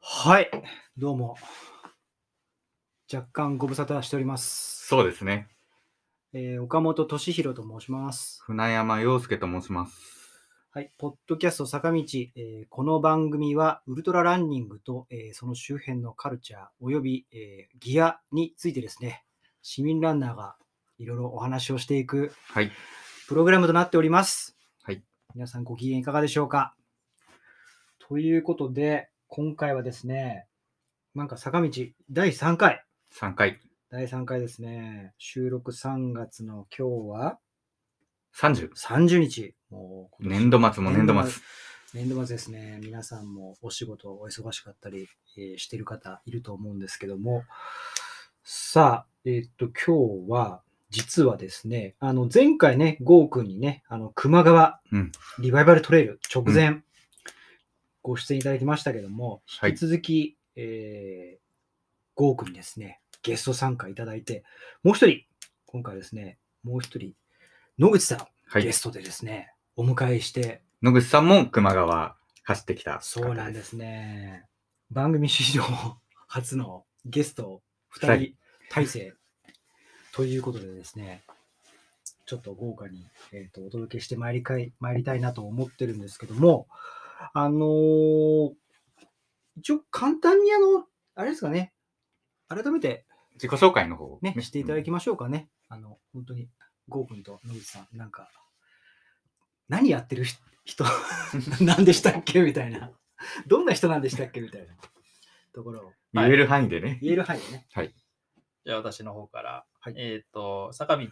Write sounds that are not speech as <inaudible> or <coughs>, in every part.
はい、どうも。若干ご無沙汰しております。そうですね。えー、岡本敏弘と申します。船山洋介と申します。はい、ポッドキャスト坂道、えーこの番組はウルトラランニングと、えーその周辺のカルチャーおよび、えーギアについてですね、市民ランナーがいろいろお話をしていくはい。プログラムとなっております。はい。皆さんご機嫌いかがでしょうか？ということで、今回はですね、なんか坂道第3回。3回。第3回ですね。収録3月の今日は30。30日。もう今年年度末も年度末。年度末ですね。皆さんもお仕事お忙しかったり、えーしてる方いると思うんですけども。さあ、えーっと、今日は、実はですね、あの、前回ね、ゴーくんにね、あの、熊川うんリバイバルトレイル直前、ご出演いただきましたけども、はい引き続き、えー、ゴーくんにですね、ゲスト参加いただいて、もう一人、今回ですね、もう一人、野口さん、はい。ゲストでですね、お迎えして、野口さんも熊川走ってきた。そうなんです。ね。番組史上初のゲスト2は人体制ということでですね、ちょっと豪華に、えー、とお届けしてまいりかい参りたいなと思ってるんですけども、あのー一応簡単にあの、あれですかね、改めて自己紹介の方ね、していただきまましょうかね。あの、本当に、ゴー君と野口さん、なんか、何やってる人人なんでしたっけ？みたいな。どんな人なんでしたっけ？みたいなところを言える範囲でね。言える範囲でね。じゃあ私の方から、はいえっ、と、坂道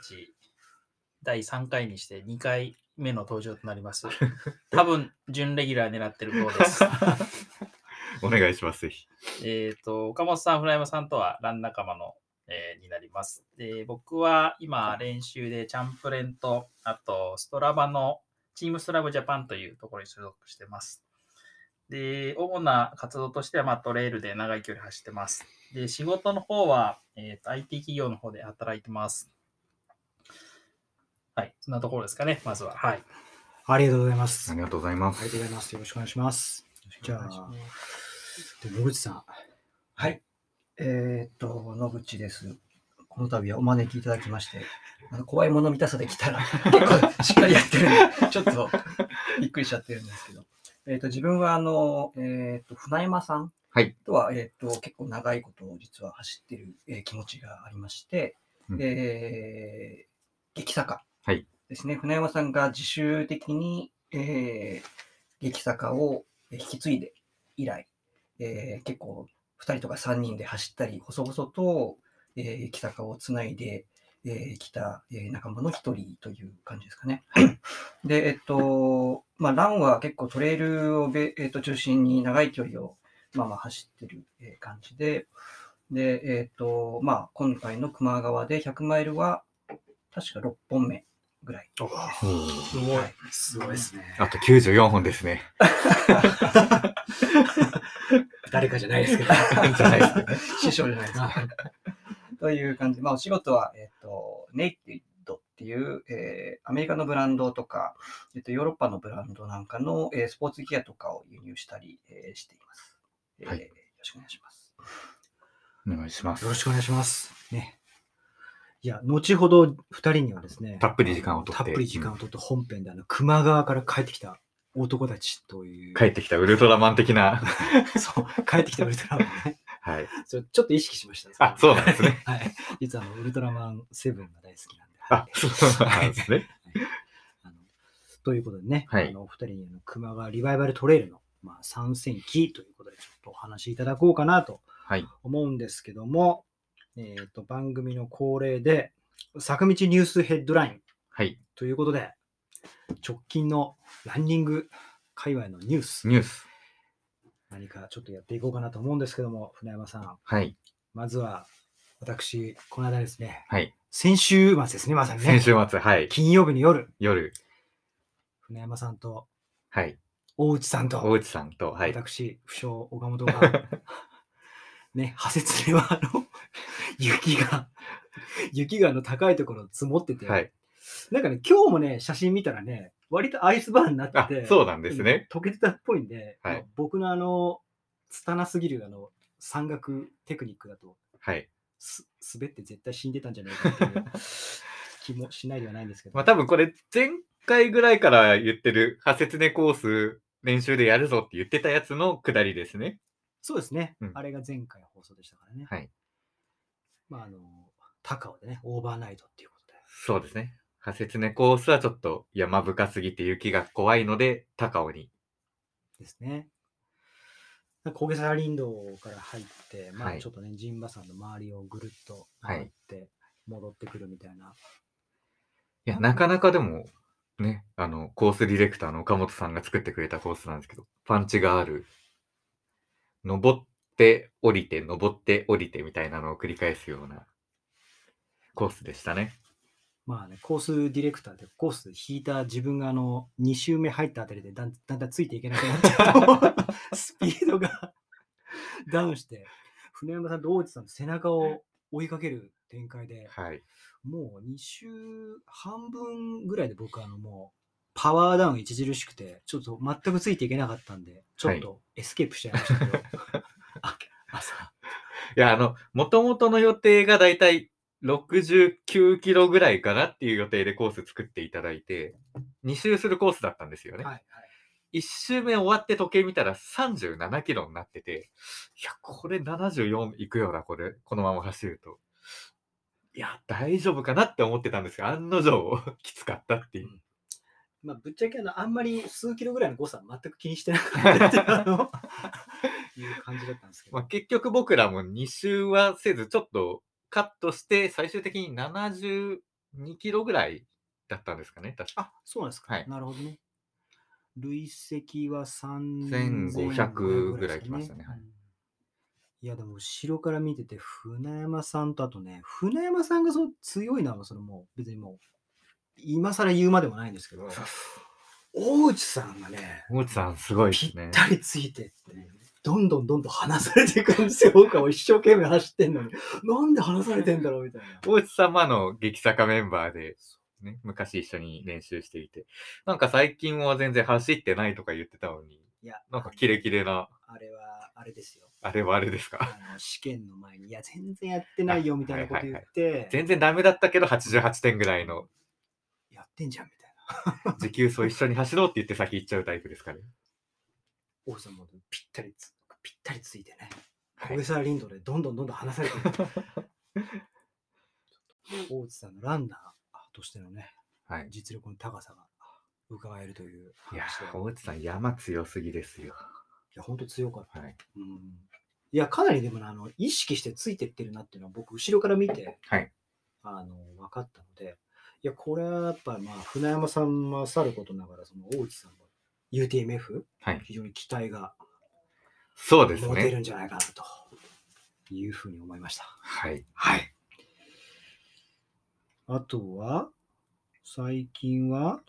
第3回にして2回目の登場となります。<laughs> 多分、準レギュラー狙ってる方です。<laughs> お願いします。ぜひ。えっと、岡本さん、船山さんとはラン仲間の、えーになります。で、僕は今練習でチャンプレンと、あとストラバのチームストラブジャパンというところに所属してます。で、主な活動としては、まあ、トレイルで長い距離走ってます。で、仕事の方は、えーと IT 企業の方で働いてます。はい、そんなところですかね、まずは。はい。ありがとうございます。ありありがとうございます。がとうございます。よろしくお願いします。じゃあ、で野口さん。はい。えーっと、野口です。この度はお招きいただきまして、あの怖いもの見たさで来たら、<laughs> 結構しっかりやってるんで、ちょっとびっくりしちゃってるんですけど。えーっと、自分は、あの、えーっと、船山さんはいとは、えーっと、結構長いことを実は走ってる、えー気持ちがありまして、うんえー激坂はいですね。船山さんが自主的に、えー激坂を引き継いで以来、えー結構2人とか3人で走ったり、細々と、えー、激坂をつないでき、えー来た、えー仲間の一人という感じですかね。で、えっと、まあ、ランは結構トレイルをべ、えっと、中心に長い距離を、まあまあ走ってる、えー感じで、で、えっと、まあ、今回の熊川で100マイルは、確か6本目ぐらい。おすごいすごいですね。あと94本ですね。<laughs> 誰かじゃないですけど。じゃないですね師匠じゃないですか。という感じで、まあ、お仕事は、えっ、と、ネイティドっていう、えーアメリカのブランドとか、えっ、と、ヨーロッパのブランドなんかの、えースポーツギアとかを輸入したり、えーしています、えーはいよろしくお願いします。お願いしますよろ。しくお願いします。ね。いや、後ほど2人にはですね、たっぷり時間をとってたっぷり時間をとって本編で、あの、熊川から帰ってきた男たちという、帰ってきたウルトラマン的な。<laughs> そう、帰ってきたウルトラマンね。はい。それちょっと意識しました。あそうなんですね。<laughs> はい。実はあの、ウルトラマンセブンが大好きなんで。あは、いそうなんですね。あのということでね、はいあのお二人にあの熊川リバイバルトレイルの、まあ、参戦期ということで、ちょっとお話しいただこうかなとはい。思うんですけども、えっ、と、番組の恒例で、坂道ニュースヘッドラインはい。ということで、直近のランニング界隈のニュース、ニュース。何かちょっとやっていこうかなと思うんですけども、船山さん、はい。まずは、私、この間ですね、はい。先週末ですね、まさにね。先週末、はい。金曜日の夜、夜。船山さんとはい。大内さんと、大内さんと、はい。私、不詳、岡本が、<laughs> ね、派説では、あの、<laughs> 雪が、雪があの高いところ積もってて、はい。なんかね、今日もね、写真見たらね、割とアイスバーンになってあて、、そうなんですね。溶けてたっぽいんで、はいまあ僕のあの、拙すぎるあの、山岳テクニックだと、はい。す滑って絶対死んでたんじゃないかっていう気もしないではないんですけど。まあ多分これ、前回ぐらいから言ってる、派切ねコース練習でやるぞって言ってたやつの下りですね。そうですね、うんあれが前回放送でしたからね。はい。まあ、あの、高尾でね、オーバーナイトっていうことで。そうですね。派切ねコースはちょっと山深すぎて雪が怖いので、高尾に。ですね。小笠原林道から入って、まはいあちょっとね、陣馬山の周りをぐるっと回って戻ってくるみたいな。いや、なかなかでも、ね、あの、コースディレクターの岡本さんが作ってくれたコースなんですけど、パンチがある、登って降りて、登って降りてみたいなのを繰り返すようなコースでしたね。まあね、コースディレクターでコース引いた自分があの、2周目入ったあたりでだんだんだんついていけなくなって、<laughs> スピードがダウンして、船山さんと大内さんの？背中を追いかける展開で、はい。もう2周半分ぐらいで僕はあのもうパワーダウン著しくて、ちょっと全くついていけなかったんで、ちょっとエスケープしちゃいましたけど、<laughs> あ朝。いや、あの、もともとの予定がだいたい69キロぐらいかなっていう予定でコース作っていただいて、2周するコースだったんですよね。はいはい。1周目終わって時計見たら37キロになってて、いや、これ74いくよな、これ、このまま走ると。いや、大丈夫かなって思ってたんですが、案の定、きつかったっていう。まあ、ぶっちゃけあの、あんまり数キロぐらいの誤差は全く気にしてなかったって <laughs> いう感じだったんですけど。まあ、結局僕らも2周はせず、ちょっとカットして、最終的に72キロぐらいだったんですかね、確か。あ、そうなんですか。はいなるほどね。累積は1500 3500ぐらい来ましたねはいうんいや、でも後ろから見てて、船山さんとあとね、船山さんがそう強いのは、そのもう別にもう、今更言うまでもないんですけど、大内さんがね、大内さん、すごいでぴっすね。たりついてってね、どんどんどんどん離されていくんですよ。僕はもう一生懸命走ってんのに、なんで離されてんだろうみたいな。大内さんもあの、激坂メンバーで、ね、昔一緒に練習していて、なんか最近は全然走ってないとか言ってたのに、いや、なんかキレキレな、あれは、あれですよ。あれはあれですか？あの試験の前に、いや、全然やってないよみたいなこと言って、全然ダメだったけど88点ぐらいのやってんじゃんみたいな。持久走一緒に走ろうって言って先行っちゃうタイプですかね。大内さんもぴったりつ、ぴったりついてね、はい小笠原林道でどんどんどんどん離されていく。大内さんのランナーとしてのね、はい。実力の高さが伺えるといういや大内さん山強すぎですよ。いや、本当強かった。はい。うんいや、かなりでもねあの、意識してついてってるなっていうのは僕、後ろから見て、はい。あの分かったので、いや、これはやっぱ、まあ、船山さんもさることながら、その大内さんの UTMF、はい。非常に期待がそうですね。持てるんじゃないかなというふうに思いました。はい。はい。あとは、最近は、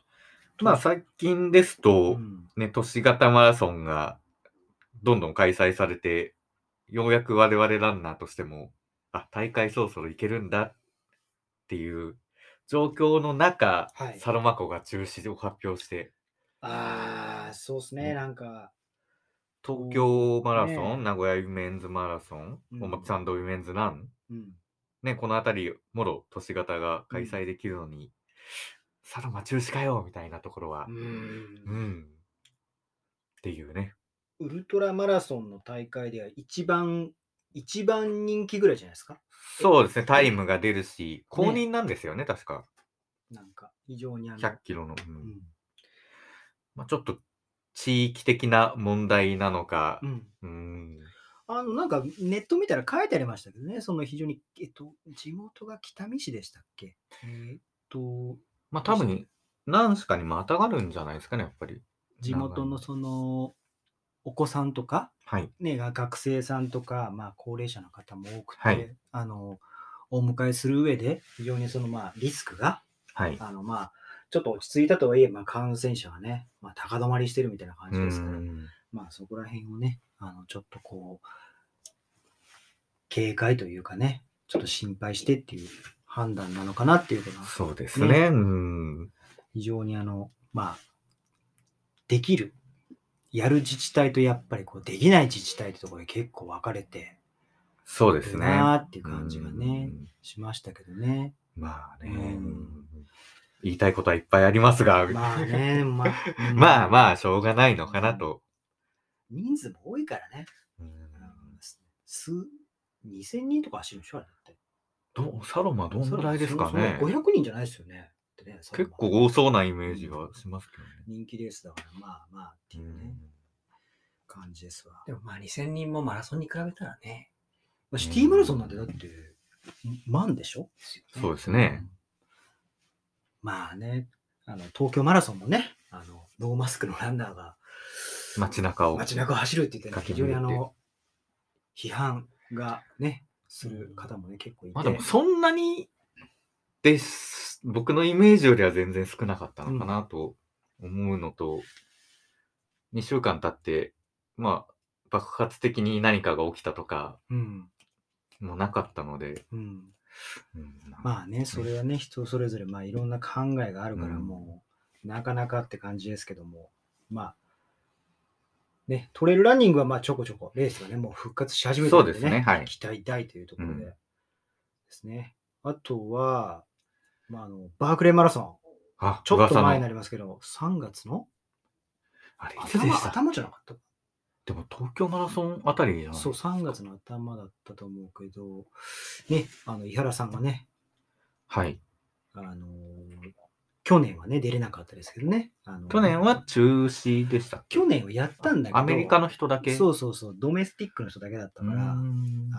まあ最近ですと、うんね、都市型マラソンがどんどん開催されて、ようやく我々ランナーとしても、あ、大会そろそろ行けるんだっていう状況の中、はい。サロマ湖が中止を発表して、ああ、そうですね、ねなんか、東京マラソン、ね。名古屋ウィメンズマラソン、うん。表参道ウィメンズラン、うん、ね、この辺り、もろ都市型が開催できるのに、サロマ中止かよみたいなところは、うん。うん。っていうね。ウルトラマラソンの大会では一番、一番人気ぐらいじゃないですか？そうですね、タイムが出るし、公認なんですよね、確か。なんか、非常にあの、100キロの。うんうんまあ、ちょっと地域的な問題なのかう、んうん、あの、なんか、ネット見たら書いてありましたけどね、その非常に、えっと、地元が北見市でしたっけ？えっと、まあ多分、何しかにまたがるんじゃないですかね、やっぱり。地元のその、お子さんとか、はい。ね、が学生さんとか、まあ、高齢者の方も多くて、はいあの、お迎えする上で、非常にその、まあ、リスクが、はい。あの、まあ、ちょっと落ち着いたとはいえ、まあ、感染者がね、まあ、高止まりしてるみたいな感じですから、うんまあそこら辺をね、あのちょっとこう、警戒というかね、ちょっと心配してっていう判断なのかなっていうことが、そうですね。うん。非常にあの、まあ、できる、やる自治体とやっぱりこうできない自治体ってところで結構分かれてるそうですね。なーっていう感じがね、うんしましたけどね。まあね、うん言いたいことはいっぱいありますが、まあね、まあ、うんまあまあ、しょうがないのかなと。人数も多いからね。うん数、2000人とか走るんでしょあれだって。どうサロマどんぐらいですかねそそ500人じゃないですよね。ってね結構多そうなイメージがしますけどね。人気レースだから、まあまあっていうね、うん感じですわ。でもまあ2000人もマラソンに比べたらね。まあシティマラソンなんてだって、万でしょ？そうですね。うんまあね、あの東京マラソンもね、あのノーマスクのランナーが街中を。街中を走るって言ってね、非常にあの批判がね、する方もね、結構いて。まあでもそんなにです。僕のイメージよりは全然少なかったのかなと思うのと、2週間経って、まあ爆発的に何かが起きたとかうん。もなかったので、うん。うんまあね、それはね、人それぞれ、まあいろんな考えがあるから、うんもう、なかなかって感じですけども、まあ、ね、トレイルランニングはまあちょこちょこレースがね、もう復活し始めてるんでね、そうですねはい期待大というところで、うんですね。あとは、まああの、バークレーマラソン、あ、ちょっと前になりますけど、3月の？あれ、いつで頭した？頭じゃなかった？でも東京マラソンあたりじゃない？そう、3月の頭だったと思うけど、ね、あの、井原さんがね、はい。あのー去年はね、出れなかったですけどね。あの去年は中止でしたっけ？去年はやったんだけど、アメリカの人だけ？そうそうそう、ドメスティックの人だけだったうから、あのん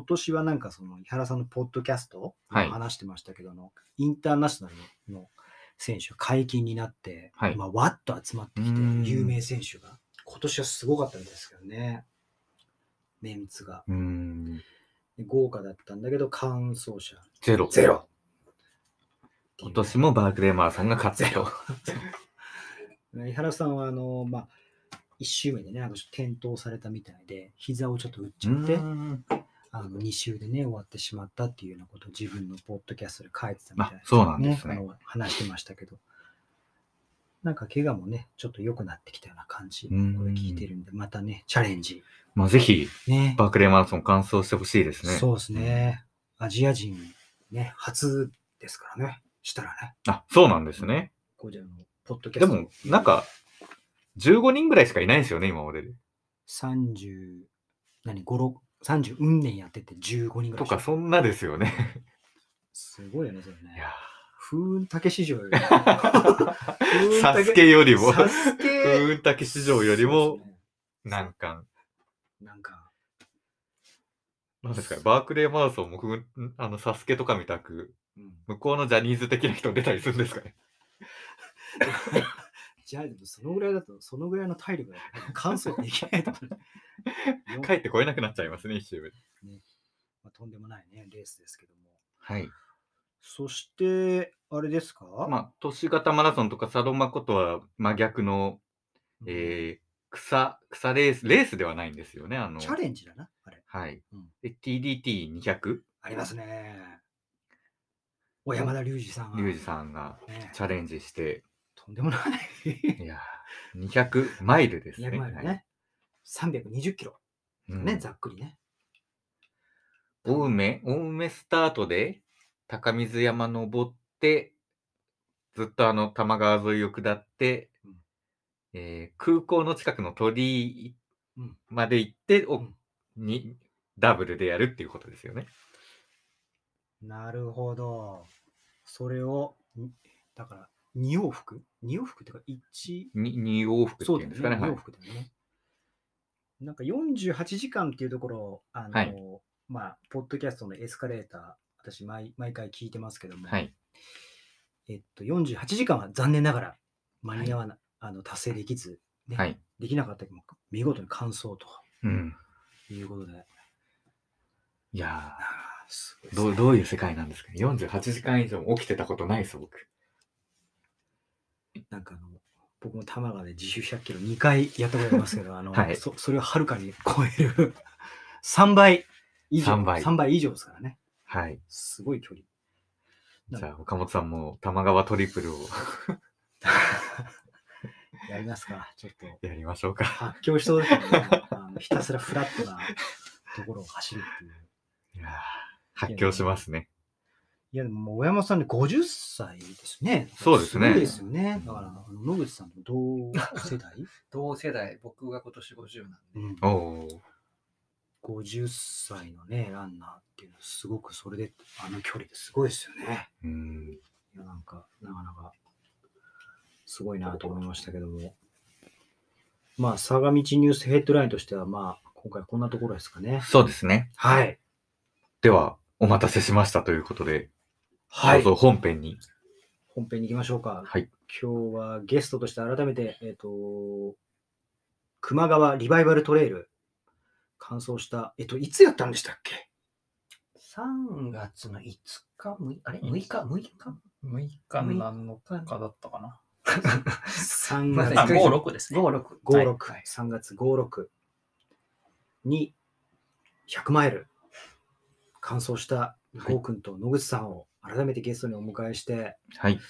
今年はなんかその井原さんのポッドキャスト、はい話してましたけどあの、インターナショナルの選手が解禁になって、はいまあ、わっと集まってきてう、ん有名選手が、今年はすごかったんですけどね、メンツが。豪華だったんだけど、完走者ゼロ。ゼロ。今年もバークレーマラソンが勝ったと。井原さんは、あの、まあ、1周目でね、なんか転倒されたみたいで、膝をちょっと打っちゃって、うんあの2周でね、終わってしまったっていうようなことを自分のポッドキャストで書いてたみたいあそうなんですね話してましたけど、なんか怪我もね、ちょっと良くなってきたような感じ、こうんれ聞いてるんで、またね、チャレンジ。まあ、ぜひ、ね。バークレーマラソン完走してほしいですね。そうですね。アジア人、ね、初ですからね、したらね、あ、そうなんですね。こうじゃポッドキャスト。でも、なんか、15人ぐらいしかいないんですよね、今までで。30、何、5、6、30運年やってて15人ぐらい。とか、そんなですよね。すごいよね、それね。いや風雲竹市場より。ー <laughs> サスケよりも、風雲竹市場よりもそうですね難関。なんか、なんですかね、バークレーマラソンもあの、サスケとかみたく、うん、向こうのジャニーズ的な人出たりするんですかね。<laughs> じゃあ、でもそのぐらいだと、そのぐらいの体力だと完走できないと思う。<laughs> 帰ってこれなくなっちゃいますね、一周目で。まあ、とんでもないね、レースですけども。はい。そして、あれですか？まあ、都市型マラソンとかサロマコとは真逆の、えー、草、草レース、レースではないんですよね。あの、チャレンジだな、あれ。はいうん。で、TDT200、ありますね。小山田隆二さんが。リュウジさんがね、チャレンジして、とんでもない。いやー、200マイルですね。200マイルはいね。320キロ。うんね、ざっくりね。青梅、青梅スタートで高水山登って、ずっとあの多摩川沿いを下って、うんえー空港の近くの鳥居うんまで行って、おうんにダブルでやるっていうことですよね。なるほど。それを、にだから、2往復 ?2 往復っていうか、1、に二往復ってそいううんですかね。はい2往復だよね。なんか48時間っていうところを、あの、はいまあ、ポッドキャストのエスカレーター、私毎、毎回聞いてますけども、はい。えっと、48時間は残念ながら間に合わな、あの達成できず、ねはい。できなかったけども、見事に完走とうん。いうことで、いやあーすごいーどう、どういう世界なんですかね。48時間以上起きてたことないです、僕。なんかあの、僕も玉川で自主100キロ2回やったことありますけど、あの、はいそそれをはるかに超える <laughs> 3倍以上、3倍3倍以上ですからね。はい。すごい距離。じゃあ、岡本さんも玉川トリプルを <laughs> やりますか、ちょっと。やりましょうか。発狂しそうですよね。<laughs> あのひたすらフラットなところを走るっていう。いやー発狂しますね。いや、でももう小山さんで50歳ですね。そうですねごいですよね。だから、あの野口さんと同世代、<laughs> 同世代、僕が今年50なんで。うん、おお。50歳のね、ランナーっていうのは、すごくそれで、あの距離ですごいですよね。うん。いや、なんか、なかなか、すごいなと思いましたけども。まあ、相模地ニュースヘッドラインとしては、まあ、今回こんなところですかね。そうですね。はい。では、お待たせしましたということで、はいどうぞ本編に。本編に行きましょうか。はい。今日はゲストとして改めて、えっ、と、熊川リバイバルトレイル、完走した、えっ、と、いつやったんでしたっけ？3月の5日、6あれ ?6 日 ?6 日？6日？7日だったかな。<laughs> ?3 ま月あ、だ5、6ですね。?5、6。56、はい3月56に100マイル完走したゴーくんと野口さんを改めてゲストにお迎えして、はい。ち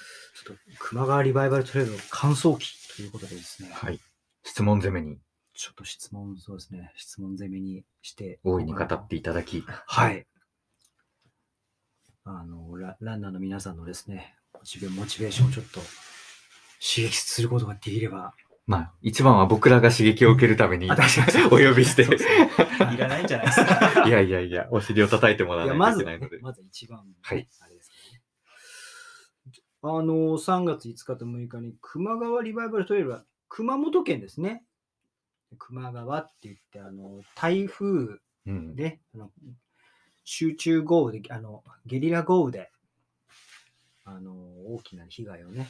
ょっと熊川リバイバルトレイルの完走期ということでですね、はい。質問攻めにちょっと質問、そうですね、質問攻めにして、大いに語っていただき、はい。あのラ、ランナーの皆さんのですね、モチベモチベーションをちょっと刺激することができれば、まあ、一番は僕らが刺激を受けるためにお呼びしていらないんじゃないですか。いやいやいや、お尻を叩いてもらわないとまずねいけないので。まず一番、はいあれ。あの、3月5日と6日に熊川リバイバルトレイルは熊本県ですね。熊川って言って、あの、台風うん。で、あの集中豪雨で、あの、ゲリラ豪雨で、あの、大きな被害をね、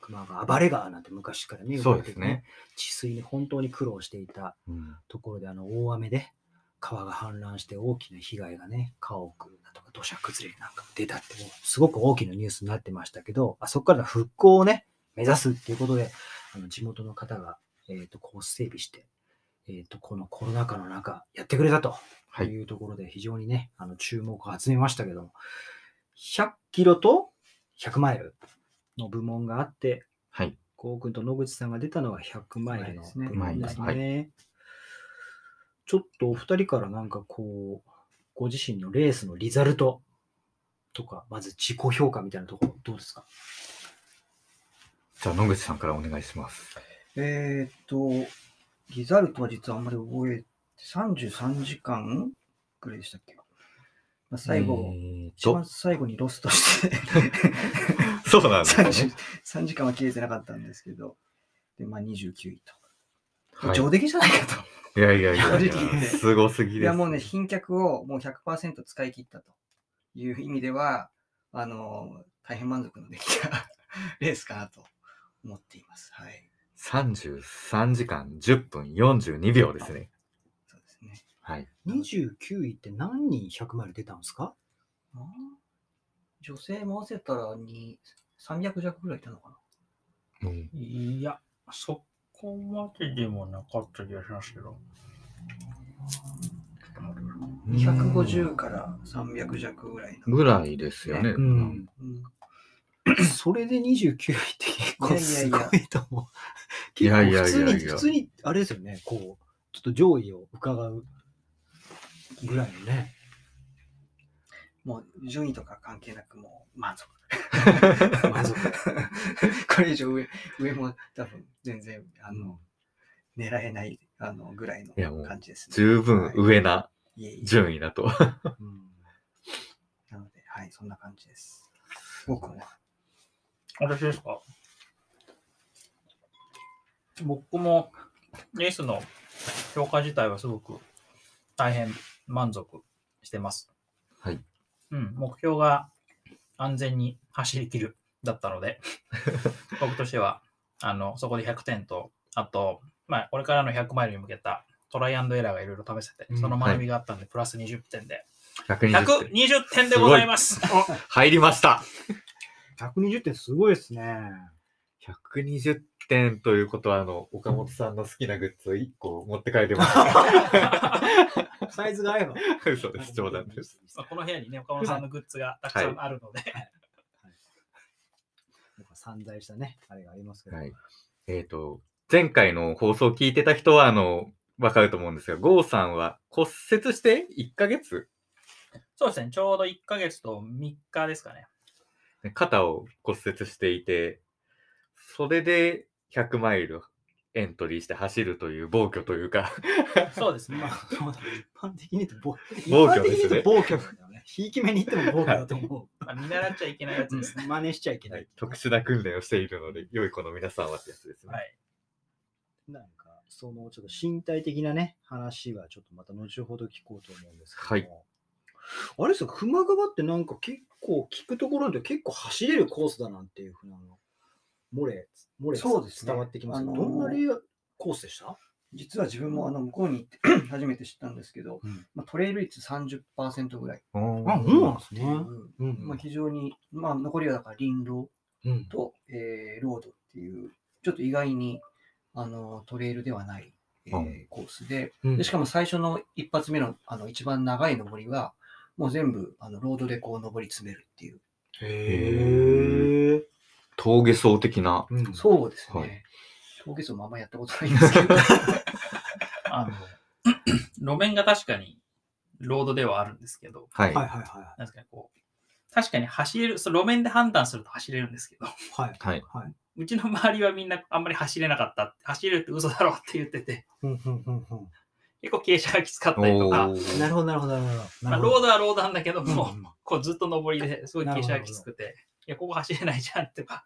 熊川、暴れ川なんて昔からね、そうですね。治水に本当に苦労していたうんところで、あの、大雨で川が氾濫して大きな被害がね、家屋だとか土砂崩れなんかも出たって、もうすごく大きなニュースになってましたけど、あそこからの復興をね、目指すっていうことで、あの地元の方が、えっ、と、コース整備して、えっ、と、このコロナ禍の中、やってくれたとはいいうところで、非常にね、あの、注目を集めましたけども、100キロと100マイルの部門があって、はい。こうくんと野口さんが出たのは100マイルの部門ですね。ちょっとお二人からなんかこう、ご自身のレースのリザルトとか、まず自己評価みたいなところどうですか？じゃあ、野口さんからお願いします。えーっと、リザルトは実はあんまり覚えて、33時間ぐらいでしたっけ、まあ、最後、えー一番と、最後にロストして <laughs> そうなんですね。<laughs> 33時間は切れてなかったんですけど、で、まあ29位と。はい上出来じゃないかと。いやいやいやいや、すごすぎです。いやもうね、賓客をもう100%使い切ったという意味では、あの、大変満足のできたレースかなと思っています。はい。33時間10分42秒ですね。そうですね。はい。?29 位って何人100マイル出たんですか？女性も合わせたらに300弱ぐらいいたのかな。うんいや、そこまででもなかった気がしますけど。ちょっと待ってください250から300弱ぐらいの。ぐらいですよね。うん。うんそれで29位って結構すごいと思う。<laughs> いやいやい結構普通に、やいや普通に、あれですよね、こう、ちょっと上位を伺うぐらいのね。もう順位とか関係なくもう満足。<laughs> 満足。これ以上上上も多分全然あの、狙えないあのぐらいの感じですね。十分上な順位だと。うんなので、はい、そんな感じです。僕は。私ですか？僕もレースの評価自体はすごく大変満足してます。はい。うん、目標が安全に走り切るだったので、<laughs> 僕としては、あの、そこで100点と、あと、まあ、これからの100マイルに向けたトライアンドエラーがいろいろ試せてう、んその学びがあったんで、プラス20点で、120点。120点でございます。入りました。120点すごいですね。120点ということは、あの、岡本さんの好きなグッズを1個持って帰れます。<laughs> サイズが合えば。嘘です、冗談です。まあこの部屋にね、岡本さんのグッズがたくさんあるので、なんか散在したね、あれがありますけど。はい。えっ、と、前回の放送を聞いてた人は、あの、わかると思うんですが、郷さんは骨折して1ヶ月？そうですね、ちょうど1ヶ月と3日ですかね。肩を骨折していて、それで100マイルエントリーして走るという暴挙というか、そうですね。まあ、<laughs> そうだね一般的に言うと暴暴挙ですね暴挙なんだよね。ひいき目に言っても暴挙だと思 <laughs> まあ、見習っちゃいけないやつう。ですね。真似しちゃいけなはいい。特殊な訓練をしているので、良い子の皆さんはってやつですね。はい。なんか、そのちょっと身体的なね、話はちょっとまた後ほど聞こうと思うんですけども。はいあれですか、熊川ってなんか結構聞くところで結構走れるコースだなんていうふうなの、漏れ、漏れそうですね。伝わってきますけど、あのーどんなレイヤーコースでした？実は自分もあの向こうに行って <coughs> 初めて知ったんですけど、うん。まあ、トレイル率30%ぐらい。あ、そうなんですね。う、うん。まあ、非常に、まあ、残りはだから林道うん。と、えーロードっていう、ちょっと意外にあのトレイルではない、えーうんコースで。うん。で、しかも最初の一発目のあの一番長い登りは、もう全部あのロードでこう登り詰めるっていう。へえ。峠走的な。うんそうですね。はい峠走もあんまやったことないんですけど。<laughs> あの、<clears throat> 路面が確かにロードではあるんですけど、はい。はいはいはなんですかね、こう、確かに走れる、そう路面で判断すると走れるんですけど、い。はい。はい。はい。うちの周りはみんなあんまり走れなかった。走れるって嘘だろうって言ってて、結構傾斜がきつかったりとか、なるほど、なるほど、なるほど。まあ、ロードはロードなんだけども、うんうんこうずっと上りですごい傾斜がきつくて、いや、ここ走れないじゃんってか、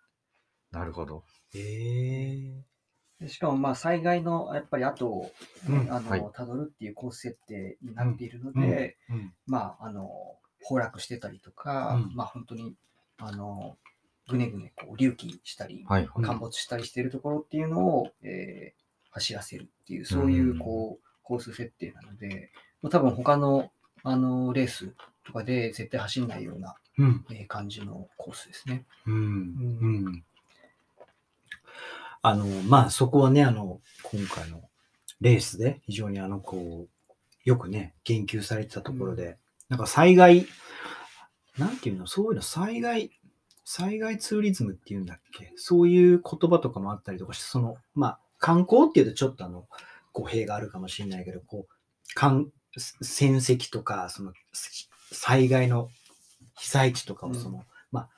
なるほど。へえ。でしかもまあ災害のやっぱり後を、うんあの、はいたどるっていうコース設定になっているので、うんまああの崩落してたりとか、うんまあ本当にあのぐねぐねこう隆起したり、はい。うん陥没したりしているところっていうのを、えー走らせるっていうそういううんこうコース設定なので、もう多分他のあのレースとかで絶対走んないような、うん。えー感じのコースですね。うん。うん。あの、まあ、そこはね、あの、今回のレースで非常にあの、こう、よくね、言及されてたところで、なんか災害、なんていうの、そういうの、災害、災害ツーリズムっていうんだっけ？そういう言葉とかもあったりとかして、その、まあ、観光っていうとちょっとあの、語弊があるかもしれないけど、こう、かん戦績とか、その、災害の被災地とかをその、まあ、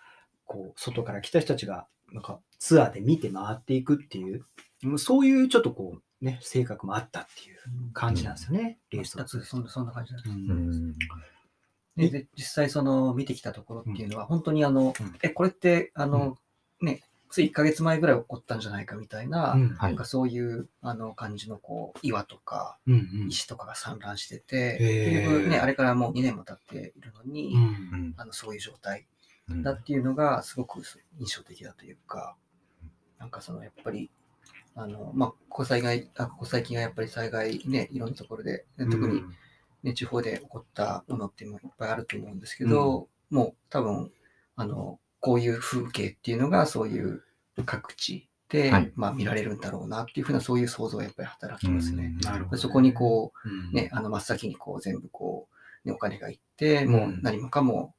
こう、外から来た人たちが、なんか、ツアーで見て回っていくっていう、うんそういうちょっとこう、ね、性格もあったっていう感じなんですよね、レースを全くそんなそんな感じなんです。ううん。ん。でで実際その見てきたところっていうのは、本当にあの、うん。え、これって、あの、ね、つい1ヶ月前ぐらい起こったんじゃないかみたいな、うん。はい。なんかそういうあの感じのこう岩とかうんうん。石とかが散乱してて、へー。結局ね、あれからもう2年も経っているのに、うんうんあのそういう状態うんだっていうのがすごく印象的だというか、なんかそのやっぱり、あの、まあ、ここ災害、あここ最近はやっぱり災害ね、いろんなところで、ね特にね、地方で起こったものっていうのもいっぱいあると思うんですけど、もう多分、あの、こういう風景っていうのがそういう各地で、はい。まあ見られるんだろうなっていうふうなそういう想像がやっぱり働きますね。なるほどね。そこにこうん。う、ね、あの真っ先にこう全部こう、ね、お金がいって、うん。もう何もかも、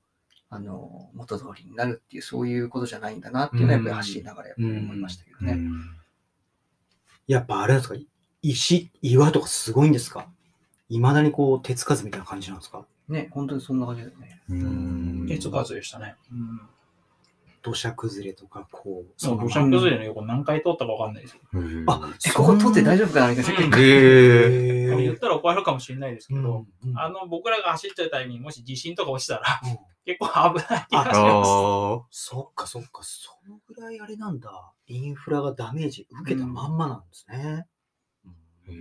あの、元通りになるっていう、そういうことじゃないんだなっていうのはやっぱり走りながらやっぱり思いましたけどね。うんやっぱあれなんですか？石、岩とかすごいんですか？いまだにこう、手つかずみたいな感じなんですか？ね、本当にそんな感じだよね。うん手つかずでしたね。うん。土砂崩れとか、こう、そう、土砂崩れの横何回通ったかわかんないですけど、うん。あ、え、ここ撮って大丈丈夫かなみたいな。うん。へ言ったら怒られるかもしれないですけ夫ど、うんあの、僕らが走ってるタイミング、もし地震とか落ちたら、うん。結構危ない気がします。あそっかそっか、そのぐらいあれなんだ。インフラがダメージ受けたまんまなんですね。ー。へ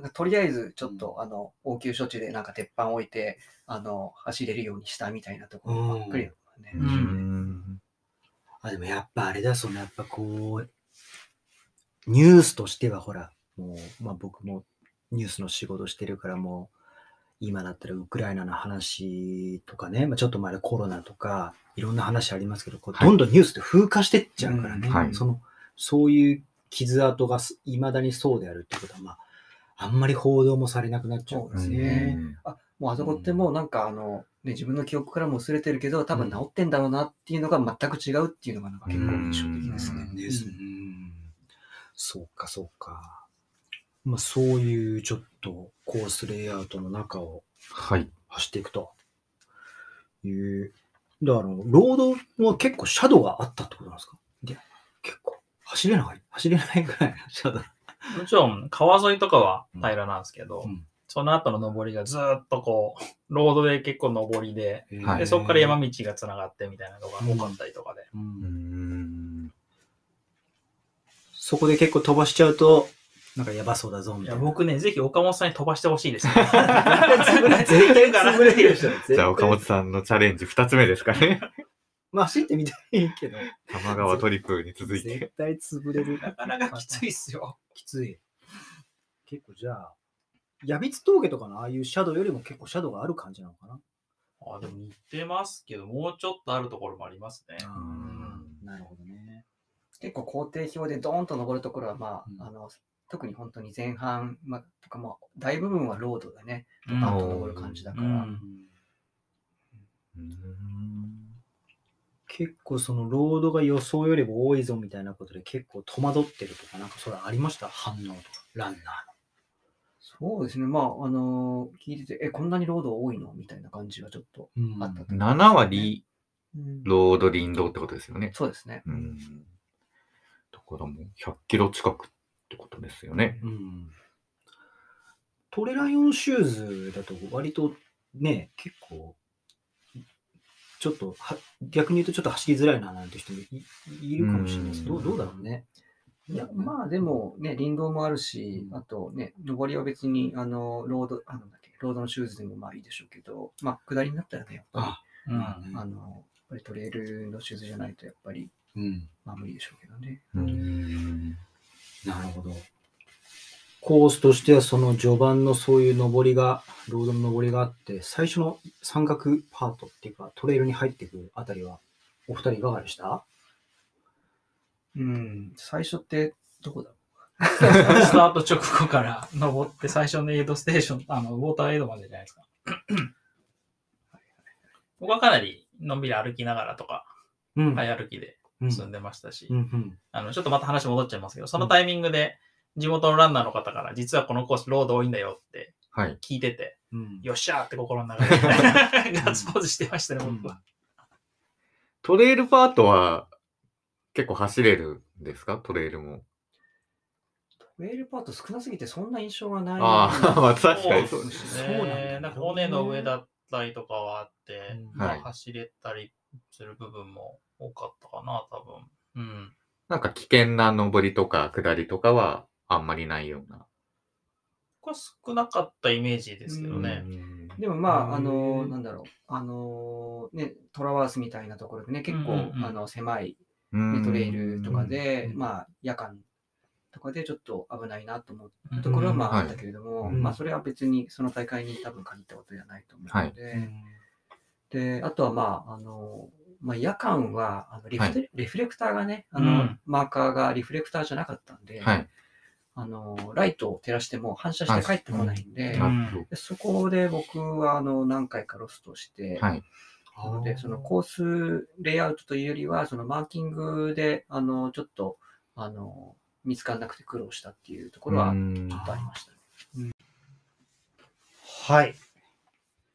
んかとりあえずちょっと、あの応急処置でなんか鉄板置いてあの走れるようにしたみたいなところばっかりだったね。ううん。んあ、でもやっぱあれだ、そのやっぱこう、ニュースとしてはほら、もう、まあ僕もニュースの仕事してるからもう、今だったらウクライナの話とかね、まあ、ちょっと前でコロナとか、いろんな話ありますけど、こうはい。どんどんニュースって風化してっちゃうからね、うん。はい。そのそういう傷跡がいまだにそうであるってことは、まあ、あんまり報道もされなくなっちゃうんですね。あもうあそこってもうなんかあの、ね、自分の記憶からも薄れてるけど、多分治ってんだろうなっていうのが全く違うっていうのがなんか結構印象的ですね。うんですね。そうか、そうか。まあ、そういうちょっとコースレイアウトの中をはい。走っていくという。だから、ロードは結構シャドウがあったってことなんですか？いや、結構。走れない？走れないぐらいのシャドウ。もちろん、川沿いとかは平らなんですけど、うんその後の登りがずーっとこう、<laughs> ロードで結構登りで、はいでそこから山道がつながってみたいなのが多かったりとかで。ううんん。そこで結構飛ばしちゃうと、なんかやばそうだぞ、みいや、たいな。僕ね、ぜひ岡本さんに飛ばしてほしいですね。<laughs> 絶対潰れるでしょ。じゃあ岡本さんのチャレンジ2つ目ですかね。まあ、走ってみたいけど、玉川トリプルに続い絶て。対潰れる。なかなかきついっすよ。きつい。結構じゃあ、ヤビツ峠とかのああいうシャドウよりも結構シャドウがある感じなのかな？あ、でも似てますけど、もうちょっとあるところもありますね。うん。なるほどね。結構工程表でドーンと登るところは、まあ、うん。あの、特に本当に前半、まあ、とかも、大部分はロードだね、うん。ドーンと登る感じだから、うん。結構そのロードが予想よりも多いぞみたいなことで結構戸惑ってるとか、なんかそれありました？反応とか、ランナー、そうですね、まあ、あの聞いてて、え、こんなにロード多いの？みたいな感じはちょっと。あったと、7割うんロード林道ってことですよね。そうですね。うん。だからもう100キロ近くってことですよね。うん。トレライオンシューズだと割とね、結構、ちょっとは、逆に言うとちょっと走りづらいななんて人もいいるかもしれないです。うんどうどうだろうね。いや、まあでもね、林道もあるし、うんあとね、上りは別に、あの、ロード、あの、だっけ、ロードのシューズでもまあいいでしょうけど、まあ、下りになったらね、やっぱうんまあねり、あの、やっぱりトレイルのシューズじゃないと、やっぱり、うん。まあ無理でしょうけどね。うん。なるほど。コースとしてはその序盤のそういう上りが、ロードの上りがあって、最初の山岳パートっていうか、トレイルに入っていくあたりは、お二人いかがでした？うん、最初って、どこだ？ろ <laughs> スタート直後から登って最初のエイドステーション、あの、ウォーターエイドまでじゃないですか。僕はかなりのんびり歩きながらとか、うん。早歩きでうん。進んでましたし、うんうん。あの、ちょっとまた話戻っちゃいますけど、そのタイミングで地元のランナーの方から、実はこのコースロード多いんだよってはい。聞いてて、うん。よっしゃーって心の中で <laughs> ガッツポーズしてましたね、僕は。トレイルパートは結構走れるんですか？トレイルも。う。ウェールパート少なすぎてそんな印象がない。あ <laughs> あ、まあ確かにそうでですすね。そうなんだよねなんか骨の上だったりとかはあって、うんまあはい走れたりする部分も多かったかな、多分。うん。なんか危険な上りとか下りとかはあんまりないような。これ少なかったイメージですけどね。うんでもまあ、あへの、ーなんだろう、あの、ね、トラワースみたいなところでね、結構、うんうんうんあの、狭い、うんね、トレイルとかで、うんまあ、夜間とかでちょっと危ないなと思ったところはまあうんあったけれども、うんまあ、それは別にその大会に多分限ったことではないと思うので、で、あとはまあ、あの、まあ、夜間はあのリフテ、リフレクターがね、あの、うん。マーカーがリフレクターじゃなかったんで、はい。あの、ライトを照らしても反射して帰ってこないんで、でそこで僕はあの何回かロストして。なので、そのコースレイアウトというよりは、そのマーキングで、あの、ちょっと、あの、見つからなくて苦労したっていうところは、うんちょっとありましたね。はい。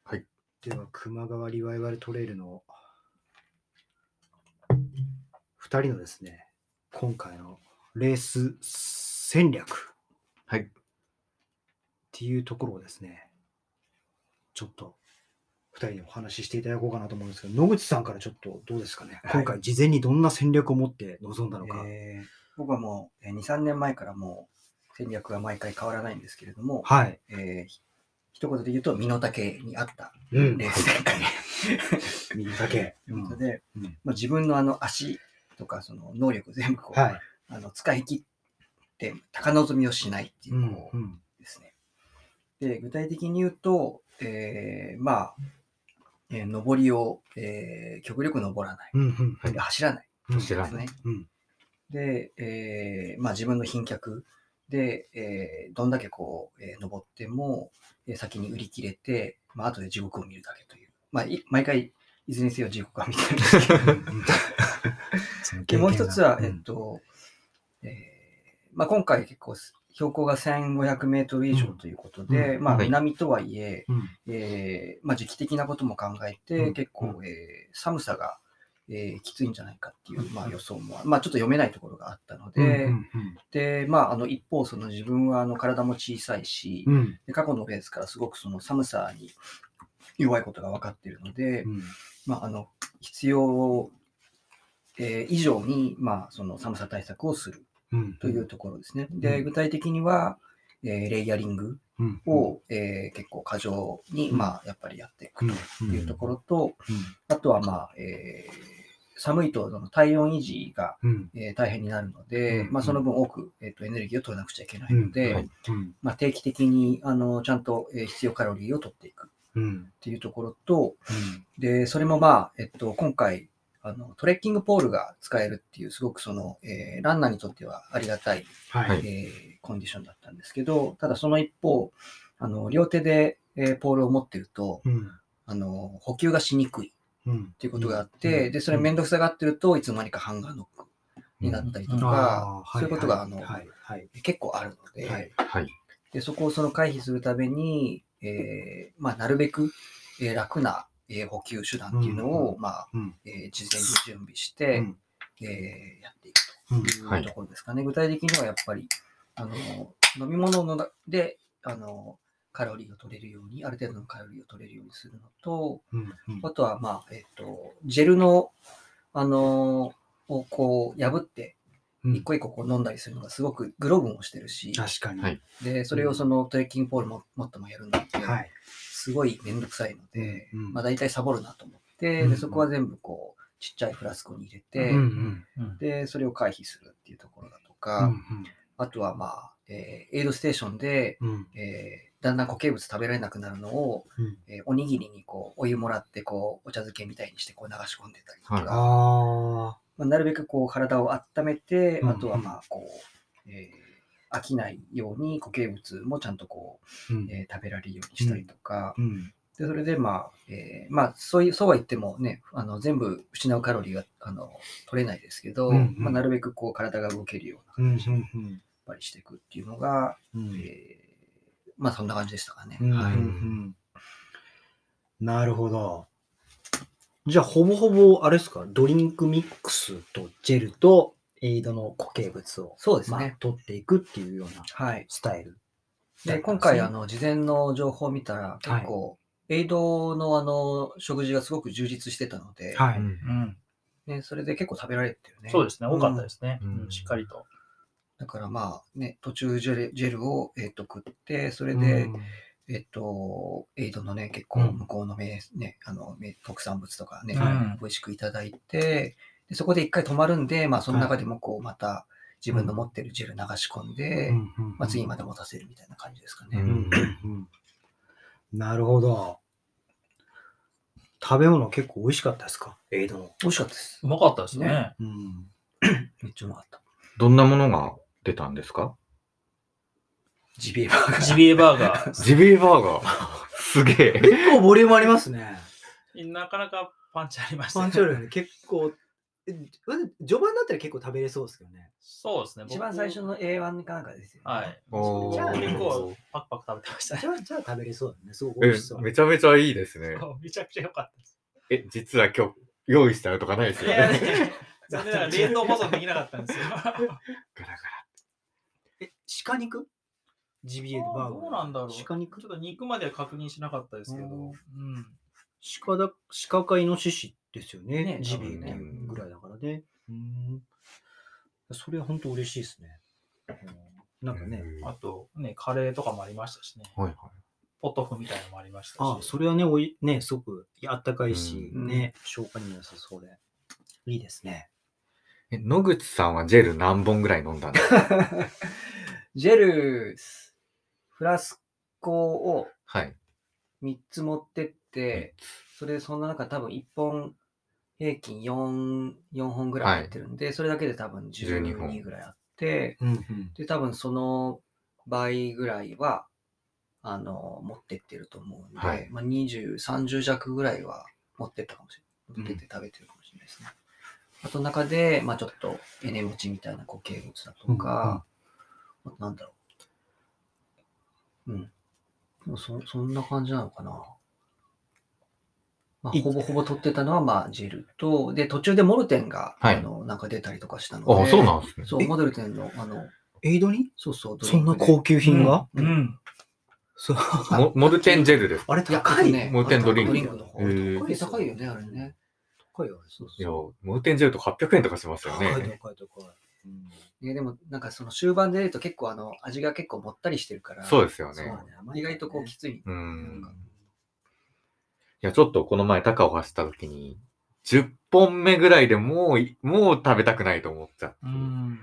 はい。では、熊川リバイバルトレイルの2人のですね、今回のレース戦略はい。っていうところをですね、ちょっと2人でお話ししていただこうかなと思うんですけど、野口さんからちょっとどうですかね、はい今回事前にどんな戦略を持って臨んだのか。えー僕はもう、えー2、3年前からもう戦略は毎回変わらないんですけれども、はい。えーひ一言で言うと、身の丈に合ったうんレース展開。右だけ。ということで、うんまあ、自分のあの足とかその能力を全部こう、はい。あの使い切って高望みをしないっていううのを、んうんですね。で、具体的に言うと、えーまあ、えー上りを、えー極力登らない。うんうんで走らない。うん走らないですね。うんで、えーまあ、自分の賓客で、えーどんだけこう、えー登っても、えー先に売り切れて、まあ後で地獄を見るだけという。まあ、い毎回、いずれにせよ地獄は見てるんですけど。<laughs> もう一つは、うんえっと、えーまあ、今回結構標高が1500メートル以上ということで、まあ、うん。はい南とはいえ、うん。えーまあ、時期的なことも考えて、うん。結構、うえー寒さが、えーきついんじゃないかっていう、まあ、予想も、まあ、ちょっと読めないところがあったので、うんで、まあ、あの一方、その自分はあの体も小さいし、で過去のレースからすごくその寒さに弱いことが分かっているので、うん。まあ、あの必要、えー以上に、まあ、その寒さ対策をする。うんというところですね。で、具体的には、えーレイヤリングうん。を、えー結構過剰に、うん。まあ、やっぱりやっていくうん。というところと、うん。あとは、まあ、えー寒いとその体温維持が、うん。えー大変になるので、うん。まあ、その分多く、えー、とエネルギーを取らなくちゃいけないので、まあ、定期的にあのちゃんと、えー必要カロリーを取っていくうんっていうところと、で、それもまあ、えっと、今回、あのトレッキングポールが使えるっていう、すごくその、えーランナーにとってはありがたい、はい。えーコンディションだったんですけど、ただその一方、あの両手で、えーポールを持ってると、うん。あの補給がしにくいうん。っていうことがあって、で、それ面倒くさがってるといつの間にかハンガーノックになったりとうん。か、そういうことが、あの、はいはい。結構あるので、はい。はい。で、そこをその回避するために、えーまあ、なるべく、えー楽な、えー補給手段っていうのを、うまあ、うん。えー事前に準備して、うん。えーやっていくうん。とはい。いうところですかね。具体的にはやっぱり、あの、飲み物ので、あの、カロリーを取れるように、ある程度のカロリーを取れるようにするのと、うんうん。あとは、まあ、えっ、と、ジェルの、あのをこう破って、うん。一個一個こう飲んだりするのがすごくグローブもしてるし、確かに。はいで、それをそのトレッキングポールももっともやるので、はいすごいめんどくさいので、うんうん。まあ大体サボるなと思って、うんでそこは全部こう、ちっちゃいフラスコに入れて、うんうんうん。で、それを回避するっていうところだとうか、ん。あとはまあ、えーエイドステーションで、うん。えーだんだん固形物食べられなくなるのを、うん。えーおにぎりにこうお湯もらってこうお茶漬けみたいにしてこう流し込んでたりとか、はい。あまあ、なるべくこう体を温めて、うん。あとはまあこう、えー飽きないように固形物もちゃんとこーうん。う、えー食べられるようにしたりとか、うん。でそれでまあ、えーまあそういうそうは言ってもねあの全部失うカロリーはあの取れないですけど、うんうん。まあ、なるべくこう体が動けるようなうん感じにやっうんぱりしていくっていうのが、うん。えーまあそんな感じでしたかね。うんはいうん。うんなるほど。じゃあ、ほぼほぼ、あれですか、ドリンクミックスとジェルとエイドの固形物を、まあそうですね。取っていくっていうようなはい。スタイル。で、今回、あの、事前の情報を見たら、結構、エイドのあの、食事がすごく充実してたので、はい。うんうんね、それで結構食べられてるね。そうですね、多かったですね。うんうんしっかりと。だからまあね、途中ジェルジェルを、えっと食って、それで、うんえっと、エイドのね、結構うん向こうの名、ね、あの、名特産物とかね、うん美味しくいただいて、でそこで一回止まるんで、まあその中でもこう、また自分の持ってるジェル流し込んで、うんうんまあ次まで持たせるみたいな感じですかね。うんうんうんうんなるほど。食べ物結構美味しかったですか？エイドの。美味しかったです。うまかったですね。ねうん。めっちゃうまかった。どんなものが出たんですか？ジビエバーガー。ジビエバーガー。<laughs> ジビエバーガー。<laughs> すげえ。結構ボリュームありますね。なかなかパンチありましたパンチあるよね。結構、え序盤だったら結構食べれそうですけどね。そうですね。一番最初の A1 かなんかですよ、ね。はい。じゃあ結構パクパク食べてましたね。じゃあ、じゃあ食べれそうだね。すごく美え味しそう。めちゃめちゃいいですね。めちゃくちゃ良かったです。え、実は今日用意したよとかないですよね。ね <laughs> 残念ながら冷凍保存できなかったんですよ。ガラガラ。え、鹿肉？ジビエバーガー。どうなんだろう。鹿肉？ちょっと肉までは確認しなかったですけど。ううんん。鹿だ、鹿かイノシシですよね。ねジビエっていうぐらいだからね。うん。それは本当嬉しいですね。うんなんかね。うんあと、ね、カレーとかもありましたしね。はいはい。ポトフみたいなのもありましたし。あそれはね、おいね、すごくあったかいし、うんね、消化にも良さそうで。いいですね。え、野口さんはジェル何本ぐらい飲んだんですかジェル、フラスコをはい。3つ持ってって、それでそんな中多分1本平均 4, 4本ぐらい入ってるんで、それだけで多分12本12ぐらいあって、うんうんで、多分その倍ぐらいは、あの、持ってってると思うんで、はいまあ20、30弱ぐらいは持ってったかもしれない。持ってって食べてるかもしれないですね。あと中で、まあちょっと、エネ餅みたいな固形物だとか、あとなんだろう。うん。そそんな感じなのかな。まあ、いほぼほぼ取ってたのは、まあ、ジェルと、で、途中でモルテンが、はいあの、なんか出たりとかしたので、あ、そうなんですね。そう、え？モデルテンの、あの、エイドに？そうそう、ドリそんンクでな高級品が、うんうん。そうモモルテンジェルです。あれいや、高いね、モルテンドリンクの方。へー高い高いよね、あれね。高いよあれそういやそ、モルテンジェルとか800円とかしますよ高いね。高い高い。うんねでも、なんかその終盤で出ると結構、あの、味が結構もったりしてるから、そうですよそうね。だね意外とこう、きつい。ううんん。いや、ちょっとこの前、高を走った時に、10本目ぐらいでもうい、もう食べたくないと思っちゃって。うん。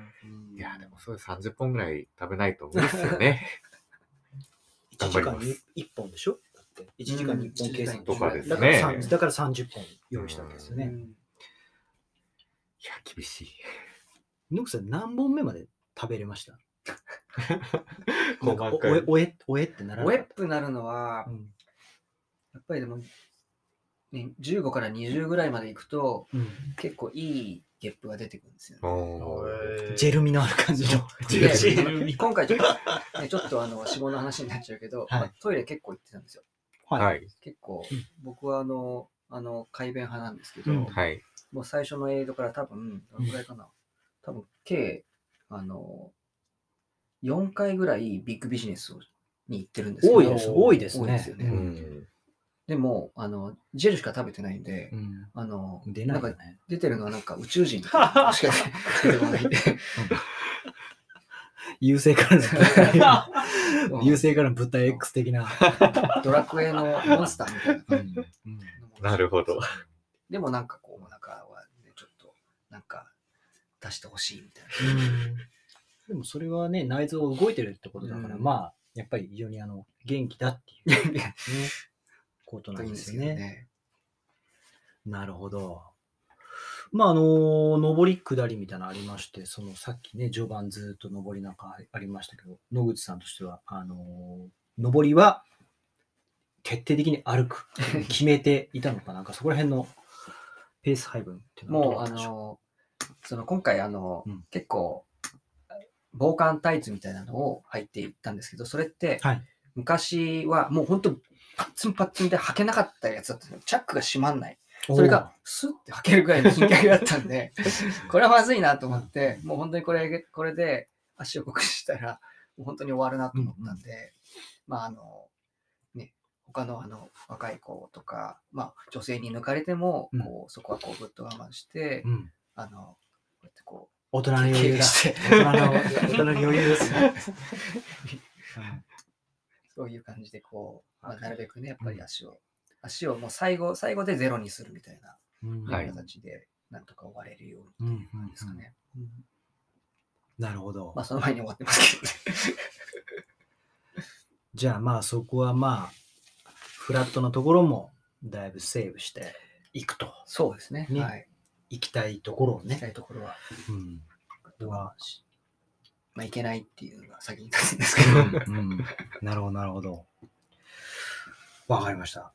いや、でもそれ30本ぐらい食べないと無理ですよね。<laughs> 1時間に1本でしょ？だって1時間に1本計算とかですねだからさんだから30本用意したわけですよね。うんいや、厳しい。野口さん何本目まで食べれました？<laughs> おおえ、おえ、おえってならおえっなかっぷなるのはた。、うんやっぱりでも、ね、15から20ぐらいまで行くと、うん結構いいゲップが出てくるんですよ、ね。おージェル味のある感じの。ジェルでジェル味今回ちょっと、ね、ちょっとあの、脂肪の話になっちゃうけど、はいまあトイレ結構行ってたんですよ。はい。はい。結構うん、僕はあの、あの、改便派なんですけど、うんはい。もう最初のエイドから多分、どのぐらいかな。多分、計、あの、4回ぐらいビッグビジネスに行ってるんですけど多いです、多いですね。多いですよね。うん。でも、あの、ジェルしか食べてないんで、うんあの、出ないんかよね。出てるのはなんか宇宙人みたいなしか出てこないんで。優勢からの物体、うん優勢からの物体 X 的な。ドラクエのモンスターみたいな感じ。なるほど。でもなんかこう、お腹はね、ちょっと、なんか、出してほしいみたいでもそれはね、内臓が動いてるってことだから、うんまあ、やっぱり非常にあの元気だっていう、ね、な。ことといいんですよね。なるほど。まあ、あの、上り下りみたいなのありまして、そのさっきね、序盤ずっと上りなんかありましたけど、野口さんとしては、あの、上りは徹底的に歩く、<laughs> 決めていたのかな？んか、そこら辺のペース配分っていうのはどもう、あの、その今回、あの、うん。結構、防寒タイツみたいなのを履いていったんですけど、それって、はい。昔はもう本当、パッツンパッツンで履けなかったやつだったんですよ。チャックが閉まんない。うそれが、スッて履けるぐらいの品格だったんで、<laughs> これはまずいなと思って、もう本当にこれ、これで足を酷使したら、もう本当に終わるなと思ったんで、まああの、ね、他のあの若い子とか、まあ女性に抜かれても、うんこうそこはこうぐっと我慢して、うん、あの、こうやってこ大人のう、余裕だ。して、大人の大人の余裕ですね。<laughs> そういう感じでこう、まあ、なるべくね、やっぱり足を、足をもう最後、最後でゼロにするみたいな形で、なんとか終われるようにうんうんですかね。なるほど。まあその前に終わってますけどね。じゃあまあそこはまあ、フラットなところもだいぶセーブしていくと。そうですね。ねはい。行きたいところを行きたね。いところは、うん。はまあ、いけないっていうのが先に立つんですけど。うん、なるほど、なるほど。わかりました。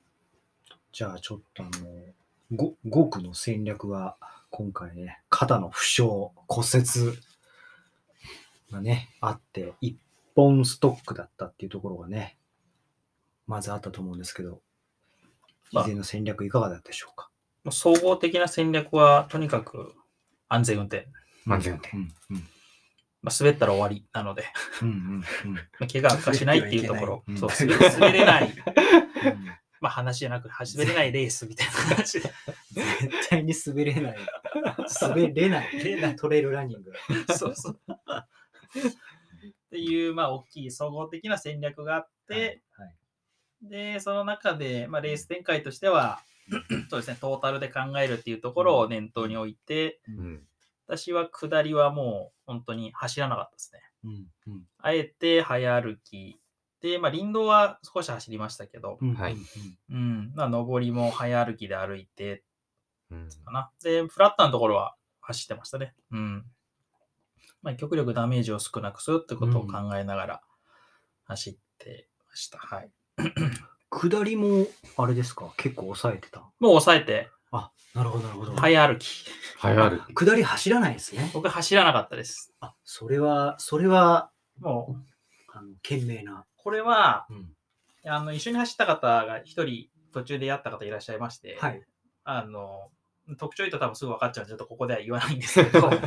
じゃあちょっとあの、ご5区の戦略は今回ね、肩の負傷、骨折がね、あって、1本ストックだったっていうところがね、まずあったと思うんですけど、以まあ前の戦略いかがだったでしょうか？もう総合的な戦略は、とにかく安全運転。安全運転うんうんまあ、滑ったら終わりなので、うんうんうん <laughs> まあ、怪我悪化しないっていうところ、滑そう滑滑れない、うんまあ話じゃなく、滑れないレースみたいな話で、絶対に滑れない。滑れない。トレイルランニング。そうそう。っていう、まあ、大きい総合的な戦略があって、はいで、その中で、まあ、レース展開としては、<clears throat> そうですね、トータルで考えるっていうところを念頭に置いて、うん。私は下りはもう本当に走らなかったですね。うんうんあえて早歩きで、まあ、林道は少し走りましたけど、うんはいうんうん、まあ、上りも早歩きで歩いてうんかな。で、フラットなところは走ってましたね。うん。まあ、極力ダメージを少なくするってことを考えながら走ってました。はい。下りも、あれですか？結構抑えてた？もう抑えて、あ、なるほど、なるほど。早歩き。早歩き。下り走らないですね。僕走らなかったです。あ、それは、それは、もう、あの、賢明な。これは、うん。あの、一緒に走った方が一人途中でやった方いらっしゃいまして、はい。あの、特徴言うと多分すぐ分かっちゃうんで、ちょっとここでは言わないんですけど、はい。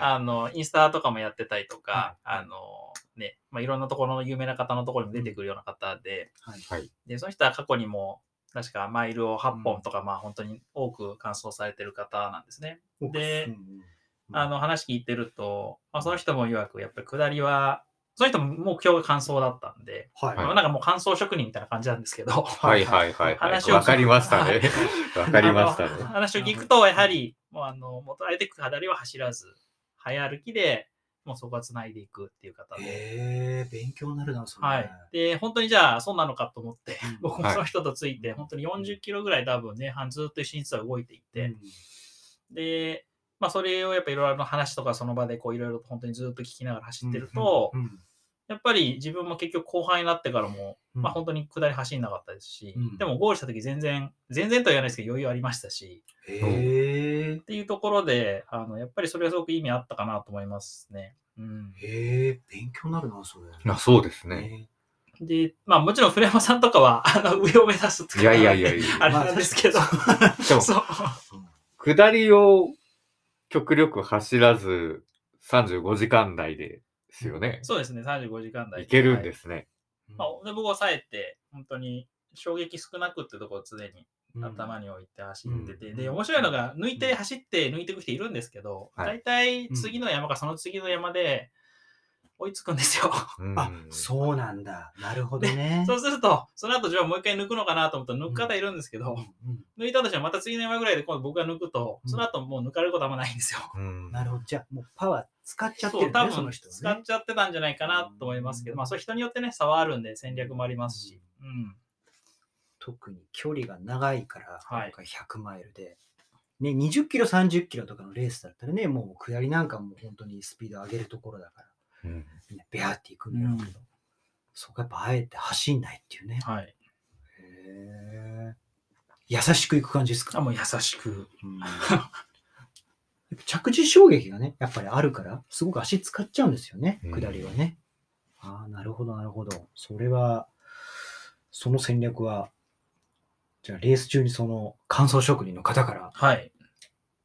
あの、インスタとかもやってたりとか、はあの、ね、まあ、いろんなところの有名な方のところにも出てくるような方で、はい。はい。で、その人は過去にも、確かマイルを8本とか、まあ本当に多く完走されてる方なんですね。であの話聞いてると、まあ、その人も曰く、やっぱり下りは、その人も目標が完走だったんで、はい。まあなんかもう完走職人みたいな感じなんですけど、はいはいはいはい。<laughs> 話をわかりましたね。わかりましたね。話を聞くと、やはり、もうあの、元られていく下りは走らず、早歩きで、もうそこは繋いでいくっていう方で。へえ、勉強になるな、それ。はい。で、本当にじゃあ、そうなのかと思ってうん、僕もその人とついて、本当に40キロぐらい多分前半ずっと一緒に実は動いていて、で、まあ、それをやっぱいろいろな話とかその場でこういろいろ本当にずっと聞きながら走ってると、うんうんやっぱり自分も結局後半になってからも、うんまあ本当に下り走んなかったですし、うんでもゴールした時全然、全然とは言わないですけど余裕ありましたし、へえっ、ていうところで、あの、やっぱりそれはすごく意味あったかなと思いますね。うん。へえ、勉強になるな、それ。あそうですね。ね。で、まあもちろん古山さんとかは、あの、上を目指すっていやいやいやいあや。<laughs> れなんですけど、でも、そう。下りを極力走らず35時間台ですよね。そうですね、35時間台。いけるんですすね。まあ、で僕抑えて、本当に衝撃少なくってところを常にうん。頭に置いて走ってて、うん。で、面白いのが、抜いて走って抜いていく人いるんですけど、はい。大体次の山かその次の山で追いつくんですよ。うん。あ、そうなんだ。なるほどね。そうすると、その後じゃあもう一回抜くのかなと思ったら抜く方いるんですけど、うん。抜いたとしてもまた次の山ぐらいで今度僕が抜くと、うん。その後もう抜かれることあんまないんですよ。うん。なるほど。じゃあ、もうパワー使っちゃってそう、多るね、その分ね。使っちゃってたんじゃないかなと思いますけど、まあそういう人によってね、差はあるんで戦略もありますし。うん。特に距離が長いから、はい今回100マイルで。ね、20キロ、30キロとかのレースだったらね、もう下りなんかも本当にスピード上げるところだから、うんベアっていくんだろうけど、そこやっぱあえて走んないっていうね。はい。へー優しくいく感じですか？あ、もう優しく。うん <laughs> 着地衝撃がね、やっぱりあるから、すごく足使っちゃうんですよね、うん下りはね。ああ、なるほど、なるほど。それは、その戦略は、じゃあレース中にその乾燥職人の方からはい。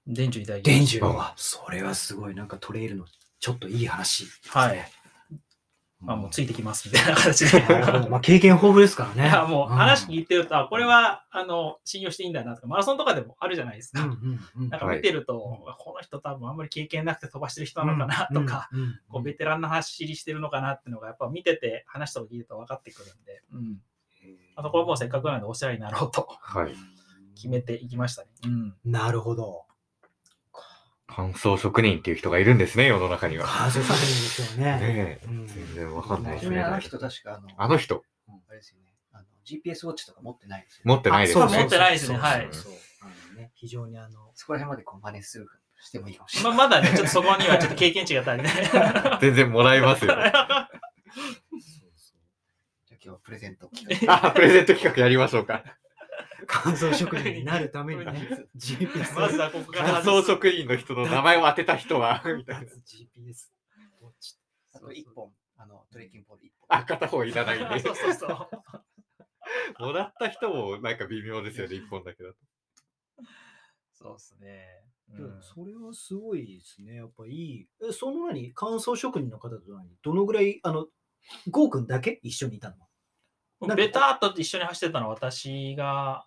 伝授いただきました伝授それはすごい、なんかトレイルのちょっといい話ね。はい。まあもうついてきますみたいな形で。まあ経験豊富ですからね。いや、もう話聞いいてると、あ、これは、あの、信用していいんだなとか、マラソンとかでもあるじゃないですか。うんうんうんなんか見てると、この人多分あんまり経験なくて飛ばしてる人なのかなとか、、こうベテランの走りしてるのかなっていうのが、やっぱ見てて、話とか聞いてると分かってくるんで、うん。あとこれもうせっかくなんでお世話になろうとはい。決めていきましたね。うん。なるほど。乾燥職人っていう人がいるんですね、世の中には。乾燥させるんですよね。ねえうん全然わかんないですねあ。の人確かあの、あの人、あれですよね。あの GPS ウォッチとか持ってないですよ、持ってないですねあそう持っ。てないですねそうはいそうそうあのね、非常にあの、そこら辺までこう真似するしてもいいかもしれまない。まだね、ちょっとそこにはちょっと経験値が足りない。<laughs> 全然もらえますよ。じゃあ今日はプレゼント企画。<laughs> あ、プレゼント企画やりましょうか。乾燥職人になるためにね、GPS まずはここから乾燥職人の人の名前を当てた人は、<laughs> みたいな。GPS あと一本、あの、トレッキングポール一本。あ、片方いらないんで。<laughs> そうそうそう。もらった人もなんか微妙ですよね、<laughs> 一本だけだと。そうですね。いやそれはすごいですね。やっぱいい。え、その何？乾燥職人の方と何？どのぐらい、あの、ゴーくんだけ？一緒にいたのベターっと一緒に走ってたのは私が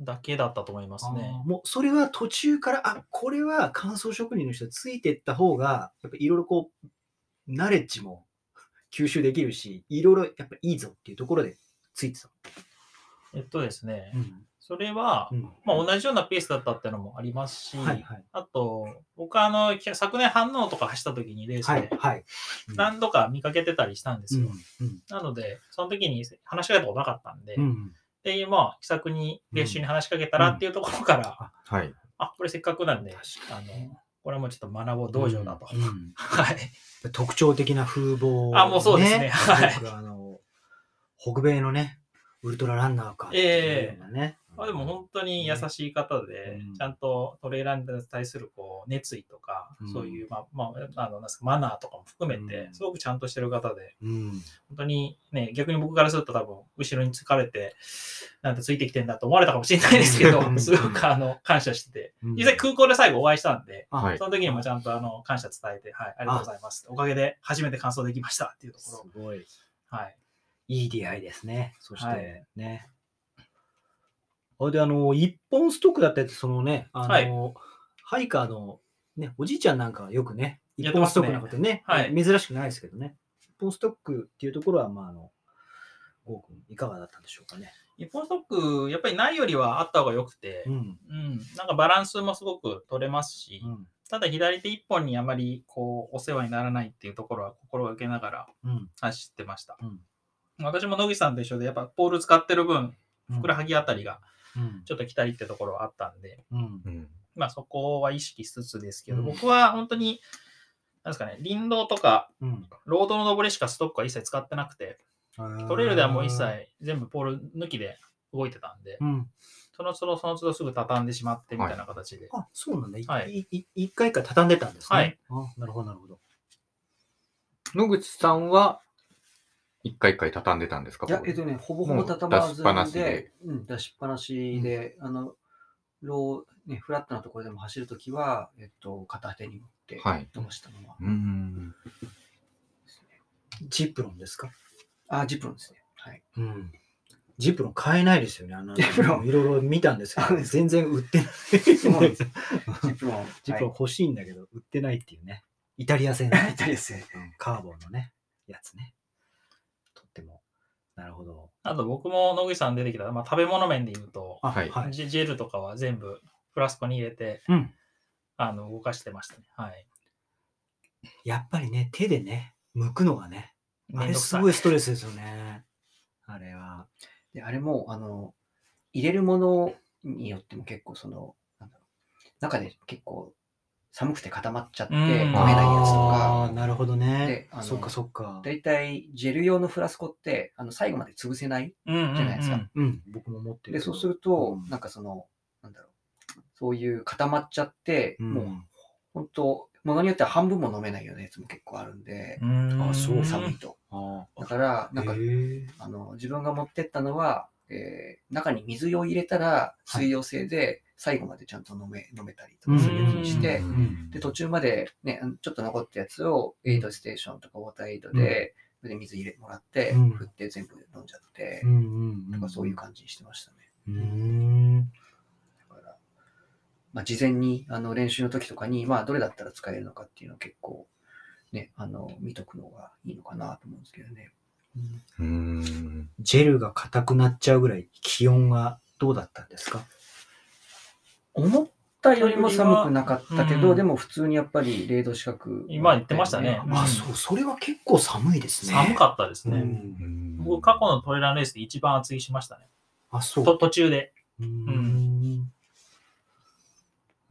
だけだったと思いますね。もうそれは途中から、あこれは乾燥職人の人ついてった方が、やっぱいろいろこう、ナレッジも吸収できるし、いろいろやっぱいいぞっていうところでついてた。えっとですね、うんそれは、うんまあ、同じようなペースだったっていうのもありますし、はいはい。あと、僕はあの、き昨年反応とか走った時にレースで。何度か見かけてたりしたんですよ。うんなので、その時に話しかけたことなかったんで、うんで、まあ、気さくに練習に話しかけたらっていうところから、はい。あ、これせっかくなんで、あの、これもちょっと学ぼう道場だと。はい。特徴的な風貌、あもうそうですね。はい僕あの、北米のね、ウルトラランナーかっていうようなね。まあ、でも本当に優しい方で、うんちゃんとトレーラーに対するこう熱意とか、うんそういう、まあ、まあ、あの、なんですか、マナーとかも含めてう、んすごくちゃんとしてる方で、うん。本当にね、逆に僕からすると多分、後ろに疲れて、なんてついてきてんだと思われたかもしれないですけどう、んすごくあの、感謝してて、うん実際空港で最後お会いしたんで、その時にもちゃんとあの、感謝伝えて、はい、ありがとうございます。おかげで初めて完走できましたっていうところ。すごい。はい。いい出会いですね。そして、あで、あの、一本ストックだったやつ、そのね、あの、はいハイカーの、ね、おじいちゃんなんかはよくね、一本ストックなことね、はい珍しくないですけどね。一本ストックっていうところは、まあ、あの、ゴー君、いかがだったんでしょうかね。一本ストック、やっぱりないよりはあった方が良くて、うん。うん、なんかバランスもすごく取れますし、うん。ただ左手一本にあまりこうお世話にならないっていうところは心がけながらうん。走ってました。うん私も野口さんと一緒で、やっぱポール使ってる分、ふくらはぎあたりがうん。ちょっと来たりってところはあったんで。まあそこは意識しつつですけど、うん僕は本当に、なんですかね、林道とか、うん。ロードの上りしかストックは一切使ってなくて、トレイルではもう一切全部ポール抜きで動いてたんで、うん。その都度その都度すぐ畳んでしまってみたいな形で。あ、そうなんだ。いはいいい一回か畳んでたんですね。はい。あ、なるほど、なるほど。野口さんは、一回一回畳んでたんですかいや、えっとね、ほぼほぼ畳まず出しっぱなしでで、うん、出しっぱなしで、あの、ロー、ね、フラットなところでも走るときは、えっと、片手に持ってはい飛ばしたのは、うん。ジプロンですか？あ、ジプロンですね。はい。うん。ジプロン買えないですよね。あのジプロンいろいろ見たんですけど、全然売ってない。そうですジプロン。ジプロン欲しいんだけど、売ってないっていうね。イタリア製のはい。<laughs> イタリア製。うんカーボンのね、やつね。とっても。なるほど。あと僕も野口さん出てきた、まあ、食べ物面で言うと、あ、はいはい。ジェジェルとかは全部フラスコに入れて、うん。あの動かしてましたね。はい。やっぱりね、手でね、剥くのがね、あれすごいストレスですよね。<laughs> あれは。で、あれも、あの、入れるものによっても結構その、なんだろう、中で結構寒くて固まっちゃってうん。飲めないやつとか、なるほどね。で。あのそっかそっか。だいたいジェル用のフラスコって、あの、最後まで潰せないうんうんうん。じゃないですか。うん、僕も持ってるで。そうするとうん、なんかその、なんだろう、そういう固まっちゃって、うん。もう本当、ものによっては半分も飲めないようなやつも結構あるんで、うん。あそう。寒いと。あだから、なんかあの、自分が持ってったのは、えー中に水を入れたら水溶性で最後までちゃんと飲め、飲めたりとかするやつにしてう、うんで、途中までね、ちょっと残ったやつをエイドステーションとかウォーターエイドで、それで水入れもらって、うん振って全部飲んじゃってう、んうんとかそういう感じにしてましたね。うーん。だから、まあ、事前にあの練習の時とかに、まあ、どれだったら使えるのかっていうのを結構、ね、あの、見とくのがいいのかなと思うんですけどね。うん。ジェルが硬くなっちゃうぐらい気温がどうだったんですか？思ったよりも寒くなかったけど、うん。でも普通にやっぱり0度近く、今言ってましたね。うん。あ、そう、それは結構寒いですね。寒かったですね。うん。僕、過去のトレランレースで一番厚着しましたね。あ、そう。と途中で。うーん。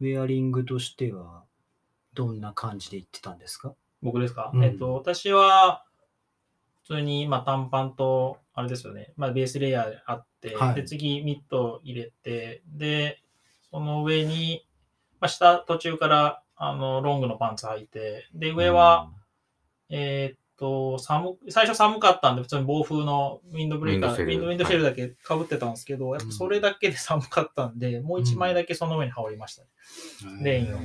ウェアリングとしては、どんな感じで行ってたんですか？僕ですか、うん。えっと、私は、普通に、まあ、短パンと、あれですよね、まあ、ベースレイヤーあって、はい。で、次、ミット入れて、で、その上に、まあ、下、途中から、あの、ロングのパンツ履いて、で、上は、えーっと、寒、最初寒かったんで、普通に防風のウィンドブレーカー、ウィンドシェルウィンドウィンドシェルだけ被ってたんですけど、やっぱそれだけで寒かったんで、もう一枚だけその上に羽織りましたね。レインを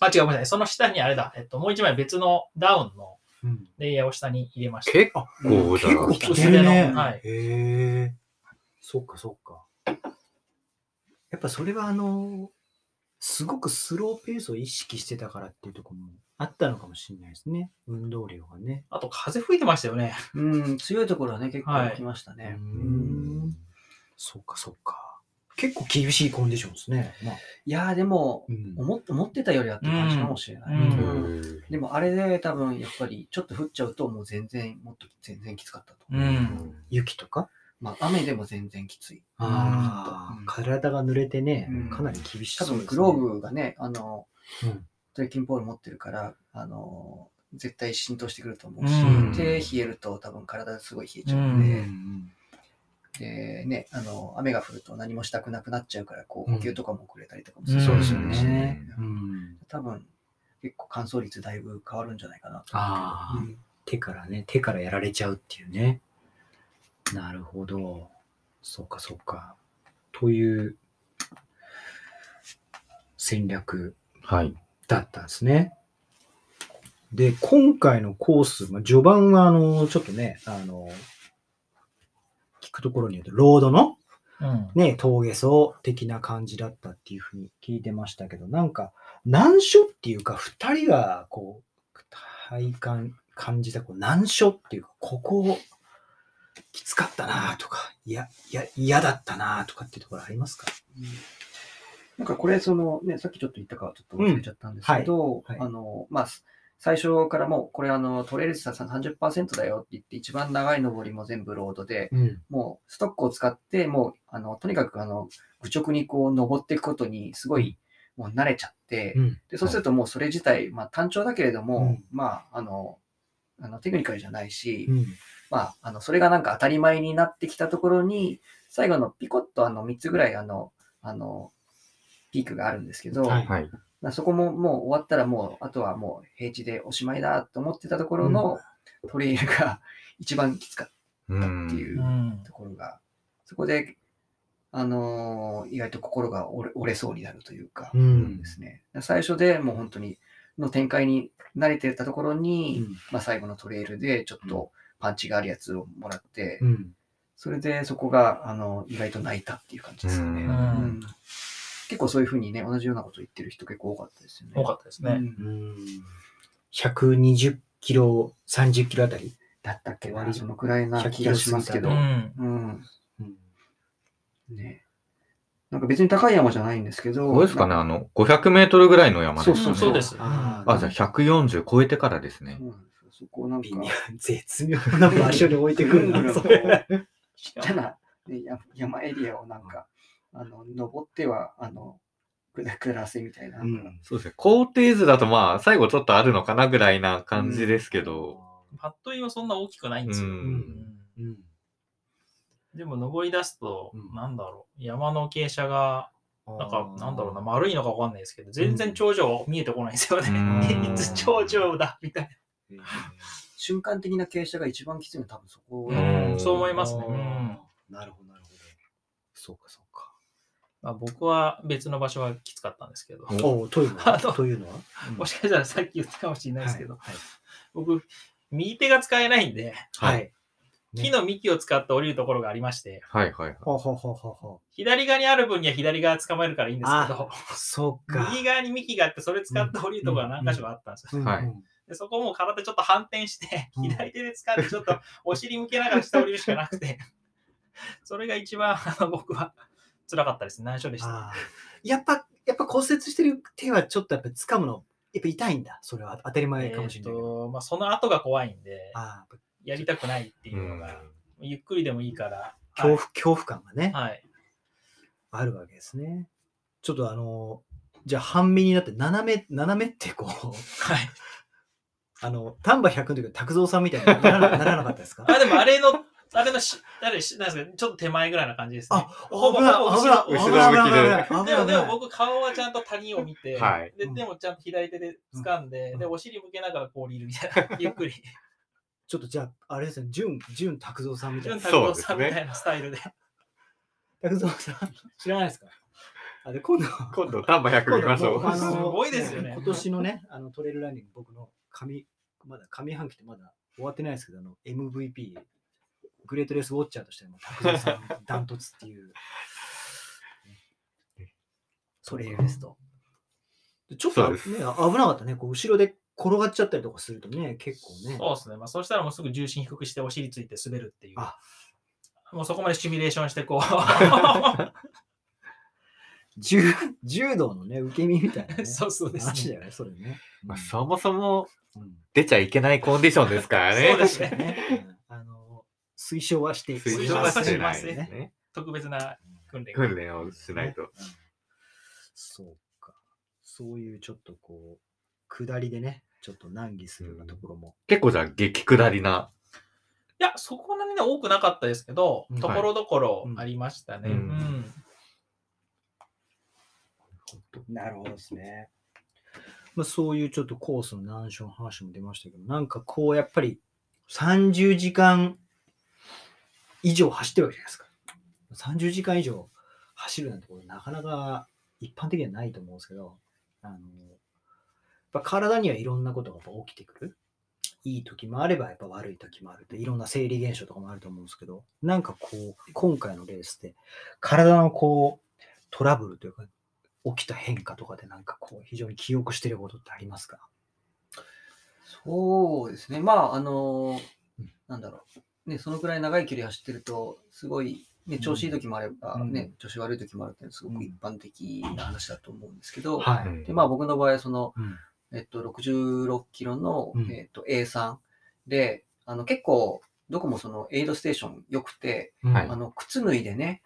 あ、違う、ごめんなさい。その下にあれだ。えっと、もう一枚別のダウンのうんレイヤーを下に入れました。結構だ結構ね。はいへえ。そっかそっか。やっぱそれはあの、すごくスローペースを意識してたからっていうところもあったのかもしれないですね。運動量がね。あと、風吹いてましたよね。うん、強いところはね、結構はい来ましたね。ううんんそうか、そうか。結構厳しいコンディションですね。まあ、いやーでも、うん思っ思ってたよりはって感じかもしれない。うんうんでもあれで多分やっぱりちょっと降っちゃうともう全然もっと全然きつかったと。うん。雪とか？まあ雨でも全然きつい。ああ、うん体が濡れてね、うん。かなり厳し多そうです、ね。分グローブがね、あの、うん。トレッキングポール持ってるから、あの、絶対浸透してくると思うし、うん。手冷えると多分体すごい冷えちゃううんうん。で、でね、あの、雨が降ると何もしたくなくなっちゃうから、こう、うん。補給とかも遅れたりとかもするうん。そうですね。うん、多分、結構乾燥率だいぶ変わるんじゃないかなと思うけど。手からね、手からやられちゃうっていうね。なるほど。そうか、そうか。という戦略はい。だったんですね。で、今回のコース、まあ、序盤は、あの、ちょっとね、あの、聞くところによると、ロードのうん。ね、峠走的な感じだったっていうふうに聞いてましたけど、なんか、難所っていうか、二人が、こう、体感、感じた、こう、難所っていうか、ここ、きつかったなとか、いや、いや、嫌だったなとかっていうところありますか？なんかこれ、そのね、さっきちょっと言ったかちょっと忘れちゃったんですけど、あの、まあ、最初からもう、これあの、トレイルさ30%だよって言って、一番長い登りも全部ロードで、うん。もうストックを使って、もう、あの、とにかくあの、愚直にこう登っていくことにすごい、もう慣れちゃって、うん。で、そうするともうそれ自体、まあ単調だけれども、うん。まあ、あの、あのテクニカルじゃないし、うん。まあ、あの、それがなんか当たり前になってきたところに、最後のピコッとあの3つぐらいあの、あの、ピークがあるんですけど、はい。そこももう終わったらもう、あとはもう平地でおしまいだと思ってたところのトレイルが <laughs> 一番きつかっう。たっていうん。ところが、そこで、あのー意外と心が折れ折れそうになるというか、うん。ですね。最初でもう本当に、の展開に慣れてたところに、うん。まあ最後のトレイルでちょっとパンチがあるやつをもらって、うん。それでそこが、あの、意外と泣いたっていう感じですよね。うんうん結構そういうふうにね、同じようなこと言ってる人結構多かったですよね。多かったですね。うんうん。120キロ、30キロあたりだったっけな、割りそのくらいな気がしますけど。う。うんん。うん。ね。なんか別に高い山じゃないんですけど。どうですかねあの、500メートルぐらいの山ですそううんそうです。ああ、じゃあ140超えてからですねそう。なんですよそこをなんか、微妙、絶妙な場所に置いてくるな、それ。ちっちゃな、ね、や山エリアをなんか、あの、登っては、あの、下下らせみたいな。うん。そうですね。高低図だとまあ、最後ちょっとあるのかなぐらいな感じですけど。パッと見はそんな大きくないんですよ。うん。うん。うん。でも登り出すとうん、なんだろう、山の傾斜が、なんか、なんだろうな、あ丸いのかわかんないですけど、全然頂上見えてこないんですようね。<laughs> 頂上だみたいー。<laughs> 瞬間的な傾斜が一番きついのは多分そこな。だと思うん、そう思いますね。なるほど、なるほど。そうか、そうか。まあ、僕は別の場所がきつかったんですけど、おというのは？<laughs> というのは？もしかしたらさっき言ったかもしれないですけど、はい。僕、右手が使えないんで、はい。ね木の幹を使って降りるところがありまして、はいはいはい。ほうほうほうほうほう。左側にある分には左側捕まえるからいいんですけど、そうか。右側に幹があって、それ使って降りるところが何箇所かあったんですよ。うんはいうんでそこも体ちょっと反転して、うん左手で掴んで、ちょっとお尻向けながら下降りるしかなくて、<laughs> それが一番あの僕は辛かったです。難所でした。やっぱ、やっぱ骨折してる手はちょっとやっぱ掴むの、やっぱ痛いんだ。それは当たり前かもしれないまあ、その後が怖いんで、やりたくないっていうのが、ゆっくりでもいいから、恐怖、恐怖感がね、はい。はい。あるわけですね。ちょっとあの、じゃあ半身になって斜め、斜めってこう、はい。あの、丹波100の時の拓三さんみたいにならなならなかったですか？<laughs> あ、でもあれの、あれのし、あれし、なんですか、ちょっと手前ぐらいな感じですね。あ、ほぼほぼ危ない、後危ろない、危ない、危ない、でも、で。も僕、顔はちゃんと谷を見て、はいででもちゃんと左手で掴んで、うんで、お尻向けながらこう降りるみたいな、<laughs> ゆっくり。ちょっとじゃあ、あれですね、純、純拓三さんみたいな。潤太郎そうですねさんみたいなスタイルで。拓三さん、知らないですか？あ、で、今度、今度、丹波100見ましょう。すごいですよね今年のね、あのトレイルランニング、僕の上、まだ上半期ってまだ終わってないですけど、あの MVP、グレートレースウォッチャーとしても、<laughs> 拓三さん、ダントツっていう。<laughs> トレイルですと。でちょっと、ね、危なかったね。こう後ろで転がっちゃったりとかするとね、結構ね。そうですね。まあ、そうしたらもうすぐ重心低くしてお尻ついて滑るっていう。あもうそこまでシミュレーションしてこ <laughs> 柔柔道のね、受け身みたいな、ね。う。<laughs> そうそうですだよね、それね。まあ、そもそもうん出ちゃいけないコンディションですからね。そうですね。う <laughs> んあの、推奨はして、推奨はしてないですね。特別な訓練。訓練をしないと。うんそうか。そういうちょっとこう、下りでね、ちょっと難儀するようなところも。結構じゃあ激下りな。いや、そこまでね、多くなかったですけどうん、ところどころありましたね。はいうんなるほどですね。まあ、そういうちょっとコースの難所の話も出ましたけど、なんかこう、やっぱり30時間以上走ってるわけじゃないですか。30時間以上走るなんてことなかなか一般的にはないと思うんですけど、あの、やっぱ体にはいろんなことがやっぱ起きてくる。いい時もあれば、やっぱ悪い時もあるって、いろんな生理現象とかもあると思うんですけど、なんかこう、今回のレースで、体のこう、トラブルというか、起きた変化とかでなんかこう、非常に記憶してることってありますか？そうですね。まあ、あのうん。なんだろう。ね、そのくらい長い距離走ってると、すごい、ね、調子いい時もあれば、うん。ね、調子悪い時もあるっていうのはすごく一般的な話だと思うんですけど、はい。うん。で、まあ僕の場合はその、うん。えっと、66キロの、うん。えっと、A3 で、あの、結構、どこもそのエイドステーション良くて、はい。あの、靴脱いでね、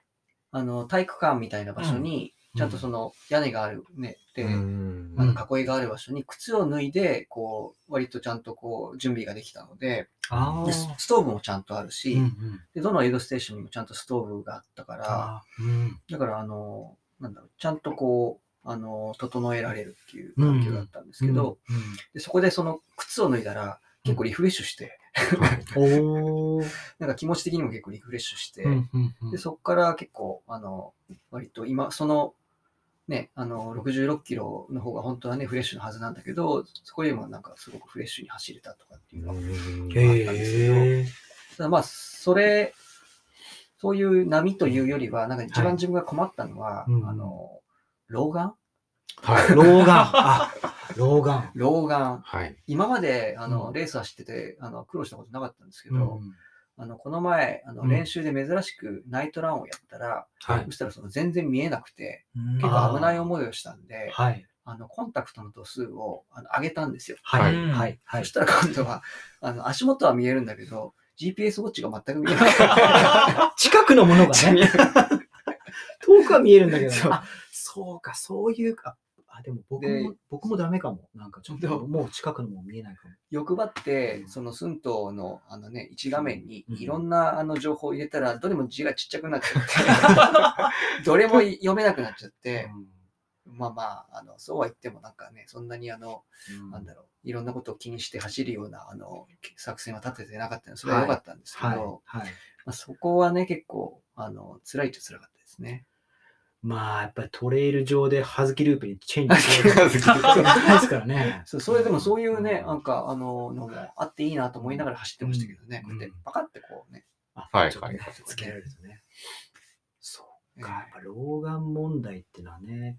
あの、体育館みたいな場所に、うんちゃんとその屋根があるね、で、うん。あの囲いがある場所に靴を脱いで、こう、割とちゃんとこう、準備ができたので、あでスストーブもちゃんとあるし、うんうん。で、どのエイドステーションにもちゃんとストーブがあったから、うん。だから、あの、なんだろう、ちゃんとこう、あの、整えられるっていう環境だったんですけど、うんでそこでその靴を脱いだら、結構リフレッシュして、<laughs> <laughs> なんか気持ち的にも結構リフレッシュして、うんうんうん。で、そこから結構、あの、割と今、その、ね、あの、66キロの方が本当はね、フレッシュなはずなんだけど、そこよりもなんかすごくフレッシュに走れたとかっていうのは、へえ。ただまあ、それ、そういう波というよりは、なんか一はい番自分が困ったのは、うんあの、老眼？はい。老眼。あ、老眼。老眼。はい。今まで、あの、うんレース走ってて、あの、苦労したことなかったんですけうど、んあの、この前、あの、うん練習で珍しくナイトランをやったら、はいそしたらその全然見えなくて、うん結構危ない思いをしたんで、はい。あの、コンタクトの度数をあの上げたんですよ。ははい。はいそ。したら今度は、あの、足元は見えるんだけど、GPS ウォッチが全く見えない。<laughs> 近くのものがね、<laughs> 遠くは見えるんだけどねそうあ、そうか、そういうか。あ、でも僕でも、僕もダメかも。なんかちょっと、もう近くのも見えないかも。欲張ってう、んその寸東のあのね、一画面にうんいろんなあの情報を入れたら、どれも字がちっちゃくなっちゃって、<laughs> どれも読めなくなっちゃって、まあまあ、あのそうは言ってもなんかね、そんなにあの、うんなんだろう、いろんなことを気にして走るようなあの作戦は立ててなかったので、それは良かったんですけど、はい。はい。まあ、そこはね、結構、あの、辛いっちゃ辛かったですね。まあ、やっぱりトレイル上でハズキループにチェンジするですからね。そうそれでもそういうね、うんなんか、あの、のもあっていいなと思いながら走ってましたけどね、うんこうやってパカってこうね、あはいちょっとねはいつけられるとね。そうえか、やっぱ老眼問題ってのはね、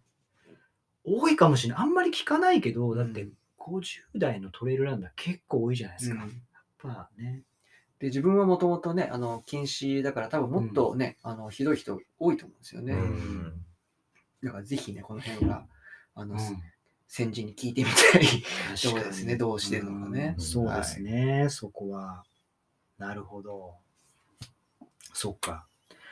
多いかもしれない。あんまり聞かないけど、だって50代のトレイルランナー結構多いじゃないですか。うんやっぱね。で、自分はもともとね、あの、禁止だから多分もっとね、あの、ひどい人多いと思うんですよね。うんだからぜひね、この辺が、あの、うん先人に聞いてみたい。<laughs> そうですねどうしてるのかねうんそうですね、そこは。なるほど。そっか。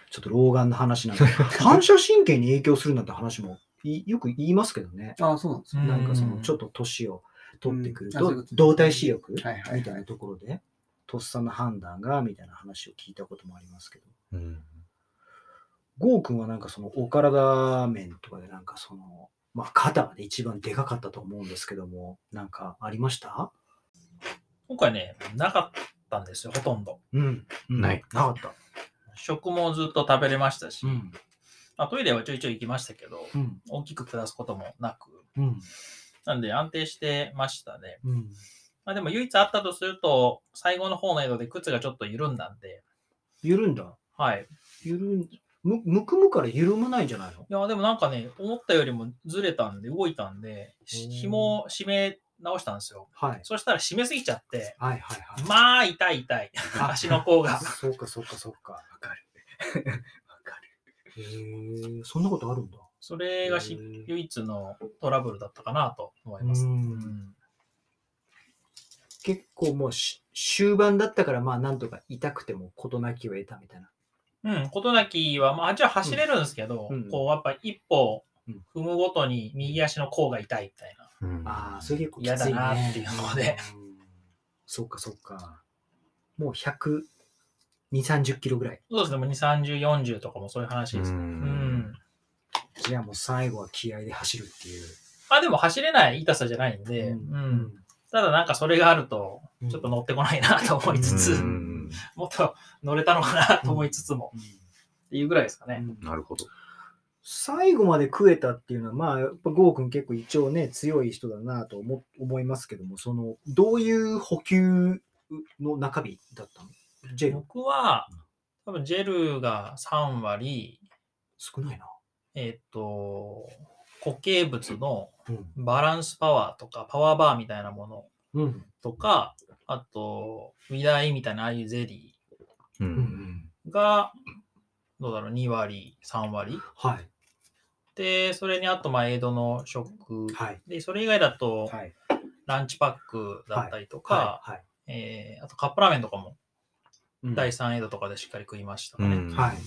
ちょっと老眼の話なんで、<laughs> 反射神経に影響するなんて話もいよく言いますけどね。ああ、そうなんですよ。うんなんかそのちょっと年を取ってくると動体視力みはいはいはいたいなところで、とっさの判断がみたいな話を聞いたこともありますけど、うんゴー君はなんかそのお体面とかでなんかその、まあ肩がね一番でかかったと思うんですけども、なんかありました？今回ね、なかったんですよ、ほとんど。うん。うんない。なかった。食もずっと食べれましたし、うん。まあ、トイレはちょいちょい行きましたけど、うん。大きく下すこともなく、うん。なんで安定してましたね。うん。まあ、でも唯一あったとすると、最後の方のエイドで靴がちょっと緩んだんで、緩んだ？はい。緩んむ、むくむから緩まないんじゃないの？いや、でもなんかね、思ったよりもずれたんで、動いたんで、紐を締め直したんですよ。はい。そしたら締めすぎちゃって、はいはいはい。まあ、痛い痛い。あ足の甲が。そうかそうかそうか。わかる。<laughs> かる。へえ、そんなことあるんだ。それがしへー唯一のトラブルだったかなと思います。ううんん結構もうし終盤だったから、まあなんとか痛くても事なきを得たみたいな。うん、事なきは、まあ、あっちは走れるんですけど、うんこう、やっぱ一歩うん踏むごとに右足の甲が痛いみたいな。うんああ、それ結構きつい、ね。嫌だなっていうのでうん。そっかそっか。もう100、2、30キロぐらい。そうですね、もう2、30、40とかもそういう話です。ううんん。じゃあもう最後は気合で走るっていう。まあでも走れない痛さじゃないんで、うんただなんかそれがあると、ちょっと乗ってこないなと思いつつ、うんもっと乗れたのかなと思いつつも、うんっていうぐらいですかね。うんなるほど。最後まで食えたっていうのは、まあ、やっぱゴーくん結構一応ね、強い人だなと思思いますけども、その、どういう補給の中身だったの？ジェル僕は、多分ジェルが3割、少ないな。えっ、と、固形物のうん。バランスパワーとか、パワーバーみたいなものうん。とか、あと、ウィダイみたいなああいうゼリ。ーが、どうだろう、2割、3割。はい。で、それにあと、まあ、エイドの食。はい。で、それ以外だと、はい。ランチパックだったりとか、はい。えーあとカップラーメンとかも、うん第3エイドとかでしっかり食いましたかね。うんはい。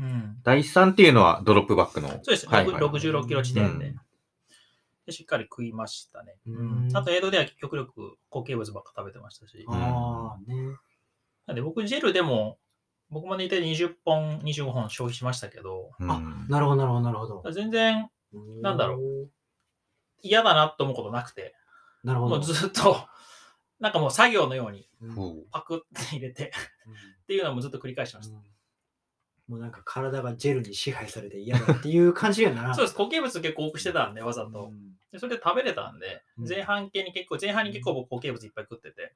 うん第3っていうのはドロップバックの。そうです、はいはい66キロ地点で,、うんで。しっかり食いましたね。うんあと、エイドでは極力固形物ばっか食べてましたし。ああ、ね。なんで僕、ジェルでも、僕までいて20本、25本消費しましたけど、うんあなるほど、なるほど、なるほど。全然なんだろう。嫌だなと思うことなくて、なるほど。もうずっと、なんかもう作業のようにパクって入れてうんっていうのもずっと繰り返してました。もうなんか体がジェルに支配されて嫌だっていう感じやな。<laughs> そうです、固形物結構多くしてたんで、わざうと。んでそれで食べれたんで、うん前半系に結構、前半に結構僕固形物いっぱい食ってて、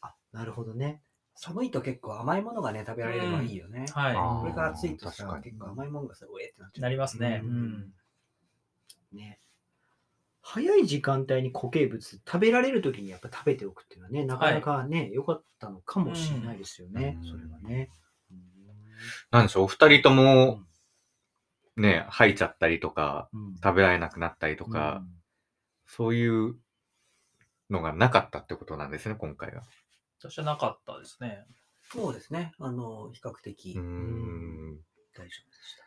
あ、なるほどね。寒いと結構甘いものがね、食べられればいいよね。はあーこれが暑いとさ、結構甘いものがさ、うえってなっい。ちゃう。なりますね。ううんん。ね。早い時間帯に固形物食べられるときにやっぱ食べておくっていうのはね、なかなかね、良、かったのかもしれないですよね、うんそれはね。なんでしょう、お二人とも、ね、吐いちゃったりとか、うん食べられなくなったりとか、そういうのがなかったってことなんですね、今回は。私はなかったですね。そうですね。あの、比較的うーん。大丈夫でした。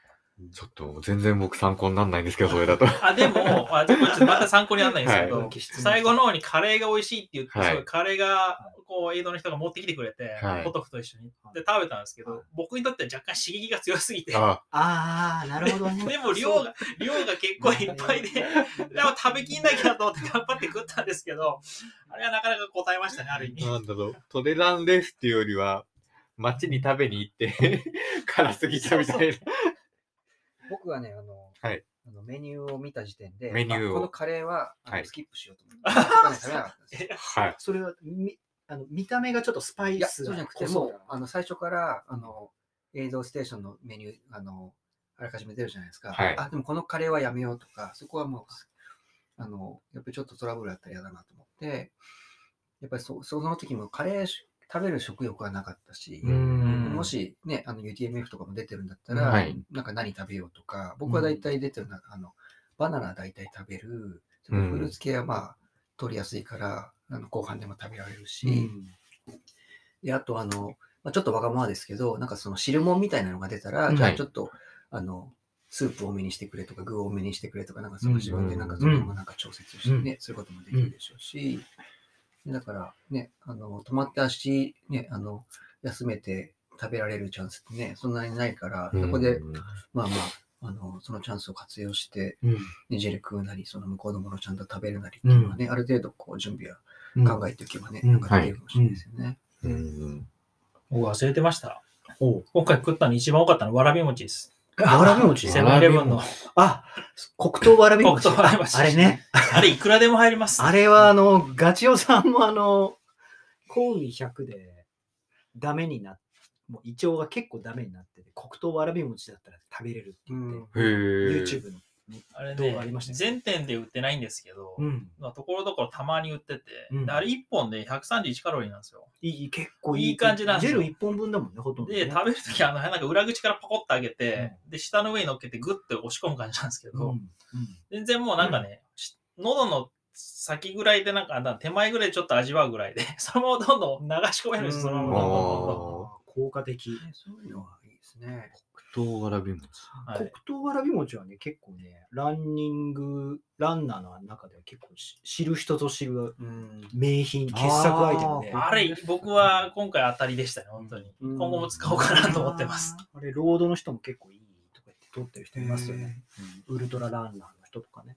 ちょっと、全然僕参考にならないんですけど、それだと。<laughs> あ、でも、あでもちょっとまた参考にならないんですけど、はい。最後の方にカレーが美味しいって言って、はい。カレーが、こう、エイドの人が持ってきてくれて、はい。ポトフと一緒に。はい。で、食べたんですけど、はい。僕にとっては若干刺激が強すぎて、ああ。あ、なるほどね。<laughs> でも量が、量が結構いっぱいで、でも食べきんなきゃと思って頑張って食ったんですけど、あれはなかなか答えましたね、ある意味。なんだろう、トレランレースっていうよりは、街に食べに行って、<laughs> 辛すぎたみたいな。僕はね、あの、はいあのメニューを見た時点で、メニューをあこのカレーはスキップしようと思って、はね食べなかったんですよ。<laughs> はい。それはみあの見た目がちょっとスパイいや、スそうじゃなくて、もう、あの、最初から、あの、映像ステーションのメニュー、あの、あらかじめ出るじゃないですか。はいあ、でもこのカレーはやめようとか、そこはもう、あの、やっぱりちょっとトラブルあったら嫌だなと思って、やっぱりそその時もカレーし食べる食欲はなかったし、うんもしね、あの UTMF とかも出てるんだったら、はい。なんか何食べようとか、僕は大体出てるのは、あの、バナナ大体食べる、そのフルーツ系はまあ、取りやすいから、あの後半でも食べられるし、うん。で、あとあの、まあ、ちょっとわがままですけど、なんかその汁物みたいなのが出たら、はいじゃあちょっと、あの、スープ多めにしてくれとか、具多めにしてくれとか、なんかその自分でなんかそれもなんか調節してね、そういうこともできるでしょうし、でだからね、あの、止まって足、ね、あの、休めて食べられるチャンスってね、そんなにないから、そこで、うんまあまあ、あの、そのチャンスを活用して、うんね、ジェル食うなり、その向こうのものをちゃんと食べるなりっていうのはね、ある程度こう準備は考えておけばね、うんなんかできるかもしれないですよね。うん僕忘れてました。おう今回食ったの一番多かったのはわらび餅です。わらび餅？セブンイレブンの。あ、黒糖わらび餅。黒糖わらび餅あれね。あれいくらでも入ります。あれはあの、ガチオさんもあの、コウミ100でダメになっもう胃腸が結構ダメになってて、黒糖わらび餅だったら食べれるって言って。YouTube の動あれね画ありましたよ全店で売ってないんですけど、うん。まあ、ところどころたまに売ってて、うんであれ1本で131カロリーなんですよ。いい、結構いい。いい感じなんですよジェル1本分だもんね、ほとんど、ね。で、食べるときあの、なんか裏口からパコッと開けて、で、下の上に乗っけてグッて押し込む感じなんですけど、うん。うん全然もうなんかね、し喉の先ぐらいでなんか、あ手前ぐらいでちょっと味わうぐらいで、<laughs> そのままどんどん流し込めるんですよ、そのままどんどんどんどん。効果的。そういうのはいいですね。黒糖わらび餅。はい黒糖わらび餅はね、結構ね、ランニング、ランナーの中では結構し知る人ぞ知るうん。名品、傑作アイテムで。あれ、僕は今回当たりでしたね、本当に。うん今後も使おうかなと思ってます。あれ、ロードの人も結構いいとか言って撮ってる人いますよね。うんウルトラランナーの人とかね。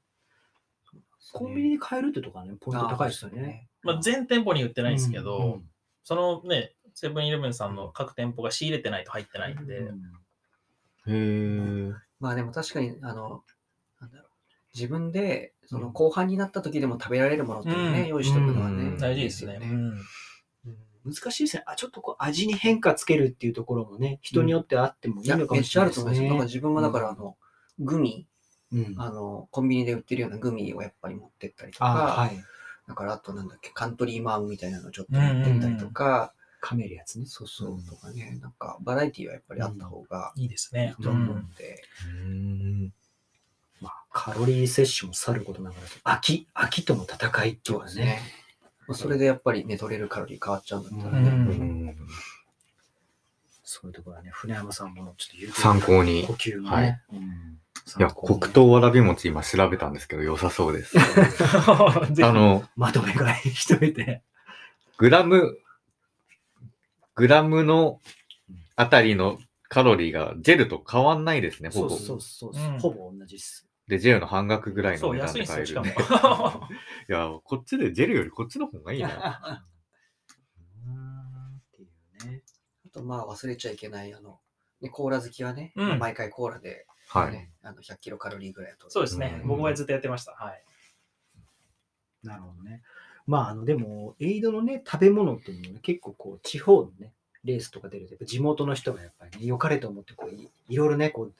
コンビニで買えるってとこはね、ポイント高いですよね。まあ、全店舗に売ってないんですけど、うんうんそのね、セブンイレブンさんの各店舗が仕入れてないと入ってないんで、うんへえ。まあでも確かに、あの、なんだろう。自分で、その後半になった時でも食べられるものっていうのをね、うん用意しておくのはね、うん大事ですね。ようん難しいですね。あ、ちょっとこう味に変化つけるっていうところもね、人によってあってもいいのかめっちゃあもしれないですると思いますんかね。自分もだから、あの、グミ、うんあの、コンビニで売ってるようなグミをやっぱり持ってったりとあか、はい。だからあとなんだっけ、カントリーマームみたいなのちょっと持ってったりとか、噛めるやつね。そうそうとかね、なんかバラエティはやっぱりあった方がいいですね。と思うんで、うん。まあ、カロリー摂取もさることながら、飽き、飽きとの戦いっていうのはね。まあそれでやっぱりね、取れるカロリー変わっちゃうんだったらうね、んそういうところはね、船山さんもちょっと言う参考に呼吸もね。はいうんいや、黒糖わらび餅今調べたんですけど良さそうです。<laughs> あの、まとめ買いしといて。グラム、グラムのあたりのカロリーがジェルと変わんないですね、ほぼ。そうそうそうそう、うんほぼ同じっす。で、ジェルの半額ぐらいそう、の値段安いんですよ、で買えるしかんもで。<laughs> <laughs> いや、こっちでジェルよりこっちの方がいいな。うんっていうね。あとまあ忘れちゃいけない、あの、ね、コーラ好きはね、うん毎回コーラで、はい。ねあの100キロカロリーぐらいと。そうですね。うん僕はずっとやってました。はい。なるほどね。まあ、あの、でも、エイドのね、食べ物っていうのは、ね、結構こう、地方のね、レースとか出ると、やっぱ地元の人がやっぱりね、良かれと思って、こうい、いろいろね、こう、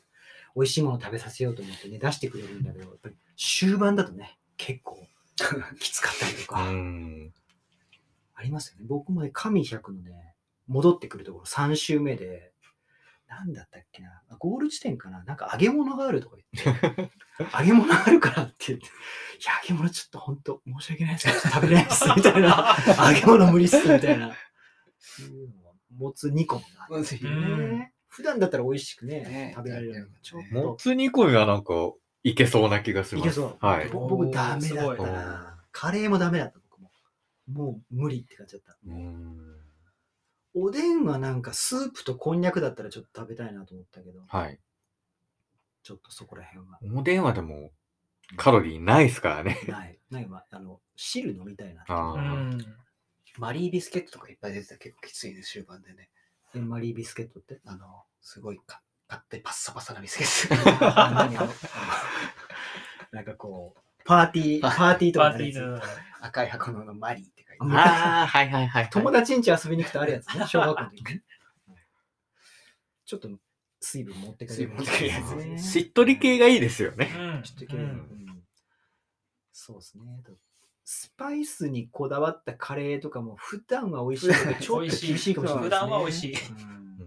美味しいもの食べさせようと思ってね、出してくれるんだけど、やっぱり終盤だとね、結構 <laughs> きつかったりとうか、ん。ありますよね。僕もね、神100のね、戻ってくるところ3周目で、なんだったっけな、ゴール地点かな、なんか揚げ物があるとか言って、揚げ物があるからって言って、いや、揚げ物ちょっと本当申し訳ないですけど、食べれないです、みたいな、<laughs> 揚げ物無理っす、みたいな、そういうのを持つ2個もあるんですようんね。普段だったら美味しくね、ね食べられるのがもとつ煮込みはなんかいけそうな気がします。いけそう。はい。ぼ僕ダメだったな。カレーもダメだった、僕も。もう無理って感じだった。うんおでんはなんかスープとこんにゃくだったらちょっと食べたいなと思ったけど、はい。ちょっとそこら辺はおでんはでもカロリーないですからね。ない。なんかまあ、あの、汁飲みたいな。あーうん。マリービスケットとかいっぱい出てたら結構きついね、終盤でね。えマリービスケットって。あの、すごいか買ってパッサパサなビスケット。<laughs> 何あのなんかこう、パーティー、パーティーとかのやつティーで。赤い箱のマリーって書いてある。あー、はいはいはい。友達ん家遊びに行くとあるやつね、<laughs> 小学校の時ね。<laughs> ちょっと水分持ってく水分持ってくるやつね。しっとり系がいいですよね。うん。ちょっと系、ううんんそうですね。スパイスにこだわったカレーとかも普段は美味しいけど、ちょっと厳しいかもしれないですね。普段は美味しいうん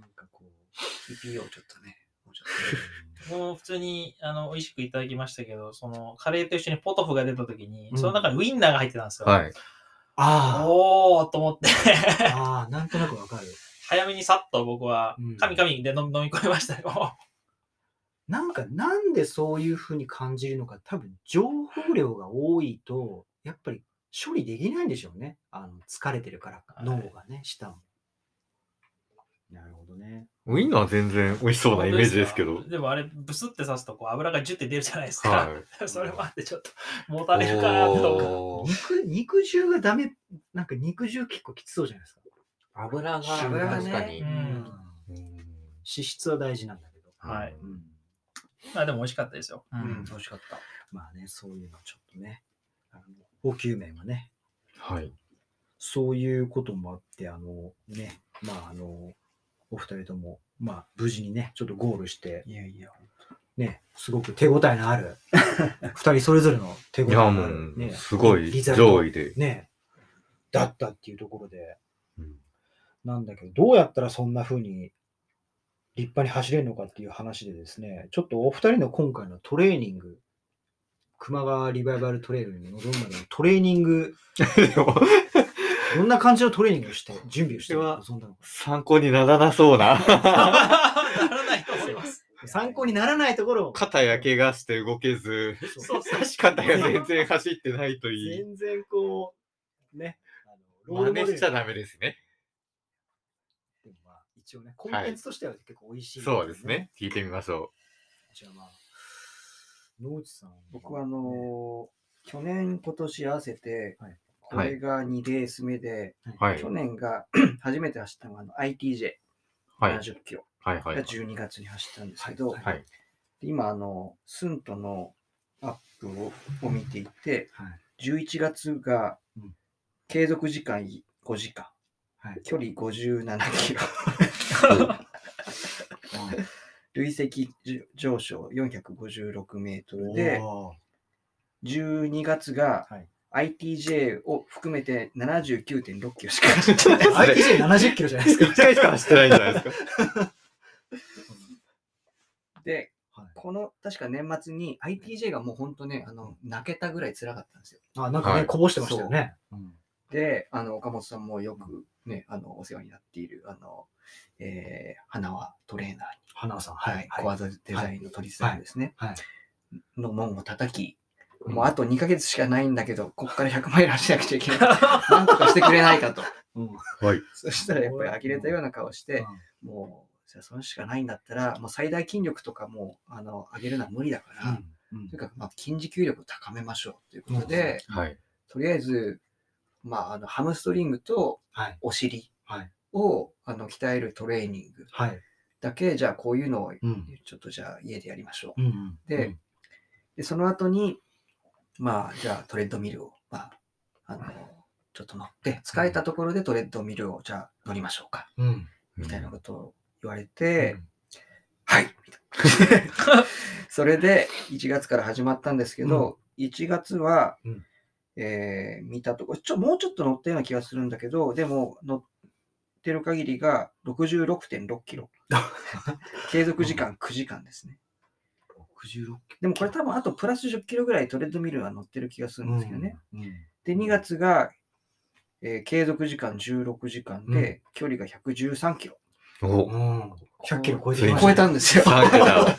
なんかこう、TPO をちょっとね、もうちょっもう普通にあの美味しくいただきましたけど、そのカレーと一緒にポトフが出た時に、うんその中にウインナーが入ってたんですよ。はい。あおーと思って、あ、ああ、なんとなくわかる。早めにさっと僕はうん、カミカミで飲み飲み込みましたよ。なんか、なんでそういうふうに感じるのか、多分情報量が多いと、やっぱり処理できないんでしょうね。あの疲れてるから、はい脳がね、舌も。なるほどね。ウインナーは全然美味しそうなイメージですけど。でもあれ、ブスって刺すとこう油がジュって出るじゃないですか。はそれもあってちょっともたれるかなと。肉、肉汁がダメ、なんか肉汁結構きつそうじゃないですか。油が油がね確かにう。んうん脂質は大事なんだけど。はいうんまあでも美味しかったですよ。と、ううんん、美味しかった。まあね、そういうのちょっとね、あの補給面はね、はい。そういうこともあって、あのね、まああの、お二人とも、まあ無事にね、ちょっとゴールして、いやいや、ね、すごく手応えのある、<laughs> 二人それぞれの手応えのあもる、う、ね、すごい上位で。ね、だったっていうところで、うん。なんだけど、どうやったらそんな風に立派に走れるのかっていう話でですね、ちょっとお二人の今回のトレーニング、熊川リバイバルトレイルに臨むまでのトレーニング、<laughs> どんな感じのトレーニングをして、準備をして臨んだのか。参考にならなそうな。ならないと思います。<laughs> 参考にならないところを、肩や怪我して動けず、そうそう足肩や全然走ってないといい。全然こう、ね、あの真似しちゃだダメですね。でもまあ、一応ね、コンテンツとしては結構美味しい、そうですね。。聞いてみましょじゃあまあ、野内さん。僕はあのー去年、今年合わせて、はいこれが2レース目で、う。はい去。年が <clears throat> 初めて走ったのがあの ITJ70 はい。キロはい。はいが。12月に走ったんですけど、はいはい。で今あの、スントのアップをを見ていて、はい。11月がうん継続時間5時間、はい。距離57キロ、<laughs> 累積上昇456メートルで、おー12月がはい ITJ を含めて79.6キロしか走ってない。ITJ70 キロじゃないですか。一回しか走ってないんじゃないですか。<laughs> で、はいこの確か年末に ITJ がもう本当ね、あの泣けたぐらい辛かったんですよ。あ、なんかね、はいこぼしてましたよね。うんで、あの岡本さんもよくね、あのお世話になっている、あの、えー、花輪トレーナーに、花輪さん。はい、コアザデザインの取りさんですね、はい。の門を叩き、うんもうあと2ヶ月しかないんだけど、ここから100マイル走らなくちゃいけない。なんとかしてくれないかと。うん。はい。そしたらやっぱり呆れたような顔して、もう、じゃあそれしかないんだったら、もう最大筋力とかもうあの上げるのは無理だから、うん。うんというか、まあ、筋持久力を高めましょうということで、はい。とりあえず、まあ、あのハムストリングとはい。お尻はい。をあの鍛えるトレーニングはい。だけ、じゃあこういうのをうん。ちょっとじゃあ家でやりましょう。うん。でで、その後に、まあ、じゃあトレッドミルを、まあ、あの、ちょっと乗って、疲れたところでトレッドミルをじゃあ乗りましょうか、うん。みたいなことを言われて、はいみたいな。<laughs> それで1月から始まったんですけど、1月は、うんえー見たところちょ、もうちょっと乗ったような気がするんだけど、でも乗ってる限りが66.6キロ。<laughs> 継続時間9時間ですね。66でもこれ多分あとプラス10キロぐらいトレッドミルは乗ってる気がするんですけどね。。うん。で、2月が、えー継続時間16時間で、うん距離が113キロ。おうん。100キロ超えて超えたんですよ。3桁。<laughs>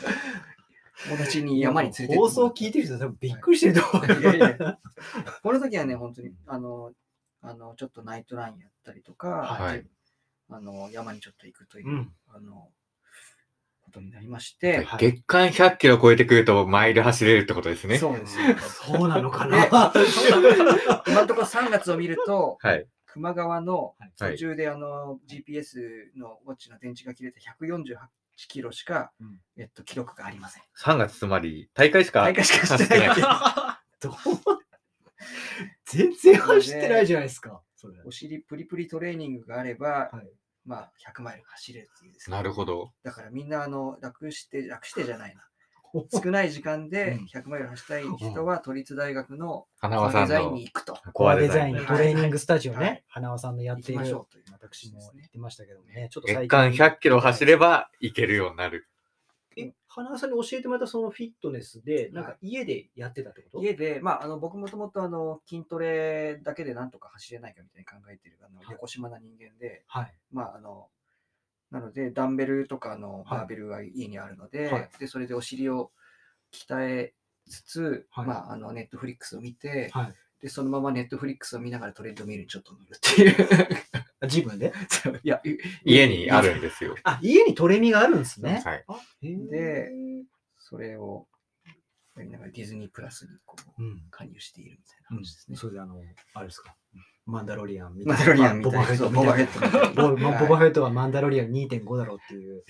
友達に山に連れてって放送聞いてる人多分びっくりしてると思う。いやいやこの時はね、本当に、あの、あの、ちょっとナイトランやったりとか、はいあの、山にちょっと行くという、うん。あの、ことになりまして、はい月間100キロ超えてくるとマイル走れるってことですね。そうですよ。<laughs> そうなのかでな。<laughs> 今のところ3月を見ると、はい。球磨川のはい途中であの GPS のウォッチの電池が切れて148キロしか、うんえっと、記録がありません。3月つまり大会しか大会しかしてない。<laughs> どう全然走ってないじゃないですか。お尻プリプリトレーニングがあれば、はいまあ100マイル走れるっていうですね。なるほど。だからみんなあの楽して、楽してじゃないな。少ない時間でうん。100マイル走りたい人は都立大学の花輪さんのデザインに行くと。コアデザインのトレーニングスタジオはい。ね、花輪さんのやっている行きましょうという私も言ってましたけどもね、ちょっと最月間近100キロ走ればいけるようになる。え、花輪さんに教えてもらったそのフィットネスで、なんか家でやってたってこと？家で、まあ、あの僕もともとあの筋トレだけでなんとか走れないかみたいに考えているあのはい。横島な人間で、はい。まああの、なのでダンベルとかのはい。バーベルが家にあるので、はい。でそれでお尻を鍛えつつ、はい。まああのネットフリックスを見て、はい。でそのままネットフリックスを見ながらトレッドミルにちょっと乗るっていう。あ自分で？<laughs> いや、い家にあるんですよ。あ、家にトレミがあるんですね。はい。でそれをディズニープラスにこううん。加入しているみたいなうん話ですね。それであの、あれですか？マンダロリアンみマンダロリアンみたいなボバフェットボバフェットはいボバフェットはマンダロリアン2.5だろうっていう。<laughs> よ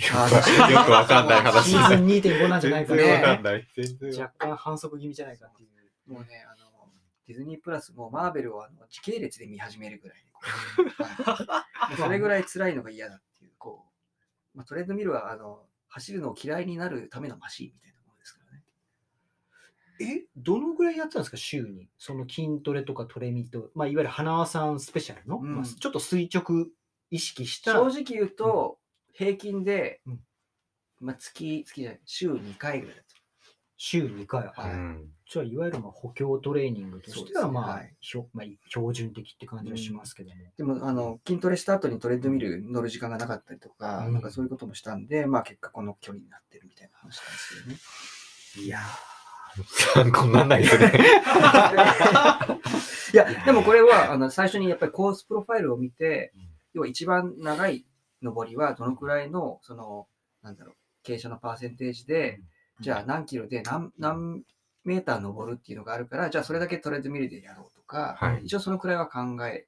くわかんない話シーズン2.5なんじゃないか全然わかね。んない。全然わかんない若干反則気味じゃないかっていう。もうね、あの、ディズニープラスもマーベルをあの時系列で見始めるぐらい <laughs> はいそれぐらい辛いのが嫌だっていう、こう、まあ、トレッドミルはあの走るのを嫌いになるためのマシンみたいなものですえ、どのぐらいやってたんですか、週に？その筋トレとかトレミと、まあ、いわゆる花輪さんスペシャルの、うんまあ、ちょっと垂直意識した。正直言うと、平均で、うんまあ、月、月じゃない、週2回ぐらいだった。週2回。ははい。うんじゃあ、いわゆるまあ補強トレーニングとしては、まあ、はい。ひょまあ、標準的って感じはしますけども。でも、あの、筋トレした後にトレッドミル乗る時間がなかったりとか、うん。なんかそういうこともしたんで、まあ結果この距離になってるみたいな話なんですけどね。いや参考にならないですね。<laughs> いや、でもこれは、あの、最初にやっぱりコースプロファイルを見てうん、要は一番長い上りはどのくらいの、その、なんだろう、傾斜のパーセンテージで、じゃあ何キロで何何メーター登るっていうのがあるから、じゃあそれだけトレッドミルでやろうとか、はい。一応そのくらいは考え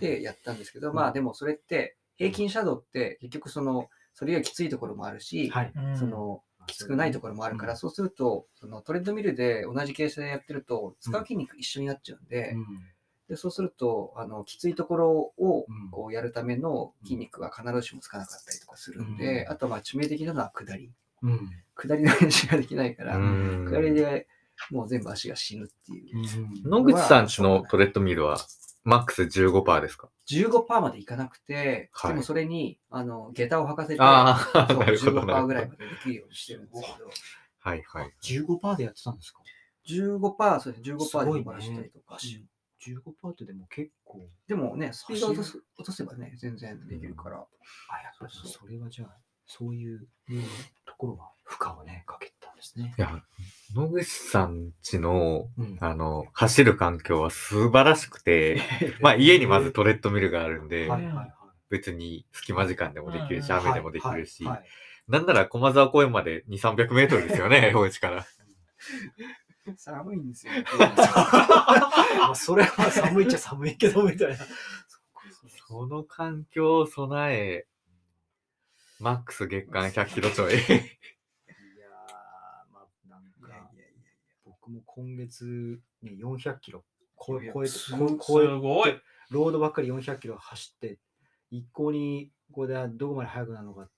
てやったんですけど、まあでもそれって、平均シャドウって結局その、それよりきついところもあるし、はい。その、きつくないところもあるから、うん。そうすると、そのトレッドミルで同じ傾斜でやってると、使う筋肉一緒になっちゃうんで、うん。でそうするとあの、きついところをうん。こうやるための筋肉が必ずしもつかなかったりとかするんで、うん。あとまあ致命的なのは下り。うん下りの練習ができないから、うん下りでもう全部足が死ぬっていう。うん野口さんちのトレッドミルはマックス15%ですか？15%までいかなくて、はいでもそれにあの下駄を履かせて、ああ、そうなるほど。な15%るほどぐらいまでできるようにしてるんですけど、はいはい。15%でやってたんですか？15%、そうですね、15%すごいねで伸ばしたりとか。15%ってでも結構。でもね、スピードを落とす落とせばね、全然できるから。あ、やっぱりそれはじゃあ、そういうところは負荷をね、かけてたんですねい。や、野口さんちの、うんあの、走る環境は素晴らしくて、<laughs> まあ家にまずトレッドミルがあるんで、はいはいはい。別に隙間時間でもできるし、うん雨でもできるし、はいはいなんなら駒沢公園まで2、300メートルですよね、お家から。寒いんですよ。<laughs> まあそれは寒いっちゃ寒いけどみたいな。その環境を備え、マックス月間100キロちょい。いやー、まあなんかいやいやいや、僕も今月、ね、400キロ超え超えてすごい。ロードばっかり400キロ走って、一向にここでどこまで速くなるのか、うん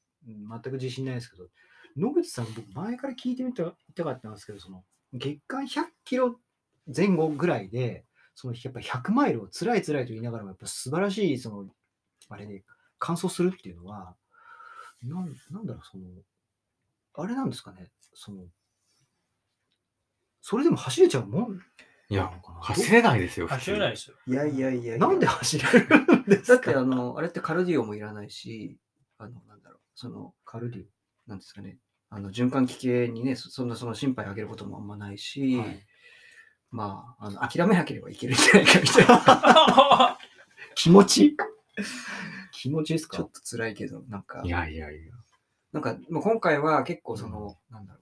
全く自信ないですけど、野口さん、僕、前から聞いてみたみたかったんですけど、その月間100キロ前後ぐらいで、そのやっぱ100マイルを辛い辛いと言いながらも、やっぱ素晴らしい、その、あれで、完走するっていうのは、なんなんだろう、その、あれなんですかね、その、それでも走れちゃうもんいや走れないですよ、普通走れないですよ。いやいやいやいや。なんで走れるんですか？だってあの、あれってカルディオもいらないし、あの、なんだろう、その、カルディなんですかね、あの、循環器系にね、そそんなその心配あげることもあんまないし、オ。はいまあ、あの、諦めなければいけるんじゃないかみたいな。<laughs> 気持ち？気持ちですか？ちょっと辛いけど、なんかい、やいやいや。なんか、もう今回は結構その、なんだろ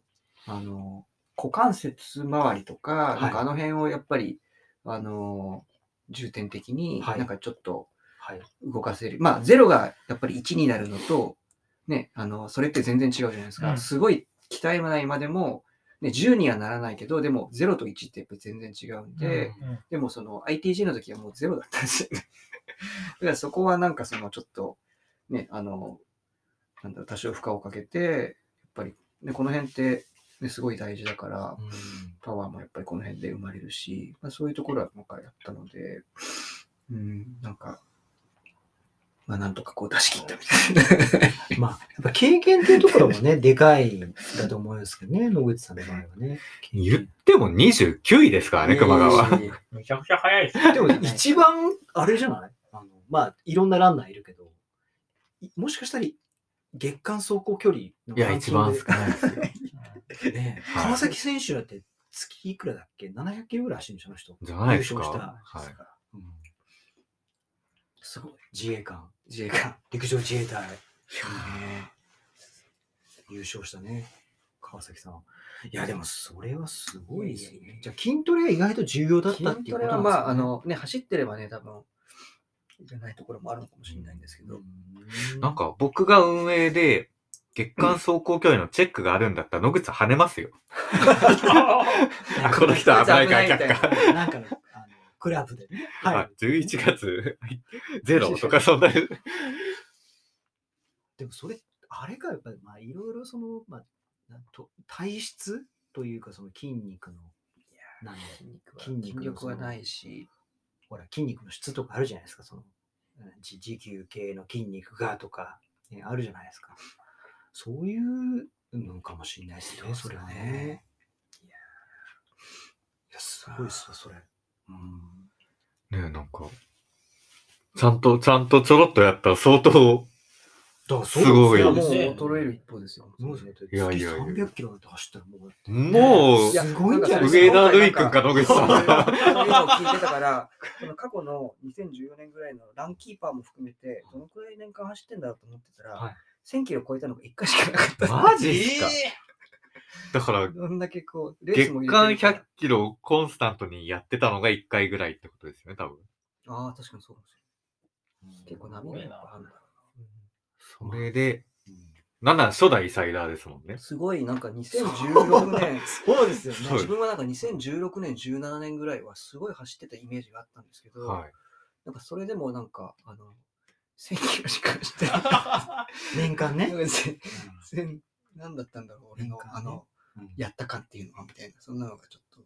う、あの、股関節周りとか、いなんかあの辺をやっぱり、あの、重点的に、はいなんかちょっとはい。動かせる。まあ、ゼロがやっぱり1になるのと、ね、あの、それって全然違うじゃないですか。うんすごい鍛えないまでも、ね、10にはならないけど、でも0と1ってやっぱり全然違うんで、うんでもその ITG の時はもうゼロだったんですよね。だからそこはなんかそのちょっと、ね、あの、なんだろう、多少負荷をかけて、やっぱり、ね、この辺って、ね、すごい大事だから、パワーもやっぱりこの辺で生まれるし、まあ、そういうところは今回やったので、うん、なんか、まあなんとかこう出し切ったみたいな。<laughs> まあ、やっぱ経験っていうところもね、<laughs> でかいんだと思うんですけどね、野口さんの場合はね。言っても29位ですからね、熊川。めちゃくちゃ速いですよ。でも一番、あれじゃない？まあ、いろんなランナーいるけど、いもしかしたら月間走行距離のいや、一番少ないですよ。<laughs> ね、はい川崎選手だって月いくらだっけ ?700 キロぐらい走るんでしょ、あの人。じゃないですか。優勝はい。うんすごい。自衛官、自衛官。陸上自衛隊。優勝したね、川崎さん。いや、でもそれはすごいですね。じゃあ筋トレは意外と重要だったっていうことですか、ね、はまあ、あのね、走ってればね、多分、いらないところもあるのかもしれないんですけど、うん、なんか僕が運営で月間走行距離のチェックがあるんだったら野口さん跳ねますよ。<laughs> この人危ないから却下。なんかの、あの、クラブでね。ははいい。11月ゼロとかそんな。でもそれ、あれか、やっぱり、まあ、いろいろその、まあ、なんと体質というか、その筋肉のなんで、筋肉は筋肉筋力はないし、ほら、筋肉の質とかあるじゃないですか、その、うんじ持久系の筋肉がとか、ね、あるじゃないですか。そういうのかもしれないですね、それはね。いや、いやすごいっすわ、それ。うん。ねえ、なんか、ちゃんと、ちゃんとちょろっとやったら相当、だすごいもうですね衰える一方ですよ。いやいやいや月300キロなんて走ったらもうもうすごいんじゃないです上か。田瑠衣君か野口さん。そういうのを聞いてたから、この過去の2014年ぐらいのランキーパーも含めて、どのくらい年間走ってんだろうと思ってたら、はい1000キロ超えたのが1回しかなかった。マジっすか？だから、どんだけこう、レース月間れてるから100キロをコンスタントにやってたのが1回ぐらいってことですよね、多分。ああ、確かにそうかもしれない。結構波があるんだろそれで、うんなんなら初代サイダーですもんね。すごいなんか2016年、そうですよね。自分はなんか2016年、17年ぐらいはすごい走ってたイメージがあったんですけど、はい。なんかそれでもなんか、あの、1000キロしか走って。<laughs> 年間ね。全何だったんだろう、俺の、ねあの、うんやった感っていうのはみたいな、そんなのがちょっと、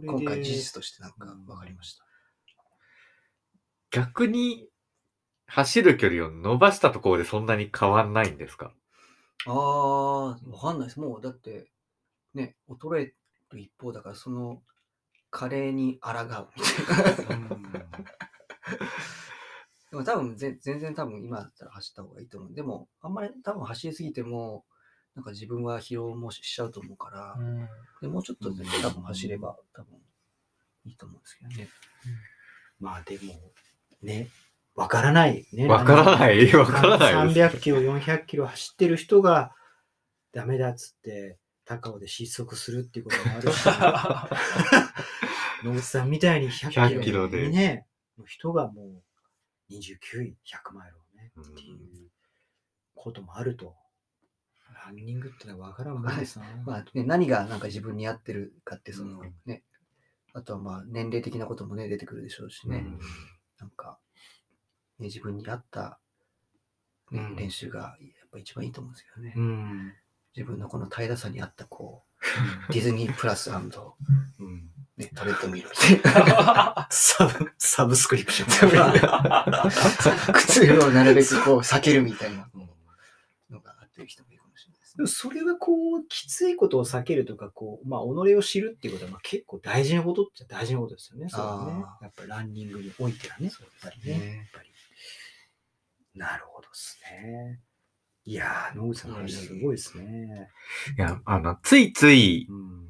今回事実としてなんか分かりました。逆に、走る距離を伸ばしたところでそんなに変わんないんですか？ああ、わかんないです。もうだって、ね、衰える一方だから、その、加齢に抗うみたいな。<laughs> でも多分ぜ全然多分今だったら走った方がいいと思う。でも、あんまり多分走りすぎても、なんか自分は疲労もしちゃうと思うから、うんでもうちょっとで多分走れば多分いいと思うんですけどね。まあでも、ね、<laughs> わからない。ね。わからないわからないです300キロ、400キロ走ってる人がダメだっつって、高尾で失速するっていうこともあるし、<laughs> 野口さんみたいに100 100キキロでね、の人がもう29位、100マイルをね、うんっていうこともあると。ランニングってのはわからんもんですな。まあね、何がなんか自分に合ってるかって、そのうんね、あとはまあ年齢的なこともね、出てくるでしょうしね。うんなんか、ね、自分に合った、ねうん練習がやっぱ一番いいと思うんですけどね。うん。自分のこの平らさに合ったこう、<laughs> ディズニープラスうん。ね、トレッドミルみたいな。サブ、サブスクリプション。<laughs> 靴をなるべくこう避けるみたいなのがあってる人もいるかもしれないですね。でもそれはこう、きついことを避けるとか、こう、まあ、己を知るっていうことは、まあ、結構大事なことっちゃ大事なことですよね。それはねあ。やっぱりランニングにおいてはね。そうやっぱりね。やっぱり。なるほどですね。いやー、野口さんの話すごいですね。いや、あの、ついついうん。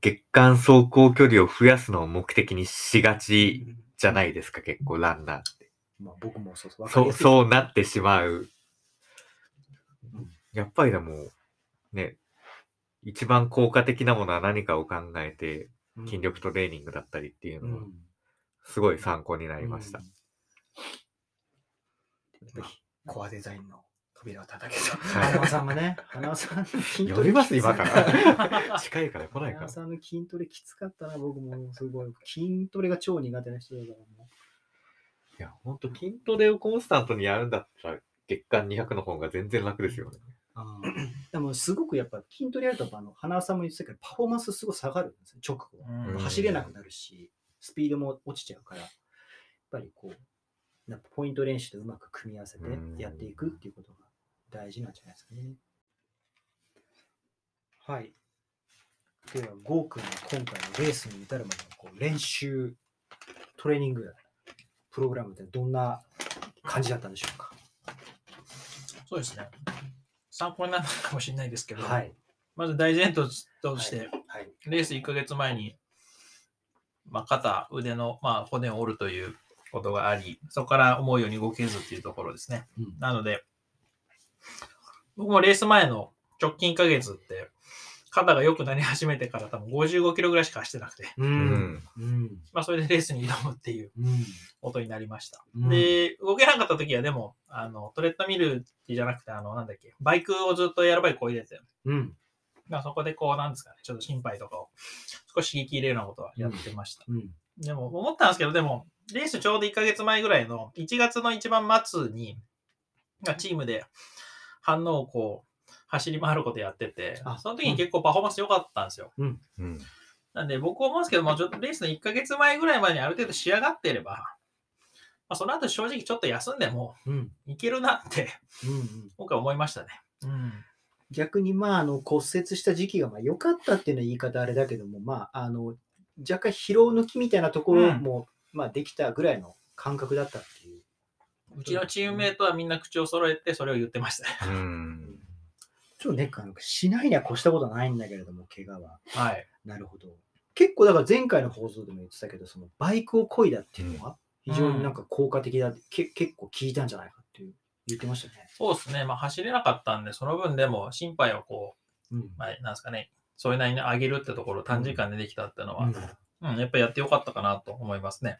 月間走行距離を増やすのを目的にしがちじゃないですか、結構ランナーって。まあ、僕もそうそう。そう、そうなってしまううん。やっぱりでも、ね、一番効果的なものは何かを考えて、うん筋力トレーニングだったりっていうのは、うん。すごい参考になりました。やっぱりコアデザインの扉を叩けと。<laughs> 花輪さんがね、花輪さんの筋トレ。呼びます今から。近いから来ないから花輪。さんの筋トレきつかったな、僕も。すごい。筋トレが超苦手な人だからもいや、ほんと筋トレをコンスタントにやるんだったら、月間200の方が全然楽ですよね。う。でも、すごくやっぱ筋トレやると、あの花輪さんも言ってたけど、パフォーマンスすごい下がるんですよ、直後。うん走れなくなるし、スピードも落ちちゃうから、やっぱりこう、なんかポイント練習とうまく組み合わせてうんやっていくっていうことが大事なんじゃないですかね。はい。では、ゴーくんの今回のレースに至るまでのこう練習、トレーニング、プログラムってどんな感じだったんでしょうか？そうですね。参考になるかもしれないですけど、はい。まず大前提として、はい。レース1ヶ月前に、まあ、肩、腕の、まあ、骨を折るということがあり、そこから思うように動けずっていうところですね。うんなので、僕もレース前の直近1ヶ月って、肩が良くなり始めてから多分55キロぐらいしか走ってなくて、う。うんうん。まあ、それでレースに挑むっていううん。ことになりました。うんで、動けなかった時はでも、あの、トレッドミルじゃなくて、あの、なんだっけ、バイクをずっとエアロバイクこいでて、うん。まあ、そこでこう、なんですかね、ちょっと心肺とかを少し刺激入れるようなことはやってました。うん。でも、思ったんですけど、でも、レースちょうど1ヶ月前ぐらいの1月の一番末に、まあチームで反応をこう、走り回ることやっててあ、その時に結構パフォーマンス良かったんですよ。うん。なんで僕思うんですけども、ちょっとレースの1ヶ月前ぐらいまでにある程度仕上がっていれば、まあ、その後正直ちょっと休んでもうん。いけるなってうんうん。僕は思いましたね。うん。逆にまあ、あの、骨折した時期がまあ良かったっていうのは言い方あれだけども、まあ、あの、若干疲労抜きみたいなところも、まあ、できたぐらいの感覚だったっていう。うちのチームメイトはみんな口を揃えてそれを言ってましたね。うん。ちょっとね、あのしないには越したことはないんだけれども、怪我は。はい。なるほど。結構だから前回の放送でも言ってたけど、そのバイクを漕いだっていうのは非常になんか効果的だって、け結構効いたんじゃないかっていう言ってましたね。そうですね。まあ走れなかったんで、その分でも心配をこうんう、まあ、なんですかね、それなりに上げるってところを短時間でできたっていうのは、うんうん、やっぱりやってよかったかなと思いますね。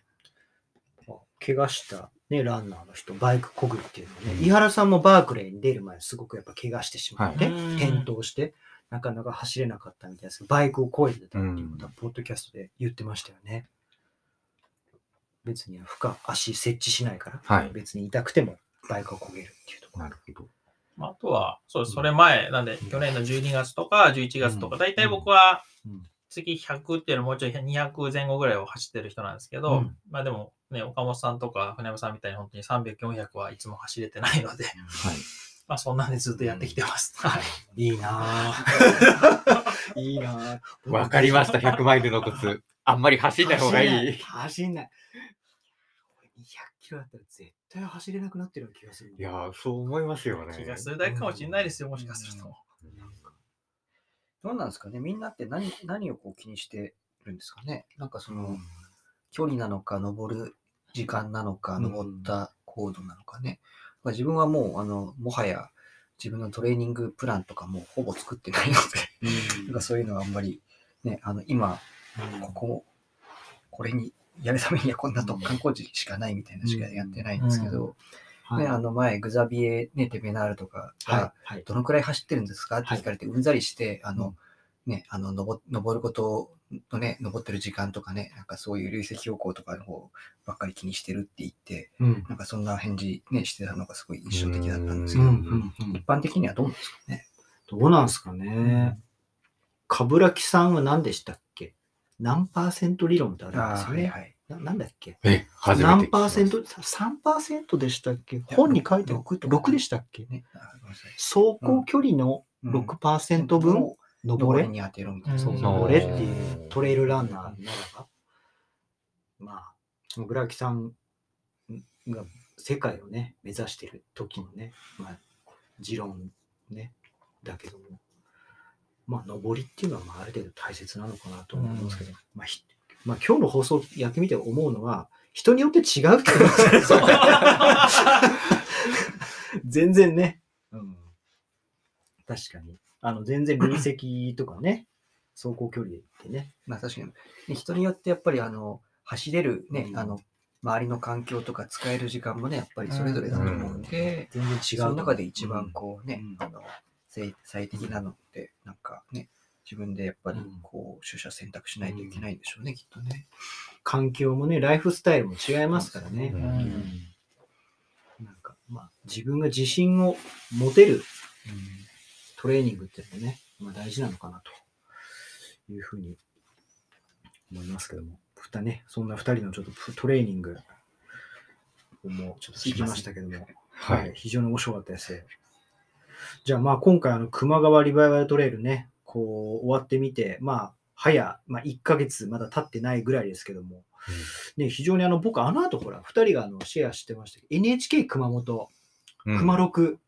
怪我した、ね、ランナーの人、バイク漕ぐっていうのね、うん井原さんもバークレーに出る前、すごくやっぱ怪我してしまって、はいうん転倒して、なかなか走れなかったみたいですけど、バイクを漕いでたっていうことは、ポッドキャストで言ってましたよね。別に負荷、足設置しないから、はい別に痛くてもバイクを漕げるっていうところ。なるほど。まあ、あとは、そうそれ前、なんで、去年の12月とか11月とか、大体僕はうん月100っていうのもうちょい200前後ぐらいを走ってる人なんですけど、うんまあでも、ね、岡本さんとか船山さんみたいに本当に300、400はいつも走れてないので、はい。<laughs> まあそんなんでずっとやってきてます。はい。<laughs> いいなぁ。<laughs> いいなぁ。わかりました、100マイルのコツ。あんまり走んない方がいい。走んない。俺200キロだったら絶対走れなくなってるような気がする。いやー、そう思いますよね。気がするだけかもしれないですよ、もしかすると。どうなんですかねみんなって何何をこう気にしてるんですかねなんかその、距離なのか、登る時間なのか、うん登った高度なのかね。まあ、自分はもう、あの、もはや自分のトレーニングプランとかもほぼ作ってないので、なんかそういうのはあんまり、ね、あの、今、ここ、これにやるためにはこんなと観光地しかないみたいなしかやってないんですけど、はいね、あの前、グザビエ、ね、テベナールとかが。どのくらい走ってるんですかって聞かれて、うんざりして、あの、ね、あの、登登ることのね、登ってる時間とかね、なんかそういう累積標高とかの方ばっかり気にしてるって言って、うん。なんかそんな返事ね、してたのがすごい印象的だったんですうん。けど、一般的にはどうなんですかね？どうなんすかね？冠城さんは何でしたっけ？何パーセント理論ってあるんですよね。はい。ななんだっけ？え、初めて聞何きました。パーセント ?3% でしたっけ？本に書いてある。6とか6でしたっけ？ね。走行距離のうん。6%分を登れ？登れに当てろみたいな。登れっていうトレイルランナーならば、まあ、村木さんが世界をね、目指してる時のね、まあ、持論ね、だけども、まあ、登りっていうのは、まあ、ある程度大切なのかなと思いますけど、まあ、ひまあ、今日の放送やってみて思うのは、人によって違うってことですよ <laughs> 全然ね。うん。確かに。あの、全然累積とかね、<clears throat> 走行距離ってね。まあ確かに、ね人によってやっぱりあの、走れるね、うんあの、周りの環境とか使える時間もね、やっぱりそれぞれだと思うんで、全然違う。その中で一番こうね、うんあの、最最適なのって、なんかね、自分でやっぱりうんこう、取捨選択しないといけないんでしょうね、きっとね。環境もね、ライフスタイルも違いますからね。なんか、まあ、自分が自信を持てる、トレーニングっていうのもね、まあ、大事なのかなというふうに思いますけども、ふたね、そんな二人のちょっとトレーニングをもうちょっと聞きましたけども、ははいい。、非常に面白かったです。じゃあまあ今回あの熊川リバイバルトレイルね、こう終わってみて、まあ早、まあ1ヶ月まだ経ってないぐらいですけども、ね、非常にあの僕あの後ほら、2人があのシェアしてましたけど、NHK 熊本、うん熊六、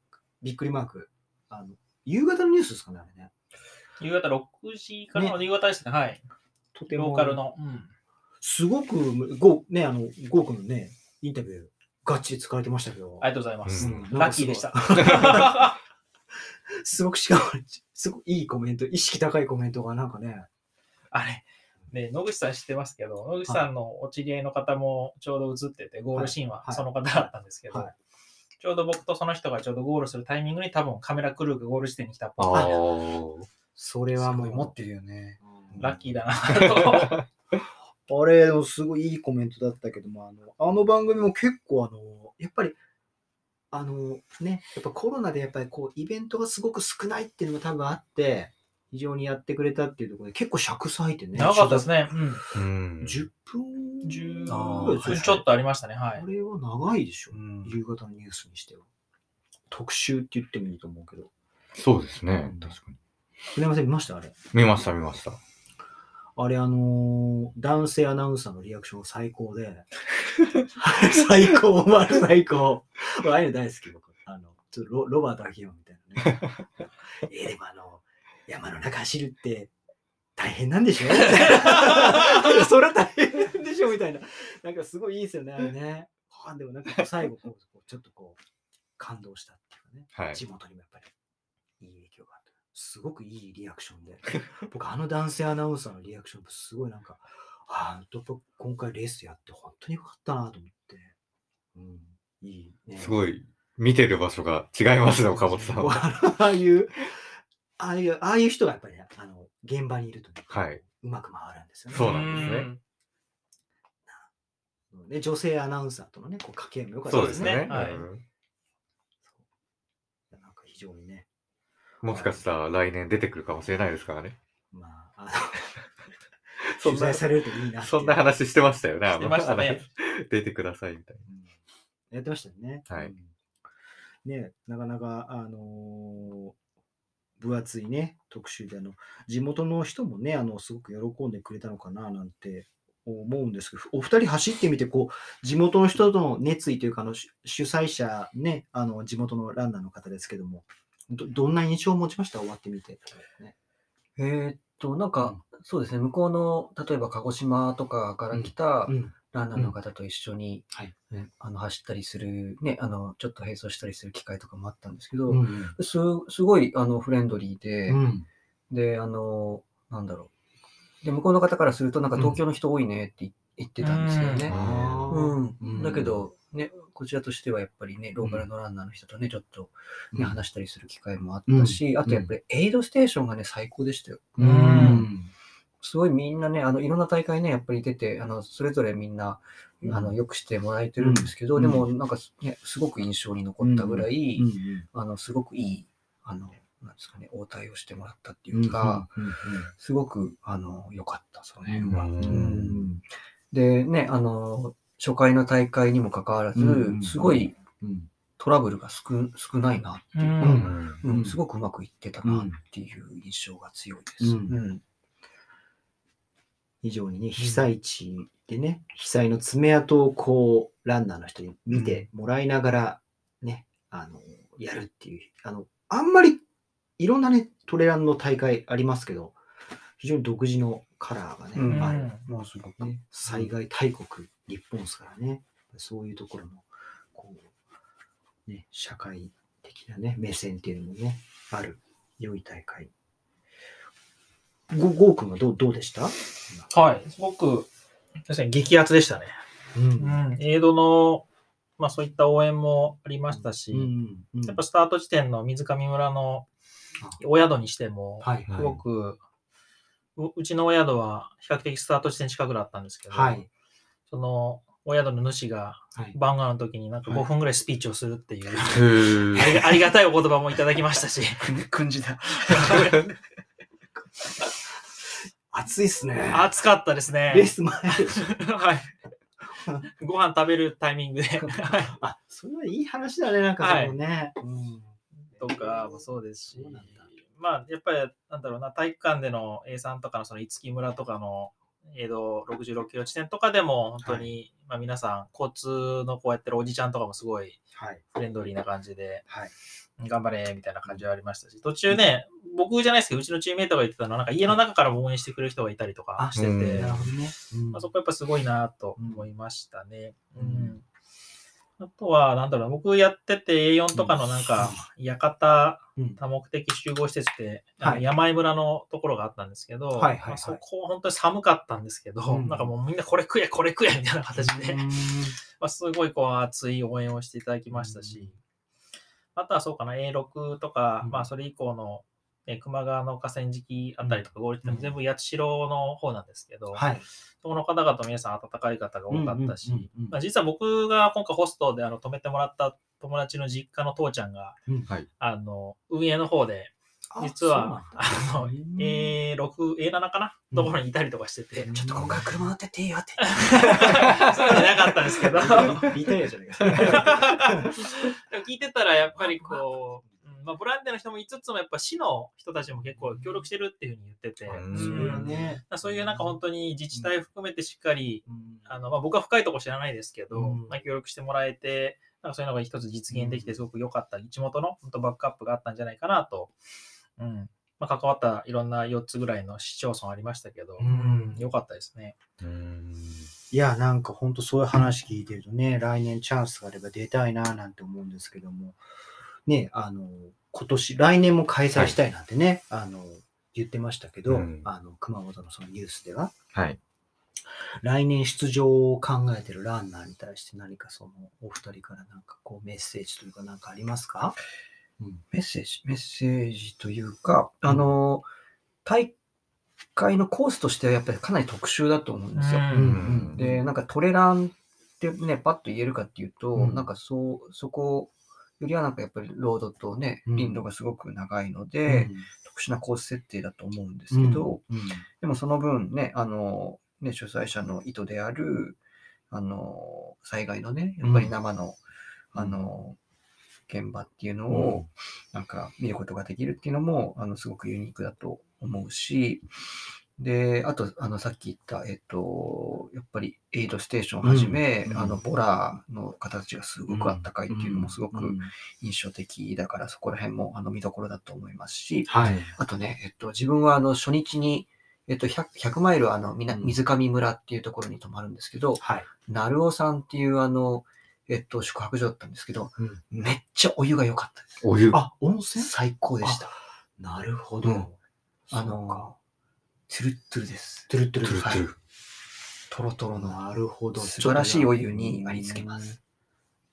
びっくりマーク、あの夕方のニュースですかね、あれね。夕方6時からの夕方ですね。はい。とてもローカルの。うんすごく、ゴーね、あの、ゴー君のね、インタビュー、がっちり使われてましたけど、ありがとうございます。うんラッキーでした。<laughs> すごくしかも、すごくいいコメント、意識高いコメントがなんかね、あれ、ね、野口さん知ってますけど、野口さんのお知り合いの方もちょうど映ってて、ゴールシーンははい。その方だったんですけど、はい。ちょうど僕とその人がちょうどゴールするタイミングに多分カメラクルーがゴール地点に来たっぽい。それはもう持ってるよね。ラッキーだなと。<laughs> あれ、すごいいいコメントだったけども、あのあの番組も結構、あの、やっぱり、あのね、やっぱコロナでやっぱりこう、イベントがすごく少ないっていうのが多分あって、非常にやってくれたっていうところで、結構尺割いてね。長かったですね。うん。うん。10分10あー分ちょっとありましたね。はいこ。れは長いでしょ、うん夕方のニュースにしては。特集って言ってもいいと思うけど。そうですねうん。確かに。船山さん見ました？あれ。見ました、見ました。あれ、あのー男性アナウンサーのリアクションが最高で、最高、丸最高。ああいうの大好き、僕。あの、ちょっとロロバート秋山みたいなね。えーでもあの、山の中走るって大変なんでしょ？<laughs> それは大変なんでしょみたいな。なんかすごいいいですよね、あれね。あでもなんか最後こう、ちょっとこう、感動したっていうかね。はい。地元にもやっぱり。すごくいいリアクションで。<laughs> 僕、あの男性アナウンサーのリアクション、すごいなんか、ああ、やっぱ今回レースやって本当によかったなと思って。うん、いいね。すごい、見てる場所が違いますね、岡本さんは。ああいう、ああいう、ああいう人がやっぱりね、あの、現場にいるとね、はい。うまく回るんですよね。そうなんですねうんで女性アナウンサーとのね、こう掛け合いもよかったでね。そうですすね。はいうんなんか非常にね、もしかしたら来年出てくるかもしれないですからね。まあ、あの <laughs> 取材されるといいなそんな話してましたよね。してましたね。出てくださいみたいうんやってましたよね。はいうんね、なかなか、あのー分厚いね、特集で、あの、地元の人もね、あの、すごく喜んでくれたのかな、なんて思うんですけど、お二人走ってみて、こう、地元の人との熱意というか、あの、主主催者、ね、あの、地元のランナーの方ですけども、どどんな印象を持ちました？終わってみて。ね、えーっと、なんか、そうですね、向こうの、例えば鹿児島とかから来たうん。ランナーの方と一緒に、はいねあの走ったりする、ね、あの、ちょっと並走したりする機会とかもあったんですけど、うん。すすごいあのフレンドリーで、うん。で、あの、なんだろう。で、向こうの方からすると、なんか東京の人多いねって言言ってたんですよね。うんだけど、ね、こちらとしてはやっぱりね、ローカルのランナーの人とね、ちょっとね、うん。話したりする機会もあったし、あとやっぱりエイドステーションがね、最高でしたよ。うん。うん。すごいみんなね、あの、いろんな大会ね、やっぱり出て、あの、それぞれみんな、うん。あの、よくしてもらえてるんですけど、うん。でも、なんか、ね、すごく印象に残ったぐらい、うん。あの、すごくいい、あの、なんですかね、応対をしてもらったっていうか、うん。すごく、あの、良かった、その辺は。で、ね、あの、初回の大会にもかかわらず、うんすごいうん。トラブルが少少ないなっていううか、ん。な。うん。うんすごくうまくいってたなっていう印象が強いです。非常にね、被災地でね、被災の爪痕をこう、ランナーの人に見てもらいながら、ね、あの、やるっていう、あの、あんまり、いろんなね、トレランの大会ありますけど、非常に独自のカラーがね、うんある、もうすごく。ね、災害大国、日本ですからね、そういうところの、こう、ね、社会的なね、目線っていうのもね、ある、良い大会。ゴゴー君はどうどうでした？はい。すごく、確かに激アツでしたね。ううん。エイドの、まあそういった応援もありましたし、うんうんやっぱスタート地点の水上村のお宿にしても、はいすごく、ううちのお宿は比較的スタート地点近くだったんですけど、はい。そのお宿の主がはい。番号の時になんかはい5分ぐらいスピーチをするっていう、<laughs> へーありがたいお言葉もいただきましたし、だ。<laughs> 暑いっすね。暑かったですね。レース前。はい。ご飯食べるタイミングで、は <laughs> いあ、それはいい話だね、なんかそのね。うんとかもそうですしそうなんだ、まあ、やっぱり、なんだろうな、体育館での A さんとかのその五木村とかの江戸66キロ地点とかでも、本当に、まあ皆さん、交通のこうやってるおじちゃんとかもすごいはい。フレンドリーな感じで、はい。頑張れみたいな感じはありましたし、途中ね、僕じゃないですけど、うちのチームメイトが言ってたのは、なんか家の中からも応援してくれる人がいたりとかしてて、うんまあ、そこやっぱすごいなと思いましたね。ううんん。あとは、なんだろうな、僕やってて A4 とかのなんか、館うん。多目的集合施設って、山井村のところがあったんですけど、そこ本当に寒かったんですけど、うん。なんかもうみんなこれ食え、これ食えみたいな形で、うん。<laughs> まあ、すごいこう熱い応援をしていただきましたし、あとはそうかな、A6 とか、うん。まあそれ以降の、えー球磨川の河川敷あたりとか、ゴールデンも全部八代の方なんですけど、はい。そこの方々皆さん温かい方が多かったし、まあ、実は僕が今回ホストであの泊めてもらった友達の実家の父ちゃんが、うん。はい。あの運営の方で実は、あの、A6、A7 かな？ところにいたりとかしてて、うん。ちょっとここから車乗ってっていいよって。<laughs> そういうのなかったんですけど、<laughs> <laughs> 聞いてたら、やっぱりこう、うんまあ、ボランティアの人もいつつも、やっぱ市の人たちも結構協力してるっていうふうに言ってて、うん。ね。そういうなんか本当に自治体含めてしっかり、うん。あのまあ、僕は深いところ知らないですけど、うん。まあ、協力してもらえて、なんかそういうのが一つ実現できて、すごく良かった、地元の本当バックアップがあったんじゃないかなと、うん。まあ、関わったいろんな4つぐらいの市町村ありましたけど、うん。良かったですね。うん。いや、なんか本当そういう話聞いてるとね、来年チャンスがあれば出たいななんて思うんですけども、ね、あの、今年、来年も開催したいなんてね、あの、言ってましたけど、うん。あの、熊本のそのニュースでは、はい。来年出場を考えてるランナーに対して何かその、お二人からなんかこうメッセージというかなんかありますか？うん。メッセージ、メッセージというか、あの、大会のコースとしてはやっぱりかなり特殊だと思うんですよ。うん。うん。で、なんかトレランってね、パッと言えるかっていうと、うん。なんかそう、そこよりはなんかやっぱりロードとね、うん。林道がすごく長いので、特殊なコース設定だと思うんですけど、うん、でもその分ね、あの、ね、主催者の意図である、あの、災害のね、やっぱり生の、あの、現場っていうのを、なんか見ることができるっていうのも、あの、すごくユニークだと思うし、で、あと、あの、さっき言った、えっと、やっぱり、エイドステーションをはじめ、うんあの、ボラの形がすごくあったかいっていうのもすごくうん印象的だから、そこら辺も、あの、見どころだと思いますし、はい。あとね、えっと、自分はあの初日に、えっと、100, 100マイルあの水上村っていうところに泊まるんですけど、はい。鳴尾さんっていうあの、えっと、宿泊所だったんですけど、うんめっちゃお湯が良かったです。お湯。あ、温泉？最高でした。なるほど。うんあの、トゥルットゥルです。トゥルットゥルトゥルトゥルトロトロの。なるほど。素晴らしいお湯にありつけます。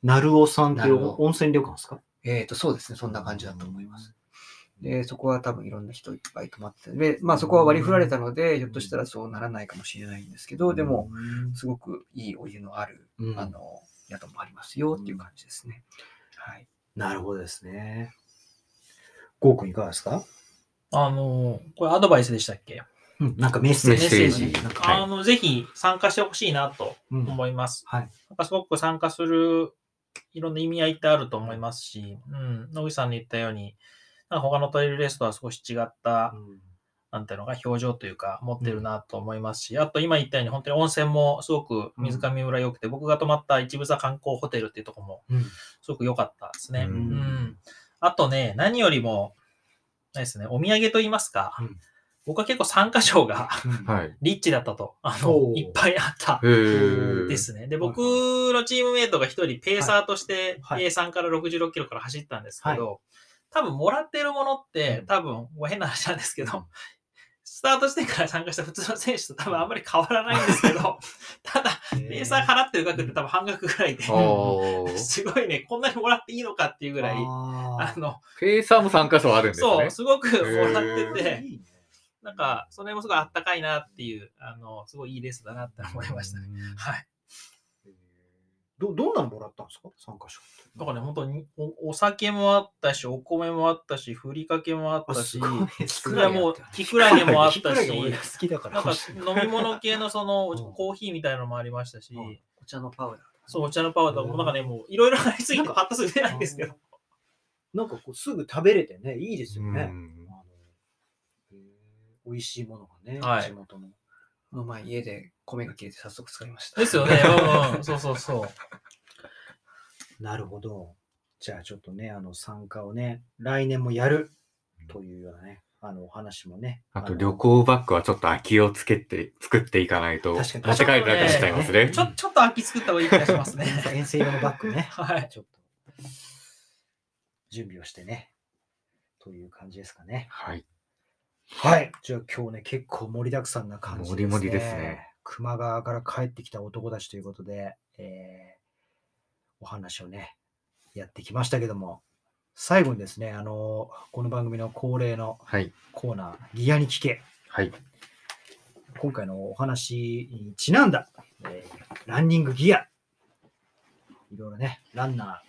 なるおさんっていうなるお温泉旅館ですか？えっと、そうですね。そんな感じだと思います。で、そこは多分いろんな人いっぱい泊まってて、で、まあそこは割り振られたので、ひょっとしたらそうならないかもしれないんですけど、でも、、すごくいいお湯のある、うんあの、宿もありますよっていう感じですね。はい。なるほどですね。ゴーくんいかがですか？あの、これアドバイスでしたっけ？うん、なんかメッセージ。メッセージあの、ぜひ参加してほしいなとうん思います。はい。なんかすごく参加するいろんな意味合いってあると思いますし、うん、野口さんの言ったように、なんか他のトイレレースとは少し違った、なんていうのか、表情というか、持ってるなと思いますし、あと今言ったように、本当に温泉もすごく水上村良くて、僕が泊まった一部座観光ホテルっていうところもうんすごく良かったですね。ううんん。あとね、何よりも、ないですね、お土産と言いますか、うん僕は結構参加賞がはい。リッチだったと、あの、いっぱいあった。ですね。で、はい僕のチームメイトが一人ペーサーとしてはい。A3 から66キロから走ったんですけど、多分もらってるものって、うん。多分、もう変な話なんですけど、スタートしてから参加した普通の選手と多分あんまり変わらないんですけど、<laughs> ただ、ペーサー払ってる額って多分半額ぐらいで、<laughs> すごいね、こんなにもらっていいのかっていうぐらい、ああの、ペーサーも参加賞あるんですね。そう、すごくもらってーて、なんか、それもすごいあったかいなっていう、あの、すごいいいレースだなって思いましたね。はい。どどんなのもらったんですか？参加賞って。だからね、本当におお酒もあったし、お米もあったし、ふりかけもあったし、いいやもう、キクラゲもあったし、俺が好きだからなんか飲み物系のそのうんコーヒーみたいなのもありましたし、うんお茶のパウダー。そう、お茶のパウダーもなんかね、もういろいろありすぎてパッとすぐ出ないんですけど。なんかこうすぐ食べれてね、いいですよね。美味しいものがね、はい地元の。この前家で米が切れて早速使いました。ですよね。<laughs> うんうん、そうそうそう。なるほど。じゃあちょっとね、あの参加をね、来年もやるというようなね、あのお話もね。あとの旅行バッグはちょっと空きをつけて、作っていかないと、持確かに帰るだけしちゃいますねち。ょちょっと秋作った方がいい気がしますね。<laughs> 遠征用のバッグね、はい。ちょっと準備をしてね、という感じですかね。はい。はい。じゃあ今日ね、結構盛りだくさんな感じですね。盛り盛りですね。熊川から帰ってきた男たちということで、えーお話をね、やってきましたけども、最後にですね、あのこの番組の恒例のはい。コーナー、ギアに聞け。はい。今回のお話にちなんだ、えーランニングギア。いろいろね、ランナ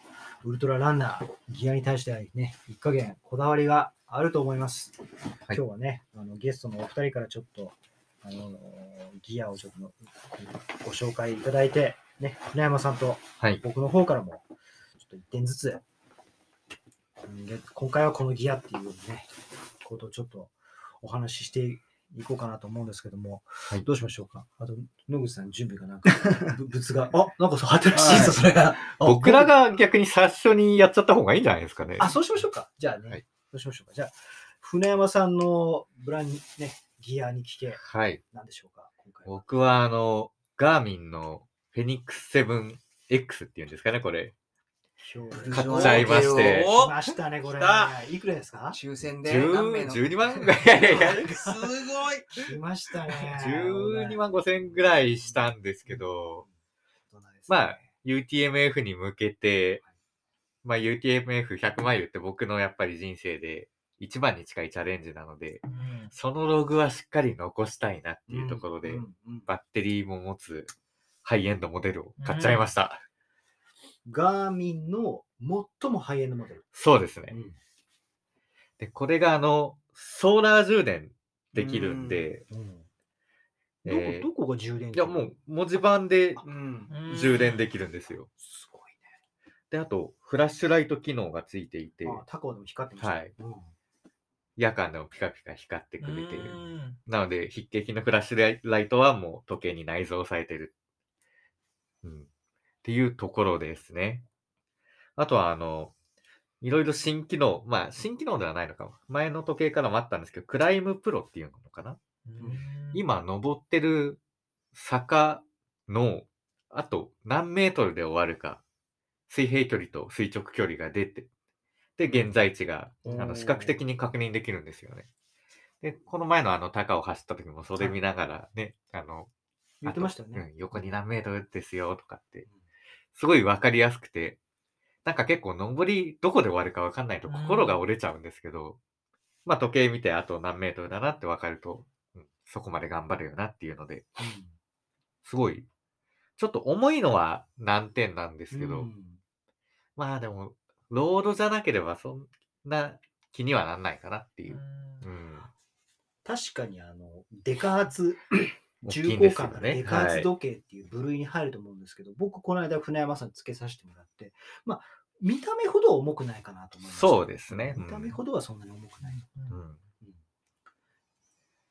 ー、ウルトラランナー、ギアに対してはね、一加減こだわりがあると思います。はい今日はね、あのゲストのお二人からちょっと、あのギアをちょっとご紹介いただいて、ね、船山さんとはい。僕の方からも、ちょっと1点ずつ、うんで今回はこのギアっていうね、ことをちょっとお話ししていこうかなと思うんですけども、はいどうしましょうか？あと、野口さん、準備がなんか、<laughs> ぶ物が、あなんかそう、新しいぞ、それが。あ僕らが逆に最初にやっちゃった方がいいんじゃないですかね。あ、そうしましょうか。じゃあね、うしましょうか。じゃあ、船山さんのブランね、ギアに聞け、はい。なんでしょうか、今回は。僕はあの、ガーミンのフェニックス 7X っていうんですかね、これ。表買っちゃいまして来ましたね、これ。いくらですか？抽選で何名10の12万？<laughs> いやいやいや、すごい。来ましたね。12万5千ぐらいしたんですけど、まあ、UTMF に向けて、まあ UTMF100 マイルって僕のやっぱり人生で一番に近いチャレンジなので、そのログはしっかり残したいなっていうところで、うんうんバッテリーも持つハイエンドモデルを買っちゃいました。ガーミンの最もハイエンドモデル。そうですね。うんで、これがあの、ソーラー充電できるんで、どえーこどこが充電器？いやもう文字盤でうん。充電できるんですよ。すで、あと、フラッシュライト機能がついていてね。、あ、タコでも光ってました。はいうん夜間でもピカピカ光ってくれてうる。んなので、筆記のフラッシュライトはもう時計に内蔵されてる。うん。っていうところですね。あとは、あの、いろいろ新機能、まあ、新機能ではないのかも。前の時計からもあったんですけど、クライムプロっていうのかな今、登ってる坂の、あと何メートルで終わるか、水平距離と垂直距離が出て、で、現在地が、あの、視覚的に確認できるんですよね。で、この前のあの、高を走った時もそれ見ながらね、あの、言ってましたよね。うん、横に何メートルですよとかって、すごいわかりやすくて、なんか結構登りどこで終わるかわかんないと心が折れちゃうんですけど、まあ時計見てあと何メートルだなってわかると、うんそこまで頑張るよなっていうので、すごい、ちょっと重いのは難点なんですけど、うんまあでも、ロードじゃなければそんな気にはなんないかなっていう。うん。確かにあのデカーツ大きい重厚感がデカーツ時計っていう部類に入ると思うんですけど、僕この間船山さんにつけさせてもらってまあ見た目ほどは重くないかなと思いますそうですね。見た目ほどはそんなに重くない、うん。うん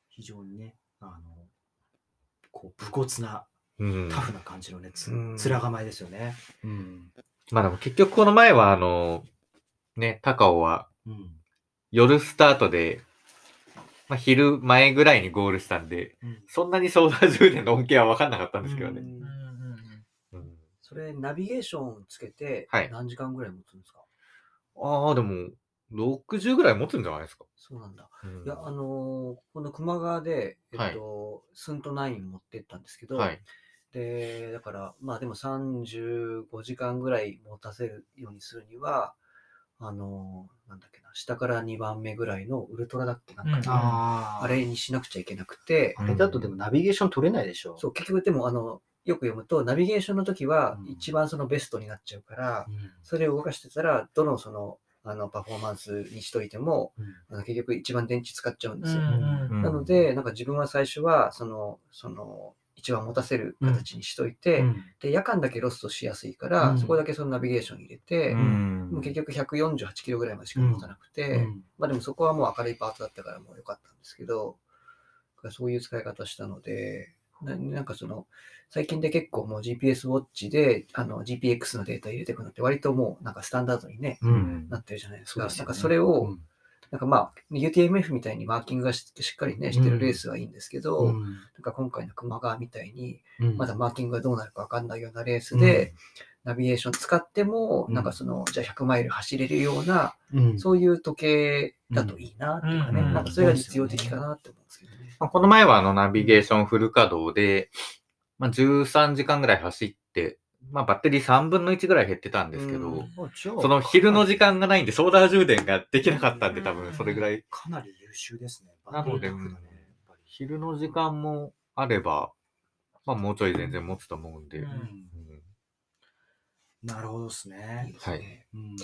非常にねあのこう武骨なうん。タフな感じのね、つうん面構えですよね。うんまあでも結局この前はあの、ね、高尾はうん夜スタートで、まあ昼前ぐらいにゴールしたんで、うんそんなにソーラー充電の恩恵は分かんなかったんですけどね。うんうんそれ、ナビゲーションつけてはい何時間ぐらい持つんですか、ああ、でも、60ぐらい持つんじゃないですか。そうなんだ。うんいや、あのーこの熊川で、えっと、スント9持ってったんですけど、はい。で、だから、まあでも35時間ぐらい持たせるようにするには、あのーなんだっけな、下から2番目ぐらいのウルトラだっけなんか、うん。あー。あれにしなくちゃいけなくて、あれだとでもナビゲーション取れないでしょ。そう、結局でも、あの、よく読むと、ナビゲーションの時はうん。一番そのベストになっちゃうから、うん。それを動かしてたら、どのその、あの、パフォーマンスにしといても、あの結局一番電池使っちゃうんですよ。うん。なので、なんか自分は最初は、その、その、一番持たせる形にしといて、うん。で、夜間だけロストしやすいから、うん。そこだけそのナビゲーション入れて、うん。もう結局148キロぐらいまでしか持たなくて、うん。まあでもそこはもう明るいパートだったからもう良かったんですけど、そういう使い方したので、ななんかその、最近で結構もう GPS ウォッチであの GPX のデータ入れていくのって割ともうなんかスタンダードにね、うん。なってるじゃないですか。すよね。なんかそれを、うんなんかまあ UTMF みたいにマーキングがししっかりね、してるレースはいいんですけど、うん。なんか今回の熊川みたいに、うん。まだマーキングがどうなるかわかんないようなレースで、ナビゲーション使っても、うん。なんかその、じゃあ100マイル走れるような、うん。そういう時計だといいなっていうかね、うん。なんかそれが実用的かなって思うんですけどね。まあこの前はあのナビゲーションフル稼働で、まあ、13時間ぐらい走って、まあ、バッテリー3分の1ぐらい減ってたんですけど、うんその昼の時間がないんで、ソーラー充電ができなかったんで、多分それぐらい。かなり優秀ですね。なので、昼の時間もあれば、まあ、もうちょい全然持つと思うんで。なるほどですね。はい。うん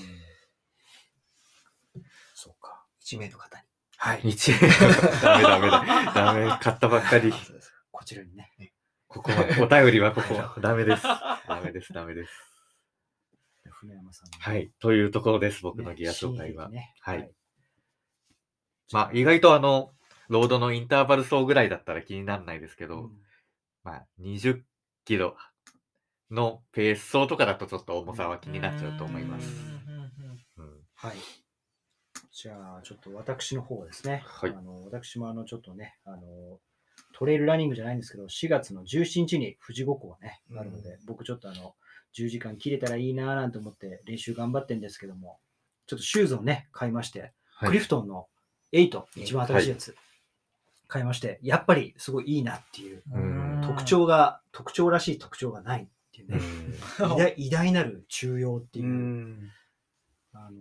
そうか。1名の方に。はい。日ダメダメだ。ダメ。買ったばっかり。<laughs> こちらにね。ここは、お便りはここ。<laughs> ダメです。ダメです、ダメです。船山さんの。はい。というところです、僕ねのギア紹介は。ねはい。まあ、意外とあの、ロードのインターバル走ぐらいだったら気にならないですけど、うんまあ、20キロのペース走とかだとちょっと重さは気になっちゃうと思います。うんはい。じゃあ、ちょっと私の方ですね。はいあの私もあの、ちょっとね、あの、トレイルランニングじゃないんですけど、4月の17日に富士五湖がね、あるので、僕ちょっとあの、10時間切れたらいいなーなんて思って練習頑張ってるんですけども、ちょっとシューズをね、買いまして、はいクリフトンの8、一番新しいやつ、買いまして、やっぱりすごいいいなっていう、うん特徴が、特徴らしい特徴がないっていうね、うん偉大偉大なる中庸っていう、ん。あの、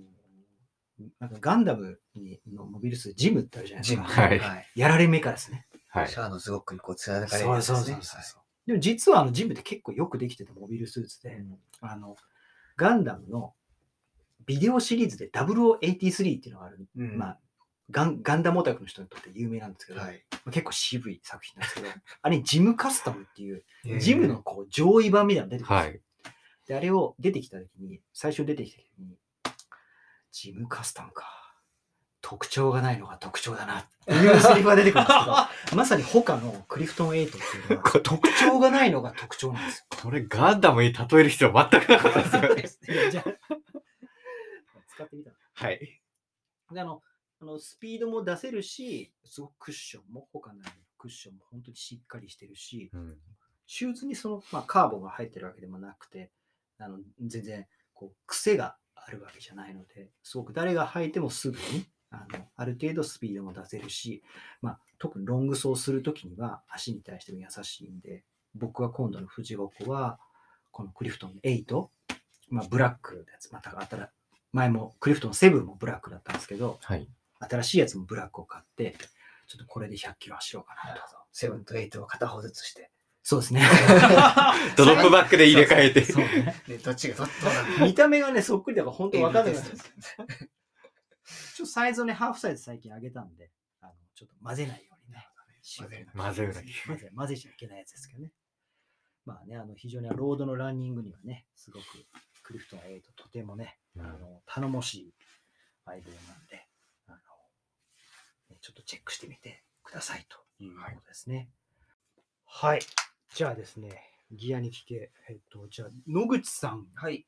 なんかガンダムにのモビルスジムってあるじゃないですか。はいはい。やられ目からですね。はいシ。ャアのズゴックにこう貫かれるそうやつですねそうそうそう。そう。でも実はあのジムって結構よくできてたモビルスーツで、あの、ガンダムのビデオシリーズで0083っていうのがある、うんまあ、ガンガンダムオタクの人にとって有名なんですけど、はい。まあ結構渋い作品なんですけど、<laughs> あれジムカスタムっていう、へージムのこう上位版みたいなの出てくるんですよ。はい。で、あれを出てきたときに、最初出てきたときに、ジムカスタムか。特徴がないのが特徴だなっていうセリフが出てくるんですけど、<laughs> まさに他のクリフトン8っていうのは、<laughs> 特徴がないのが特徴なんですこれガンダムに例える必要全くなかったですよね。<laughs> よ。じゃあ使ってみたのはい。であのあのスピードも出せるし、すごくクッションも、他のクッションも本当にしっかりしてるし、うんシューズにその、まあ、カーボンが入ってるわけでもなくて、あの全然こう癖があるわけじゃないので、すごく誰が履いてもすぐにあのある程度スピードも出せるし、まあ、特にロング走するときには足に対しても優しいんで、僕は今度の富士五湖は、このクリフトン8、まあ、ブラックのやつ、また新前もクリフトン7もブラックだったんですけど、はい。新しいやつもブラックを買って、ちょっとこれで100キロ走ろうかなと。セブンとエイトを片方ずつして。そうですね。<laughs> ドロップバックで入れ替えて。そうね。ね、どっちがどっちが見た目がね、そっくりだから本当わかんないテちょっとサイズをね、ハーフサイズ最近上げたんで、あのちょっと混ぜないようにね。混ぜない混ぜない混ぜ混ぜちゃいけないやつですけどね。まあね、あの非常にロードのランニングにはね、すごくクリフトン8とてもね、あの頼もしい相棒なんで、あのねちょっとチェックしてみてくださいということですね。はい。じゃあですね、ギアに来て、えっと、じゃあ、野口さんはい。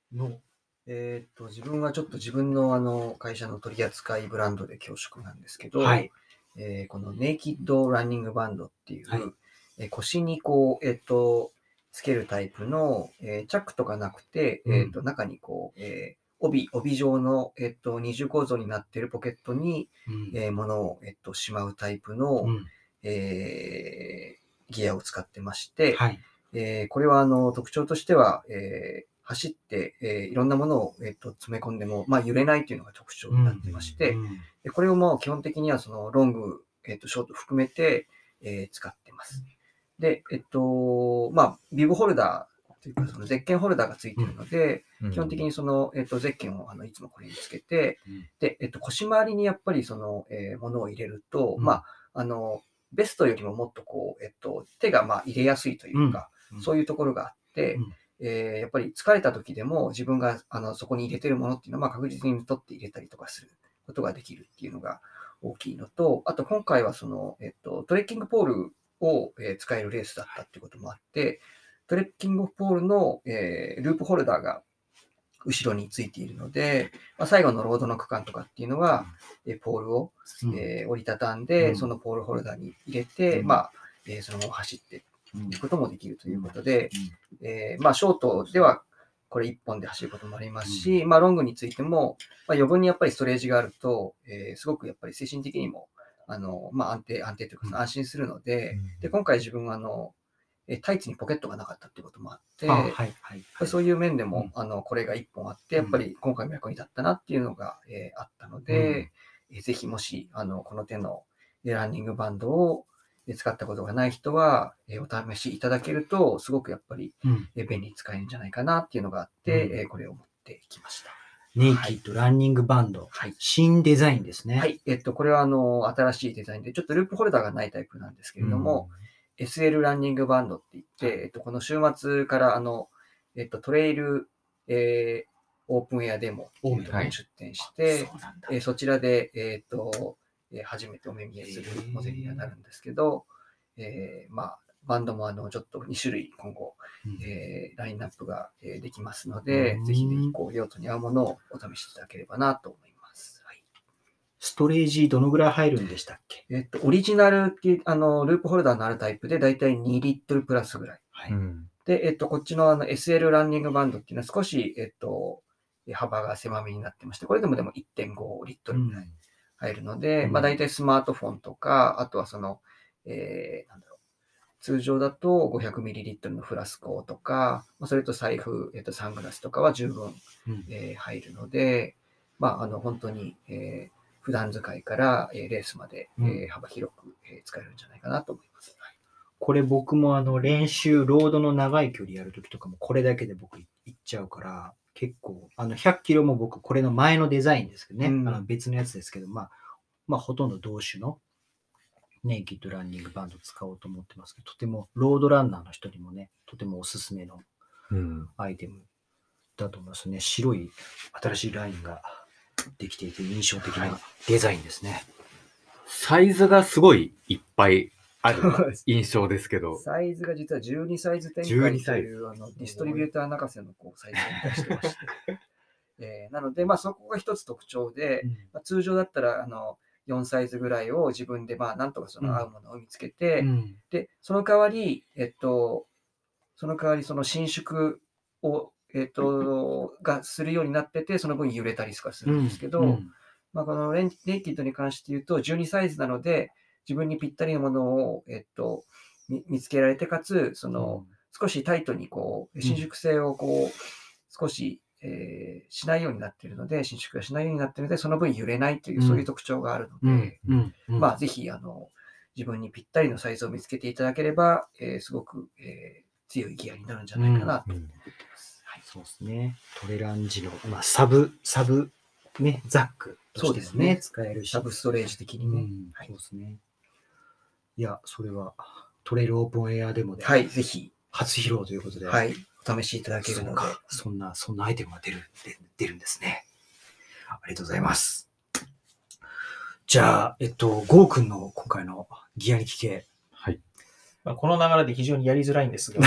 の、えーっと、自分はちょっと自分のあの会社の取り扱いブランドで恐縮なんですけど、はい。えーこのネイキッドランニングバンドっていう、はいえー腰にこう、えーっと、つけるタイプの、えーチャックとかなくて、うんえーっと、中にこう、えー帯、帯状の、えーっと、二重構造になっているポケットに、うんえー物を、えーっと、しまうタイプの、うんえーギアを使ってまして、はい。えーこれはあの特徴としては、えー走って、えーいろんなものを、えーと詰め込んでも、まあ、揺れないというのが特徴になってまして、うんでこれをもう基本的にはそのロング、えーとショート含めて、えー使ってます。で、えっと、まあ、ビブホルダーというか、そのゼッケンホルダーがついているので、基本的にその、えっと、ゼッケンをあのいつもこれにつけて、うん。で、えっと、腰回りにやっぱりその、えーものを入れると、うん。まあ、あの、ベストよりももっとこう、えっと、手がまあ入れやすいというか、うん。そういうところがあって、うんえーやっぱり疲れた時でも自分があのそこに入れてるものっていうのはまあ確実に取って入れたりとかすることができるっていうのが大きいのと、あと今回はその、えっと、トレッキングポールを、えー使えるレースだったっていうこともあって、トレッキングポールの、えーループホルダーが後ろについているので、まあ、最後のロードの区間とかっていうのは、えーポールを、うん。えー折りたたんで、うん。そのポールホルダーに入れて、うん。まあ、えーそのまま走ってうん。いくこともできるということで、えーまあ、ショートではこれ1本で走ることもありますし、まあ、ロングについても、まあ、余分にやっぱりストレージがあると、えーすごくやっぱり精神的にもあの、まあ、安定、安定というか安心するので、で今回自分はあの、えータイツにポケットがなかったっていうこともあって、あはいはいやっぱりそういう面でも、うん。あのこれが1本あって、やっぱり今回も役に立ったなっていうのが、えーあったので、えーぜひもしあのこの手のえーランニングバンドをえー使ったことがない人は、えーお試しいただけると、すごくやっぱりうんえー便利に使えるんじゃないかなっていうのがあって、うんえーこれを持ってきました。ネイキッドランニングバンド。はい。新デザインですね。はい。えっと、これはあの、新しいデザインで、ちょっとループホルダーがないタイプなんですけれども、SL ランニングバンドって言って、えっと、この週末からあの、えっと、トレイル、えーオープンエアデモ出展して、そうなんだえーそちらで、えっと、えー初めてお目見えするモデルにはなるんですけど、えーまあ、バンドもあの、ちょっと2種類今後、うんえーラインナップが、えーできますのでうん、ぜひぜひ、こう、用途に合うものをお試しいただければなと思います。はい。ストレージどのぐらい入るんでしたっけ？えっと、オリジナルっていう、あの、ループホルダーのあるタイプで、だいたい2リットルプラスぐらい。はうん。で、えっと、こっちのあの SL ランニングバンドっていうのは少し、えっと、え幅が狭めになってまして、これでもでも1.5リットルぐらい入るので、うん。まあ大体スマートフォンとか、あとはその、えー、なんだろう、通常だと 500ml のフラスコとか、まあそれと財布、えっと、サングラスとかは十分、うん。えー入るので、まあ、あの、本当に、えー普段使いから、えーレースまで、うん。えー幅広く、えー使えるんじゃないかなと思います。はい。これ僕もあの練習、ロードの長い距離やるときとかもこれだけで僕行っちゃうから、結構、あの100キロも僕これの前のデザインですけどね、うんあの別のやつですけど、まあ、まあほとんど同種のネイキッドランニングバンド使おうと思ってますけど、とてもロードランナーの人にもね、とてもおすすめのうん。アイテムだと思いますね。白い新しいラインができていて印象的なデザインですね。サイズがすごいいっぱいある <laughs> 印象ですけど、サイズが実は12サイズ展開12サイズ。というあのディストリビューター泣かせのこうサイズを出してまして、<laughs> えーなので、まあ、そこが一つ特徴で、まあ、通常だったらあの4サイズぐらいを自分でまあなんとかその合うものを見つけて、うん。で、その代わり、えっと、その代わりその伸縮を、えっと、がするようになってて、その分揺れたりとかするんですけど、うん。まあ、このレンネイキッドに関して言うと、12サイズなので、自分にぴったりのものを、えっと、見見つけられて、かつ、その、少しタイトにこう、伸縮性をこう、少し、えーしないようになっているので、伸縮がしないようになっているので、その分揺れないという、うん。そういう特徴があるのうん。で、まあ、ぜひ、あの、自分にぴったりのサイズを見つけていただければ、えーすごく、えー強いギアになるんじゃないかなと思ってます。はい。そうですね。トレランジの、まあ、サブ、サブ、ね、ザックとしてもね、そうですね。使えるし。サブストレージ的にね。うん。はい。そうですね。いや、それはトレイルオープンエアデモではい、ぜひ、初披露ということで、はい、お試しいただけるので、か、そんな、そんなアイテムが出る、で出るんですね。ありがとうございます。じゃあ、えっと、ゴーくんの今回のギアに聞け。はい。まあ、この流れで非常にやりづらいんですが、と、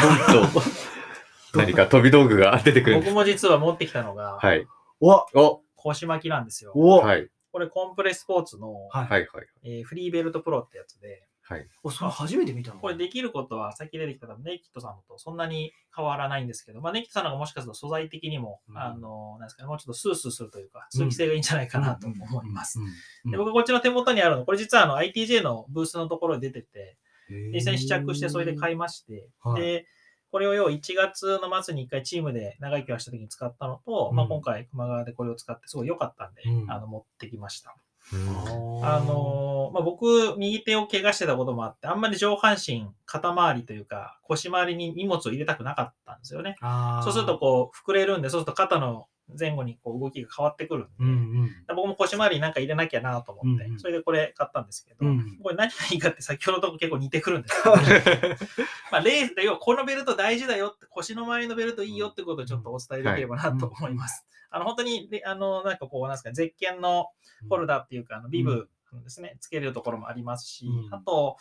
<laughs> 何か飛び道具が出てくるんです。僕も実は持ってきたのが、はい。おお腰巻きなんですよ。おはい。これコンプレスポーツの、はい。はい。はい。えーフリーベルトプロってやつで、はい。お、それ初めて見たの？これできることは、さっき出てきたネイキッドさんのとそんなに変わらないんですけど、まあ、ネイキッドさんの方がもしかすると素材的にも、うんあの、なんですかね、もうちょっとスースーするというか、通気性がいいんじゃないかなと思います。うん。で僕こっちの手元にあるの、これ実はあの ITJ のブースのところに出てて、うん実際に試着してそれで買いまして、はいで、これを要1月の末に1回チームで長生きをした時に使ったのと、うんまあ、今回熊川でこれを使ってすごい良かったんで、うんあの持ってきました。うんあのーまあ、僕、右手を怪我してたこともあって、あんまり上半身、肩周りというか、腰周りに荷物を入れたくなかったんですよね。そうすると、こう、膨れるんで、そうすると肩の前後にこう動きが変わってくるんで、うんうん。僕も腰周りになんか入れなきゃなと思って、うんうん。それでこれ買ったんですけど、うん。これ何がいいかって先ほどのとこ結構似てくるんですけど、<laughs> まあレースで要はこのベルト大事だよって、腰の周りのベルトいいよってことをちょっとお伝えできればなと思います。あの本当にであのなんかこうなんですかゼッケンのホルダーっていうかあのビブですね、つけるところもありますし、うん。あと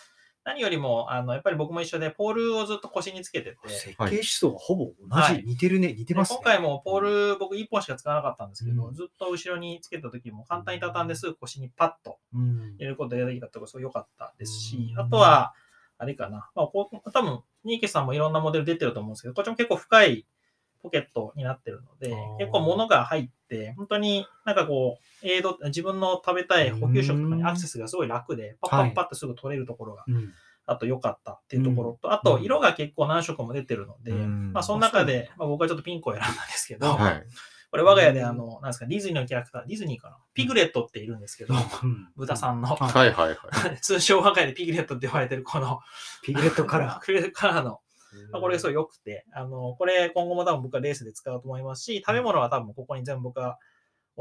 何よりもあのやっぱり僕も一緒でポールをずっと腰につけてて。設計思想がほぼ同じ、はい。似てるね、似てでますね。今回もポール、僕1本しか使わなかったんですけど、うん。ずっと後ろにつけた時も簡単に畳んですぐ腰にパッとうん。入れることができたってことがすごい良かったですし、うん。あとは、あれかな、まあ、こう多分、ニーケさんもいろんなモデル出てると思うんですけど、こっちも結構深いポケットになってるのであー、結構物が入って、本当になんかこう、エイド、自分の食べたい補給食とかにアクセスがすごい楽で、パッパッパッとすぐ取れるところが、うんあと良かったっていうところと、あうんと色が結構何色も出てるので、うんまあその中で、まあ、僕はちょっとピンクを選んだんですけど、はい。これ我が家であの、なんですか、ディズニーのキャラクター、ディズニーかなピグレットっているんですけど、うん豚さんの、はいはい。はい。はい。通称我が家でピグレットって呼ばれてるこのピグレットカラ <laughs> ピグレットカラーの、ー。まあこれすごい良くて、あの、これ今後も多分僕はレースで使うと思いますし、食べ物は多分ここに全部僕は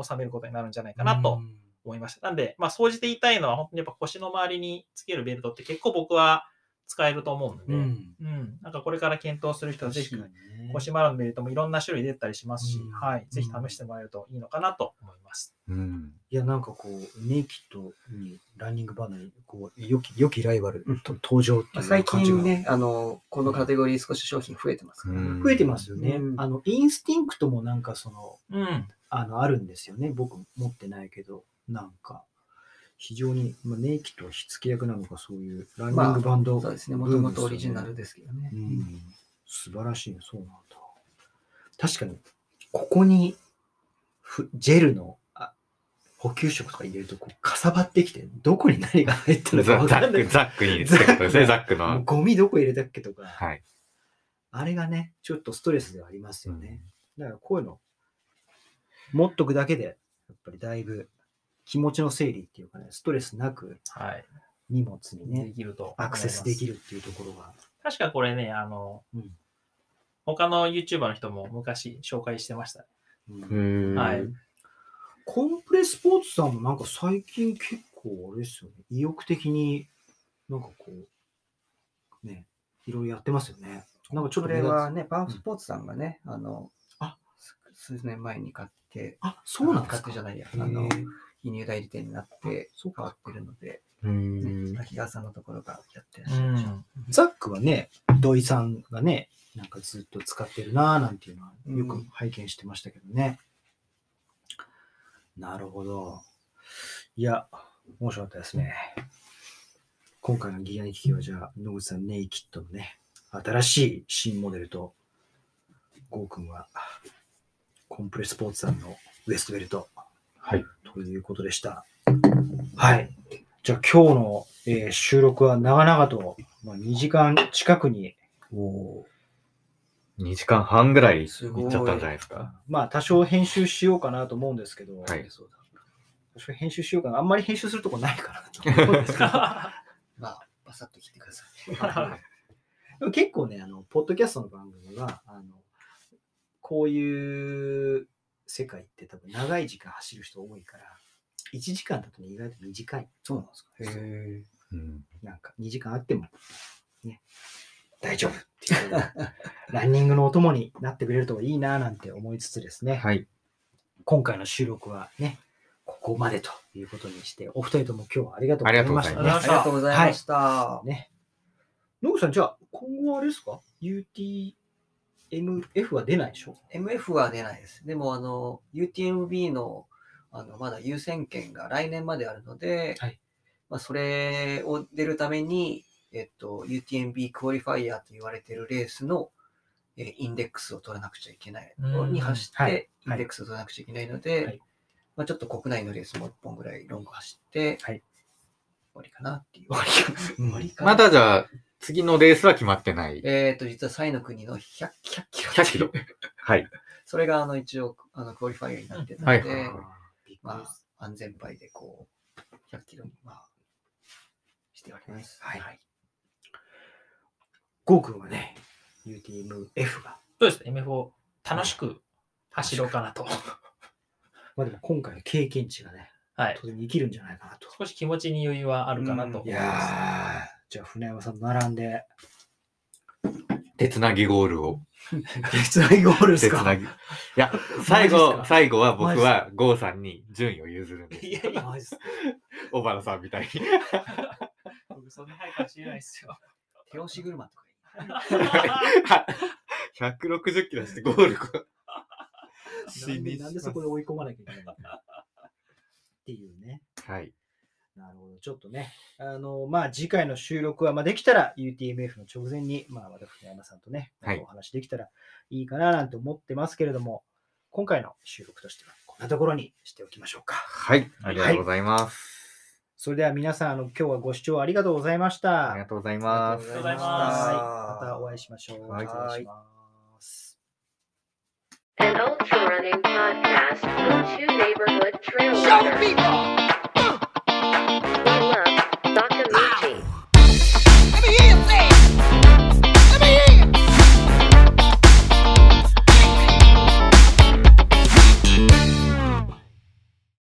収めることになるんじゃないかなと思いました。なんで、まあ、総じて言いたいのは、本当にやっぱ腰の周りにつけるベルトって結構僕は使えると思うので、ううん、ん。なんかこれから検討する人はぜひね腰回りのベルトもいろんな種類出たりしますし、うんはい、ぜひ試してもらえるといいのかなと思います。うん。いや、なんかこう、ネイキッドにランニングバナーに、こう、良き、良きライバルと登場っていう感じが近ね、あの、このカテゴリー少し商品増えてますからね。うん増えてますよね。うんあの、インスティンクトもなんかその、うん。あの、あるんですよね。僕持ってないけど、なんか、非常に、まあ、ネイキッドは火付け役なのか、そういうランニングバンド、そうですね、もともとオリジナルですけどね。うん、素晴らしいね、そうなんだ。確かに、ここにふジェルのあ補給色とか入れるとこうかさばってきて、どこに何が入ったのかザザわかんないック、ザックにってことですね、ザックの。ゴミどこ入れたっけとか、はい。あれがね、ちょっとストレスではありますよね。だからこういうの、持っとくだけで、やっぱりだいぶ気持ちの整理っていうかね、ストレスなくはい。荷物にでね、きると。アクセスできる。るっていうところが。確かこれね、あの、うん他の YouTuber の人も昔紹介してました。うんうんはい。コンプレスポーツさんもなんか最近結構あれですよね、意欲的になんかこう、ね、いろいろやってますよね。なんかちょっことれ目立つはね、パワースポーツさんがね、あの、あ数年前に買って、あ、そうなんですか買ってじゃないや、あの、輸入代理店になってそうか変わってるので、うんね滝川さんのところがやってらっうしゃるでしょん。ザックはね、土井さんがね、なんかずっと使ってるなぁなんていうのはうんよく拝見してましたけどね。なるほど。いや、面白かったですね。今回のギアニ機器はじゃあ、野口さんネイキッドのね、新しい新モデルと、ゴーくんはコンプレスポーツさんのウエストベルトはい。ということでした。はい。じゃあ今日の、えー収録は長々と、まあ、2時間近くに、2時間半ぐらいいっちゃったんじゃないですか？まあ多少編集しようかなと思うんですけど、はいそうだ多少編集しようかな。あんまり編集するとこないかなと思うんですけど <laughs> まあ、バサッと切ってください。でも結構ね、あの、ポッドキャストの番組は、あの、こういう世界って多分長い時間走る人多いから、1時間だとね、意外と短い。そうなんですか。へうんなんか2時間あっても、ね、大丈夫っていう、<laughs> ランニングのお供になってくれるといいななんて思いつつですね、はい。今回の収録はね、ここまでということにして、お二人とも今日はありがとうございました、ね。あありがとうございました。ね。野口さん、じゃあ、今後はあれですか？?UTMF は出ないでしょ？MF は出ないです。でも、あの、UTMB の、あの、まだ優先権が来年まであるので、はい。まあ、それを出るために、えっと、UTMB クオリファイヤーと言われているレースの、えーインデックスを取らなくちゃいけない、うん。に走って、はい。インデックスを取らなくちゃいけないので、はい。まあ、ちょっと国内のレースも1本ぐらいロング走って、はい。終わりかなっていう。終わりか。<laughs> 終わりかな。まだじゃあ、次のレースは決まってない。えっと、実はサイの国の100 100キロ。100キロ。はい。<laughs> それが、あの、一応、あの、クオリファイアになってたので、はいはいはいびっくりまですあ、安全牌でこう、100キロに、まあ、しております。はいゴーくんはね、UTMF が、そうですね、MF を楽しく走ろうかなと。まあでも今回の経験値がね、はい。とても生きるんじゃないかなと。少し気持ちに余裕はあるかなと思いいます。やー、じゃあ船山さんと並んで、手つなぎゴールを。別なゴールですか？手つなぎ。いや、最後、最後は僕はゴーさんに順位を譲るんです。いやいや、マジっすか？小原さんみたいに。僕そんな早く走れないですよ。手押し車とか160キロしてゴール。なんでなんでそこで追い込まなきゃいけないのかっていうね。はい。なるほど。ちょっとね、あの、まあ、次回の収録は、まあ、できたら UTMF の直前に、まあ、私、船山さんとね、はいお話できたらいいかななんて思ってますけれども、今回の収録としては、こんなところにしておきましょうか。はい。ありがとうございます。それでは皆さん、あの、今日はご視聴ありがとうございました。ありがとうございます。ありがとうございますはい。またお会いしましょう。はい失礼します。Running podcast neighborhood trail Show people! Love.